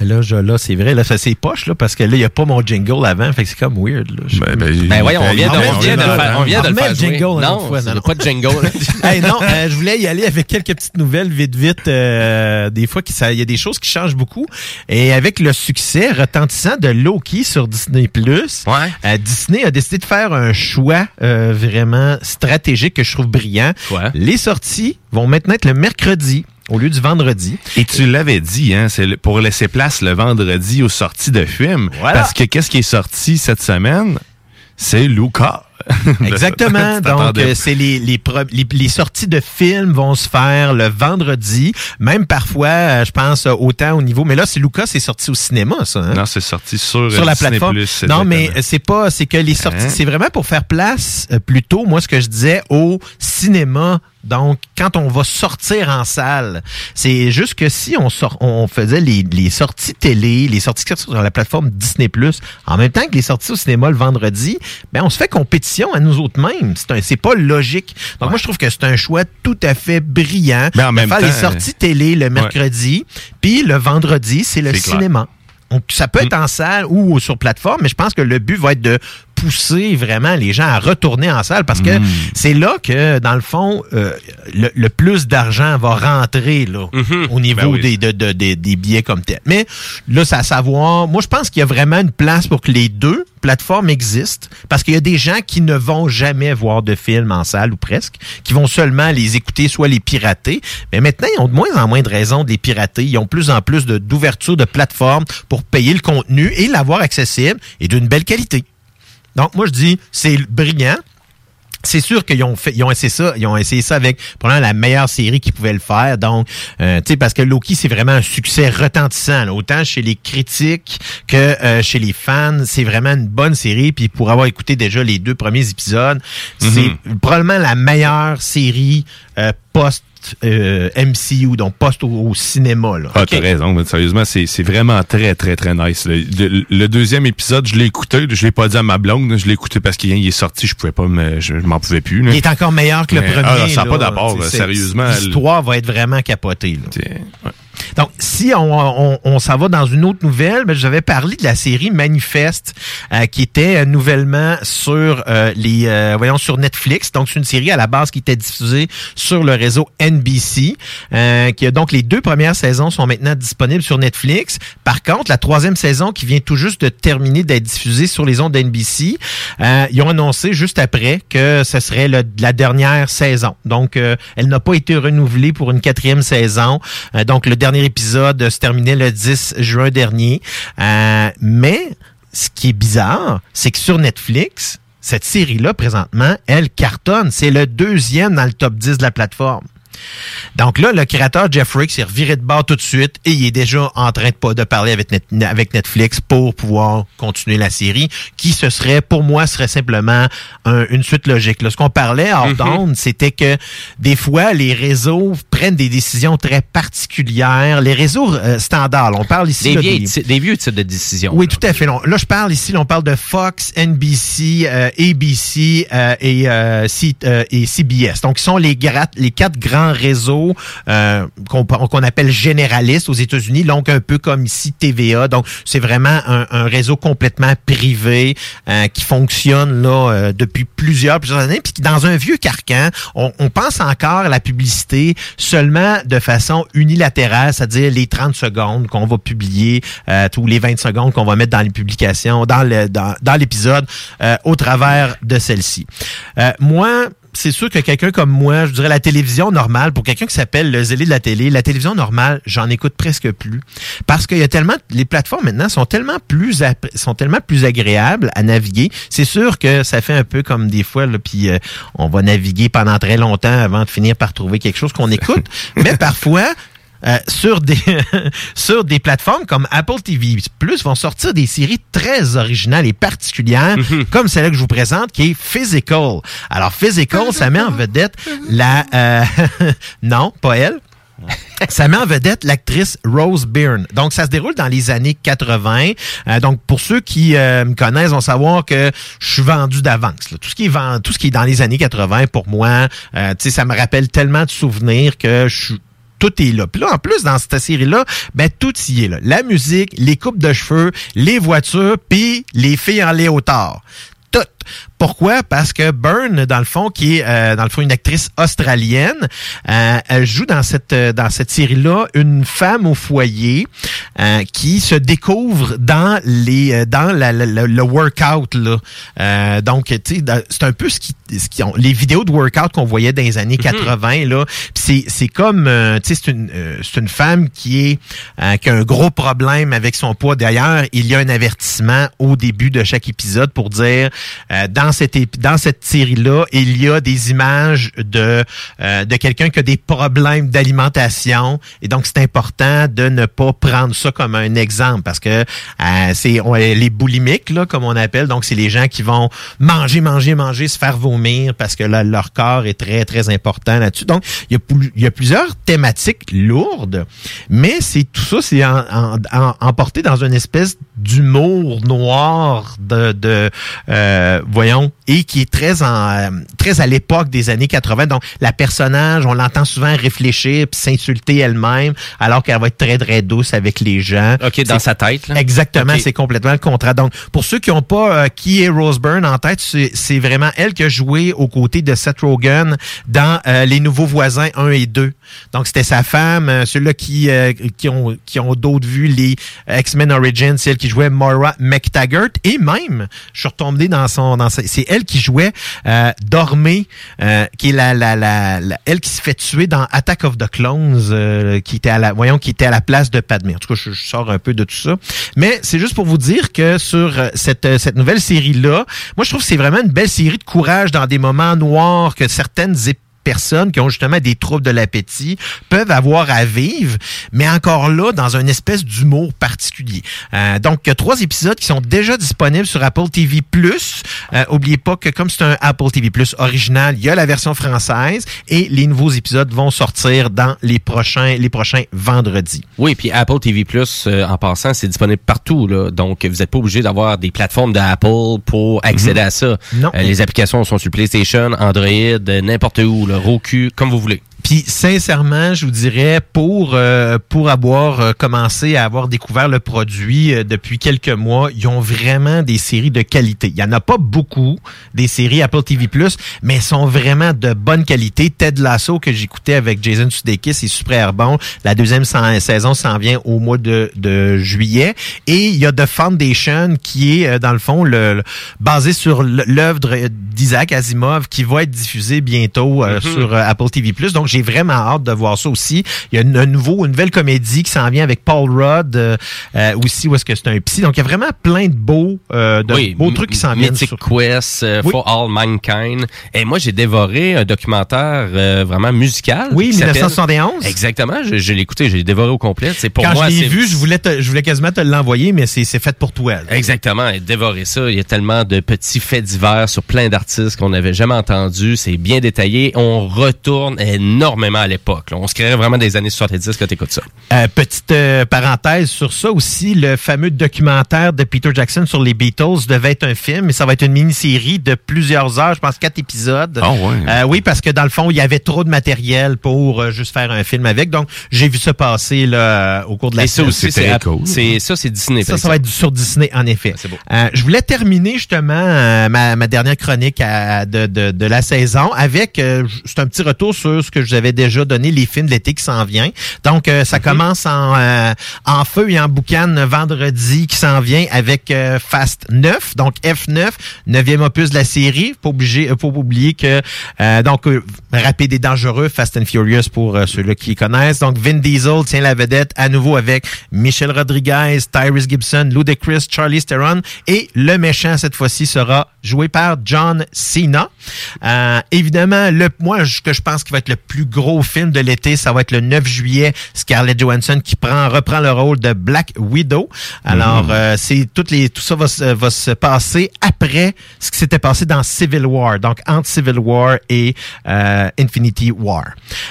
Mais Là, je- là c'est vrai, là, ça c'est poche, là, parce que là, il n'y a pas mon jingle avant, fait que c'est comme weird. Là. Je- Ben, voyons, on vient de, on vient de le faire, on vient de le Remets faire le jouer. jingle Non, fois, il y a non, pas de jingle. hey, non, euh, je voulais y aller avec quelques petites nouvelles vite vite. euh, des fois, il y a des choses qui changent beaucoup. Et avec le succès retentissant de Loki sur Disney+, euh, Disney a décidé de faire un choix euh, vraiment stratégique que je trouve brillant. Les sorties vont maintenant être le mercredi au lieu du vendredi. Et tu l'avais dit, hein, c'est pour laisser place le vendredi aux sorties de films. Voilà. Parce que qu'est-ce qui est sorti cette semaine? C'est Luca. Exactement. Donc, euh, c'est les, les, pro- les, les sorties de films vont se faire le vendredi. Même parfois, euh, je pense, euh, autant au niveau... Mais là, c'est Lucas, c'est sorti au cinéma, ça. hein? Non, c'est sorti sur, sur la plateforme. Non, mais c'est pas, c'est que les sorties, Hein? c'est vraiment pour faire place euh, plutôt, moi, ce que je disais, au cinéma. Donc, quand on va sortir en salle, c'est juste que si on sort, on faisait les, les sorties télé, les sorties sur la plateforme Disney+, en même temps que les sorties au cinéma le vendredi, ben on se fait compétition à nous autres mêmes. C'est un- c'est pas logique. Donc moi je trouve que c'est un choix tout à fait brillant. Mais en de même faire temps, les sorties télé le mercredi, puis le vendredi c'est le clair. cinéma. Donc, ça peut être en salle ou sur plateforme, mais je pense que le but va être de pousser vraiment les gens à retourner en salle parce que c'est là que, dans le fond, euh, le, le plus d'argent va rentrer là, au niveau Ben oui. des, de- de- des- des billets comme tel. Mais là, c'est à savoir, moi, je pense qu'il y a vraiment une place pour que les deux plateformes existent parce qu'il y a des gens qui ne vont jamais voir de films en salle ou presque, qui vont seulement les écouter, soit les pirater. Mais maintenant, ils ont de moins en moins de raisons de les pirater. Ils ont de plus en plus de- d'ouverture de plateformes pour payer le contenu et l'avoir accessible et d'une belle qualité. Donc, moi, je dis, c'est brillant. C'est sûr qu'ils ont fait, ils ont essayé ça, ils ont essayé ça avec probablement la meilleure série qu'ils pouvaient le faire. Donc, euh, tu sais, parce que Loki c'est vraiment un succès retentissant, là. autant chez les critiques que euh, chez les fans. C'est vraiment une bonne série. Puis pour avoir écouté déjà les deux premiers épisodes, c'est probablement la meilleure série euh, post euh, MCU, donc post au, au cinéma. Là. Ah, t'as raison. mais Sérieusement, c'est c'est vraiment très, très, très nice. Le, le- le deuxième épisode, je l'ai écouté. Je l'ai pas dit à ma blonde. Je l'ai écouté parce qu'il est sorti. Je pouvais pas me, je, je m'en pouvais plus. là. Il est encore meilleur que le Mais, premier. ah, ça n'a pas c'est- sérieusement. L'histoire va être vraiment capotée. là. Donc, si on, on, on s'en va dans une autre nouvelle, ben, j'avais parlé de la série Manifeste euh, qui était euh, nouvellement sur euh, les euh, voyons sur Netflix. Donc, c'est une série à la base qui était diffusée sur le réseau NBC. Euh, qui donc les deux premières saisons sont maintenant disponibles sur Netflix. Par contre, la troisième saison qui vient tout juste de terminer d'être diffusée sur les ondes d'NBC, euh, ils ont annoncé juste après que ce serait la dernière saison. Donc, elle n'a pas été renouvelée pour une quatrième saison. Donc, le dernier épisode euh, se terminait le 10 juin dernier. Euh, mais ce qui est bizarre, c'est que sur Netflix, cette série-là, présentement, elle cartonne. C'est le deuxième dans le top 10 de la plateforme. Donc là, le créateur Jeff Rick s'est reviré de bord tout de suite et il est déjà en train de, de parler avec, Net- avec Netflix pour pouvoir continuer la série, qui ce serait, pour moi, serait simplement un- une suite logique. Là, ce qu'on parlait hors d'onde, c'était que des fois, les réseaux prennent des décisions très particulières. Les réseaux euh, standards, là, on parle ici Des, là, des- vieux types de décisions. oui, tout à fait. Là, je parle ici, on parle de Fox, NBC, euh, ABC euh, et, C- et CBS. Donc, ils sont les, les quatre grandes grand réseau euh, qu'on appelle généraliste aux États-Unis, donc un peu comme ici TVA. Donc, c'est vraiment un, un réseau complètement privé euh, qui fonctionne là euh, depuis plusieurs, plusieurs années, puis dans un vieux carcan, on, on pense encore à la publicité seulement de façon unilatérale, c'est-à-dire les 30 secondes qu'on va publier, euh, tous les 20 secondes qu'on va mettre dans les publications, dans le dans, dans l'épisode, euh, au travers de celle-ci. Euh, moi, c'est sûr que quelqu'un comme moi, je dirais la télévision normale, pour quelqu'un qui s'appelle le zélé de la télé, la télévision normale, j'en écoute presque plus. Parce qu'il y a tellement, les plateformes maintenant sont tellement plus, sont tellement plus agréables à naviguer. C'est sûr que ça fait un peu comme des fois, là, puis euh, on va naviguer pendant très longtemps avant de finir par trouver quelque chose qu'on écoute. Mais parfois, euh, sur des sur des plateformes comme Apple TV Plus vont sortir des séries très originales et particulières comme celle que je vous présente qui est Physical. Alors Physical, ça met en vedette la euh, non, pas elle. Ça met en vedette l'actrice Rose Byrne. Donc, ça se déroule dans les années 80. Euh, donc, pour ceux qui euh, me connaissent, vont savoir que je suis vendu d'avance. Tout ce qui est vend- tout ce qui est dans les années 80, pour moi, euh, tu sais, ça me rappelle tellement de souvenirs que je suis tout est là. Puis là, en plus, dans cette série-là, ben tout y est là. La musique, les coupes de cheveux, les voitures, puis les filles en léotard. Tout. Pourquoi? Parce que Byrne, dans le fond, qui est euh, dans le fond une actrice australienne, euh, elle joue dans cette euh, dans cette série-là une femme au foyer euh, qui se découvre dans les euh, dans la, la- la- le workout là. Euh, donc tu sais c'est un peu ce qui, ce qui ont, les vidéos de workout qu'on voyait dans les années 80 là. Puis c'est c'est comme euh, tu sais c'est une euh, c'est une femme qui est euh, qui a un gros problème avec son poids. D'ailleurs, il y a un avertissement au début de chaque épisode pour dire euh, dans cette dans cette série là, il y a des images de euh, de quelqu'un qui a des problèmes d'alimentation et donc c'est important de ne pas prendre ça comme un exemple parce que euh, c'est les boulimiques là comme on appelle donc c'est les gens qui vont manger manger manger se faire vomir parce que là, leur corps est très très important là-dessus. Donc il y a il y a plusieurs thématiques lourdes mais c'est tout ça c'est en- en- en- emporté dans une espèce d'humour noir de, de euh, voyons et qui est très en euh, très à l'époque des années 80 donc la personnage on l'entend souvent réfléchir puis s'insulter elle-même alors qu'elle va être très très douce avec les gens OK, dans sa tête. là. Exactement, c'est complètement le contrat. Donc, pour ceux qui n'ont pas euh, qui est Rose Byrne en tête, c'est c'est vraiment elle qui a joué aux côtés de Seth Rogen dans euh, Les Nouveaux Voisins 1 et 2. Donc, c'était sa femme, euh, ceux-là qui, euh, qui ont, qui ont d'autres vues, les X-Men Origins, c'est elle qui jouait Maura McTaggart. Et même, je suis retombé dans son... C'est elle qui jouait euh, Dormé, euh, qui est la, la, la, Elle qui se fait tuer dans Attack of the Clones, euh, qui était à la... Voyons, qui était à la place de Padmé. En tout cas, je, sors un peu de tout ça. Mais c'est juste pour vous dire que sur euh, cette, cette nouvelle série-là, moi, je trouve que c'est vraiment une belle série de courage dans des moments noirs que certaines ép- personnes qui ont justement des troubles de l'appétit peuvent avoir à vivre, mais encore là, dans une espèce d'humour particulier. Euh, donc, il y a trois épisodes qui sont déjà disponibles sur Apple TV+. Euh, oubliez pas que comme c'est un Apple TV+, original, il y a la version française et les nouveaux épisodes vont sortir dans les prochains, les prochains vendredis. Oui, puis Apple TV Plus, euh, en passant, c'est disponible partout. Là. Donc, vous n'êtes pas obligé d'avoir des plateformes d'Apple pour accéder Mhm. à ça. Non. Euh, les applications sont sur PlayStation, Android, euh, n'importe où, là, Roku, comme vous voulez. Puis sincèrement, je vous dirais pour euh, pour avoir euh, commencé à avoir découvert le produit euh, depuis quelques mois, ils ont vraiment des séries de qualité. Il y en a pas beaucoup des séries Apple TV+, mais elles sont vraiment de bonne qualité. Ted Lasso que j'écoutais avec Jason Sudeikis, c'est super bon. La deuxième sa- saison s'en vient au mois de, de juillet et il y a The Foundation qui est euh, dans le fond le, le- basé sur l'œuvre d'Isaac Asimov qui va être diffusée bientôt euh, Mhm. sur euh, Apple TV+. Donc j'ai vraiment hâte de voir ça aussi. Il y a une, un nouveau, une nouvelle comédie qui s'en vient avec Paul Rudd euh, euh, aussi où est-ce que c'est un psy. Donc il y a vraiment plein de beaux, euh, de oui, beaux trucs qui s'en viennent. Mythic sur- Quest, euh, Oui. For All Mankind. Et moi, j'ai dévoré un documentaire euh, vraiment musical. Oui, qui s'appelle- 1971. Exactement, je, je l'ai écouté, j'ai dévoré au complet. C'est pour Quand moi, je l'ai vu, je voulais, te- je voulais quasiment te l'envoyer, mais c'est fait pour toi. là. Exactement, et dévorer ça. Il y a tellement de petits faits divers sur plein d'artistes qu'on n'avait jamais entendus. C'est bien détaillé. On retourne et énormément à l'époque. On se créerait vraiment des années 70 quand t'écoutes ça. Euh, petite euh, parenthèse sur ça aussi, le fameux documentaire de Peter Jackson sur les Beatles devait être un film, mais ça va être une mini-série de plusieurs heures, je pense quatre épisodes. Ah ouais. Euh, oui, parce que dans le fond, il y avait trop de matériel pour euh, juste faire un film avec. Donc, j'ai vu ça passer là, au cours de la Et ça aussi, c'est c'est- ça, c'est Disney. Ça, ça va être sur Disney, en effet. Euh, je voulais terminer justement euh, ma, ma dernière chronique à- de, de, de la saison avec, euh, c'est un petit retour sur ce que je vous avais déjà donné, les films de l'été qui s'en vient. Donc, euh, ça commence en, euh, en feu et en boucan vendredi qui s'en vient avec euh, Fast 9, donc F9, neuvième opus de la série. Faut obligé, pas oublier que euh, donc euh, rapide et dangereux, Fast and Furious pour euh, ceux-là qui connaissent. Donc Vin Diesel tient la vedette à nouveau avec Michel Rodriguez, Tyrese Gibson, Ludacris, Charlie Theron et le méchant cette fois-ci sera joué par John Cena. Euh, évidemment, le moi ce que je pense qui va être le plus gros film de l'été, ça va être le 9 juillet, Scarlett Johansson qui prend reprend le rôle de Black Widow. Alors Mhm. euh, c'est toutes les tout ça va, se- va se passer après ce qui s'était passé dans Civil War, donc entre Civil War et euh, Infinity War.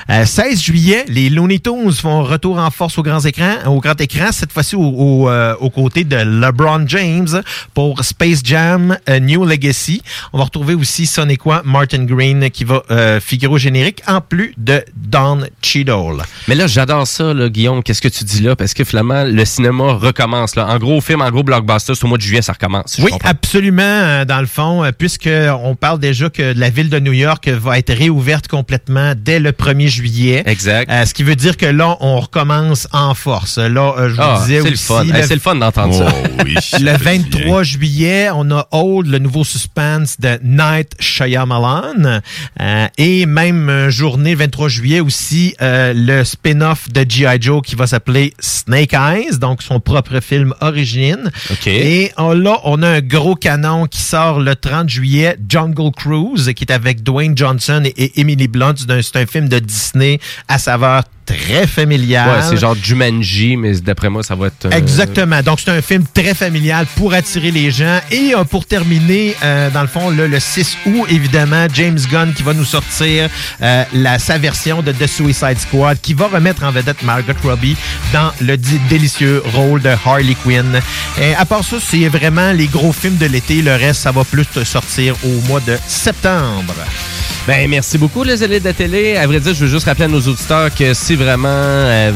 Euh, 16 juillet, les Looney Tunes font retour en force au grand écran, au grand écran cette fois-ci au, au, euh, aux côtés de LeBron James pour Space Jam A New Legacy. On va retrouver aussi Sonic Martin Green qui va euh, figurer au générique en plus de Don Cheadle. Mais là, j'adore ça, là, Guillaume. Qu'est-ce que tu dis là? Parce que finalement, le cinéma recommence. Là. En gros film, en gros blockbuster, c'est au mois de juillet, ça recommence. si Oui, absolument. euh, Dans le fond, euh, puisque on parle déjà que la ville de New York va être réouverte complètement dès le 1er juillet. Exact. Euh, ce qui veut dire que là, on recommence en force. Là, euh, je vous Ah, disais c'est le aussi. fun. C'est le fun d'entendre ça. Oh oui, le fait 23 juillet, on a Old, le nouveau suspense de Night Shyamalan. Euh, et même journée, 23 juillet aussi, euh, le spin-off de G.I. Joe qui va s'appeler Snake Eyes, donc son propre film origine. OK. Et on- là, on a un gros canon qui sort le 30 juillet, Jungle Cruise, qui est avec Dwayne Johnson et, et Emily Blunt. C'est un- C'est un film de Disney à saveur très familiale. Ouais, c'est genre Jumanji, mais d'après moi, ça va être. euh, Exactement. Donc, c'est un film très familial pour attirer les gens. Et euh, pour terminer, euh, dans le fond, là, le 6 août, évidemment, James Gunn qui va nous sortir euh, la, sa version de The Suicide Squad qui va remettre en vedette Margot Robbie dans le délicieux rôle de Harley Quinn. Et à part ça, c'est vraiment les gros films de l'été. Le reste, ça va plus sortir au mois de septembre. Ben, merci beaucoup, les élites de la télé. À vrai dire, je veux juste rappeler à nos auditeurs que si vraiment euh,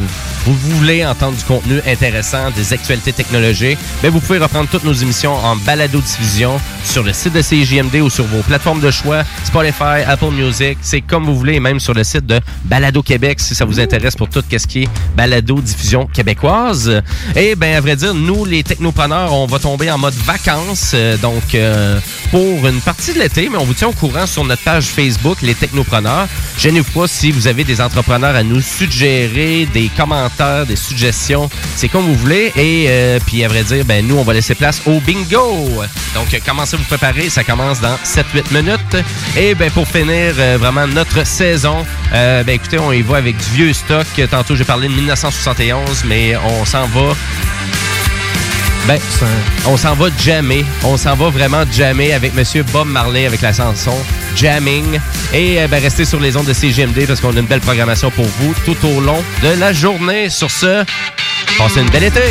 vous voulez entendre du contenu intéressant, des actualités technologiques, ben, vous pouvez reprendre toutes nos émissions en balado-diffusion sur le site de CJMD ou sur vos plateformes de choix, Spotify, Apple Music. C'est comme vous voulez, et même sur le site de Balado Québec si ça vous intéresse pour tout ce qui est balado-diffusion québécoise. Et ben, à vrai dire, nous, les technopreneurs, on va tomber en mode vacances. euh, donc, euh, pour une partie de l'été, mais on vous tient au courant sur notre page Facebook, les technopreneurs. Gênez-vous pas si vous avez des entrepreneurs à nous suggérer, des commentaires, des suggestions. C'est comme vous voulez. Et euh, puis, à vrai dire, ben, nous, on va laisser place au bingo. Donc, commencez à vous préparer. Ça commence dans 7-8 minutes. Et ben, pour finir euh, vraiment notre saison, euh, ben, écoutez, on y va avec du vieux stock. Tantôt, j'ai parlé de 1971, mais on s'en va ben, on s'en va jammer. On s'en va vraiment jammer avec Monsieur Bob Marley avec la chanson Jamming. Et euh, ben, restez sur les ondes de CGMD parce qu'on a une belle programmation pour vous tout au long de la journée. Sur ce, passez une belle été.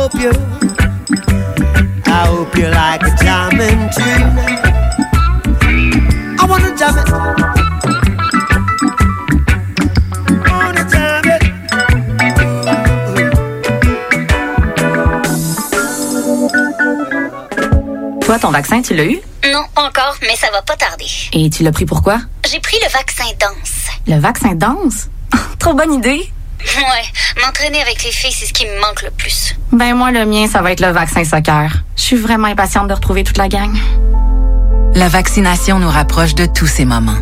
Hope you. I hope you like jamming too. I wanna jam it. Wanna jam it. Toi, ton vaccin, tu l'as eu? Non, encore, mais ça va pas tarder. Et tu l'as pris pourquoi? J'ai pris le vaccin danse. Le vaccin danse? Trop bonne idée! Ouais, m'entraîner avec les filles, c'est ce qui me manque le plus. Ben moi, le mien, ça va être le vaccin soccer. Je suis vraiment impatiente de retrouver toute la gang. La vaccination nous rapproche de tous ces moments.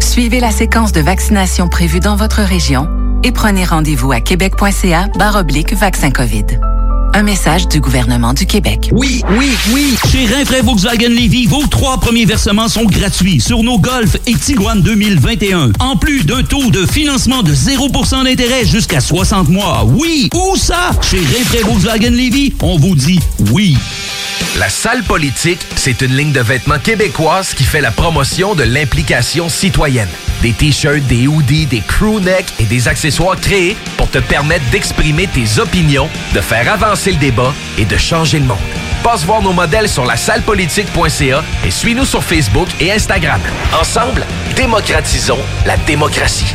Suivez la séquence de vaccination prévue dans votre région et prenez rendez-vous à québec.ca oblique vaccin COVID. Un message du gouvernement du Québec. Oui, oui, oui. Chez Rinfraie Volkswagen Lévy, vos trois premiers versements sont gratuits sur nos Golf et Tiguan 2021. En plus d'un taux de financement de 0% d'intérêt jusqu'à 60 mois. Oui, où ça? Chez Rinfraie Volkswagen Lévy, on vous dit oui. La salle politique, c'est une ligne de vêtements québécoise qui fait la promotion de l'implication citoyenne. Des t-shirts, des hoodies, des crewnecks et des accessoires créés pour te permettre d'exprimer tes opinions, de faire avancer le débat et de changer le monde. Passe voir nos modèles sur la sallepolitique.ca et suis-nous sur Facebook et Instagram. Ensemble, démocratisons la démocratie.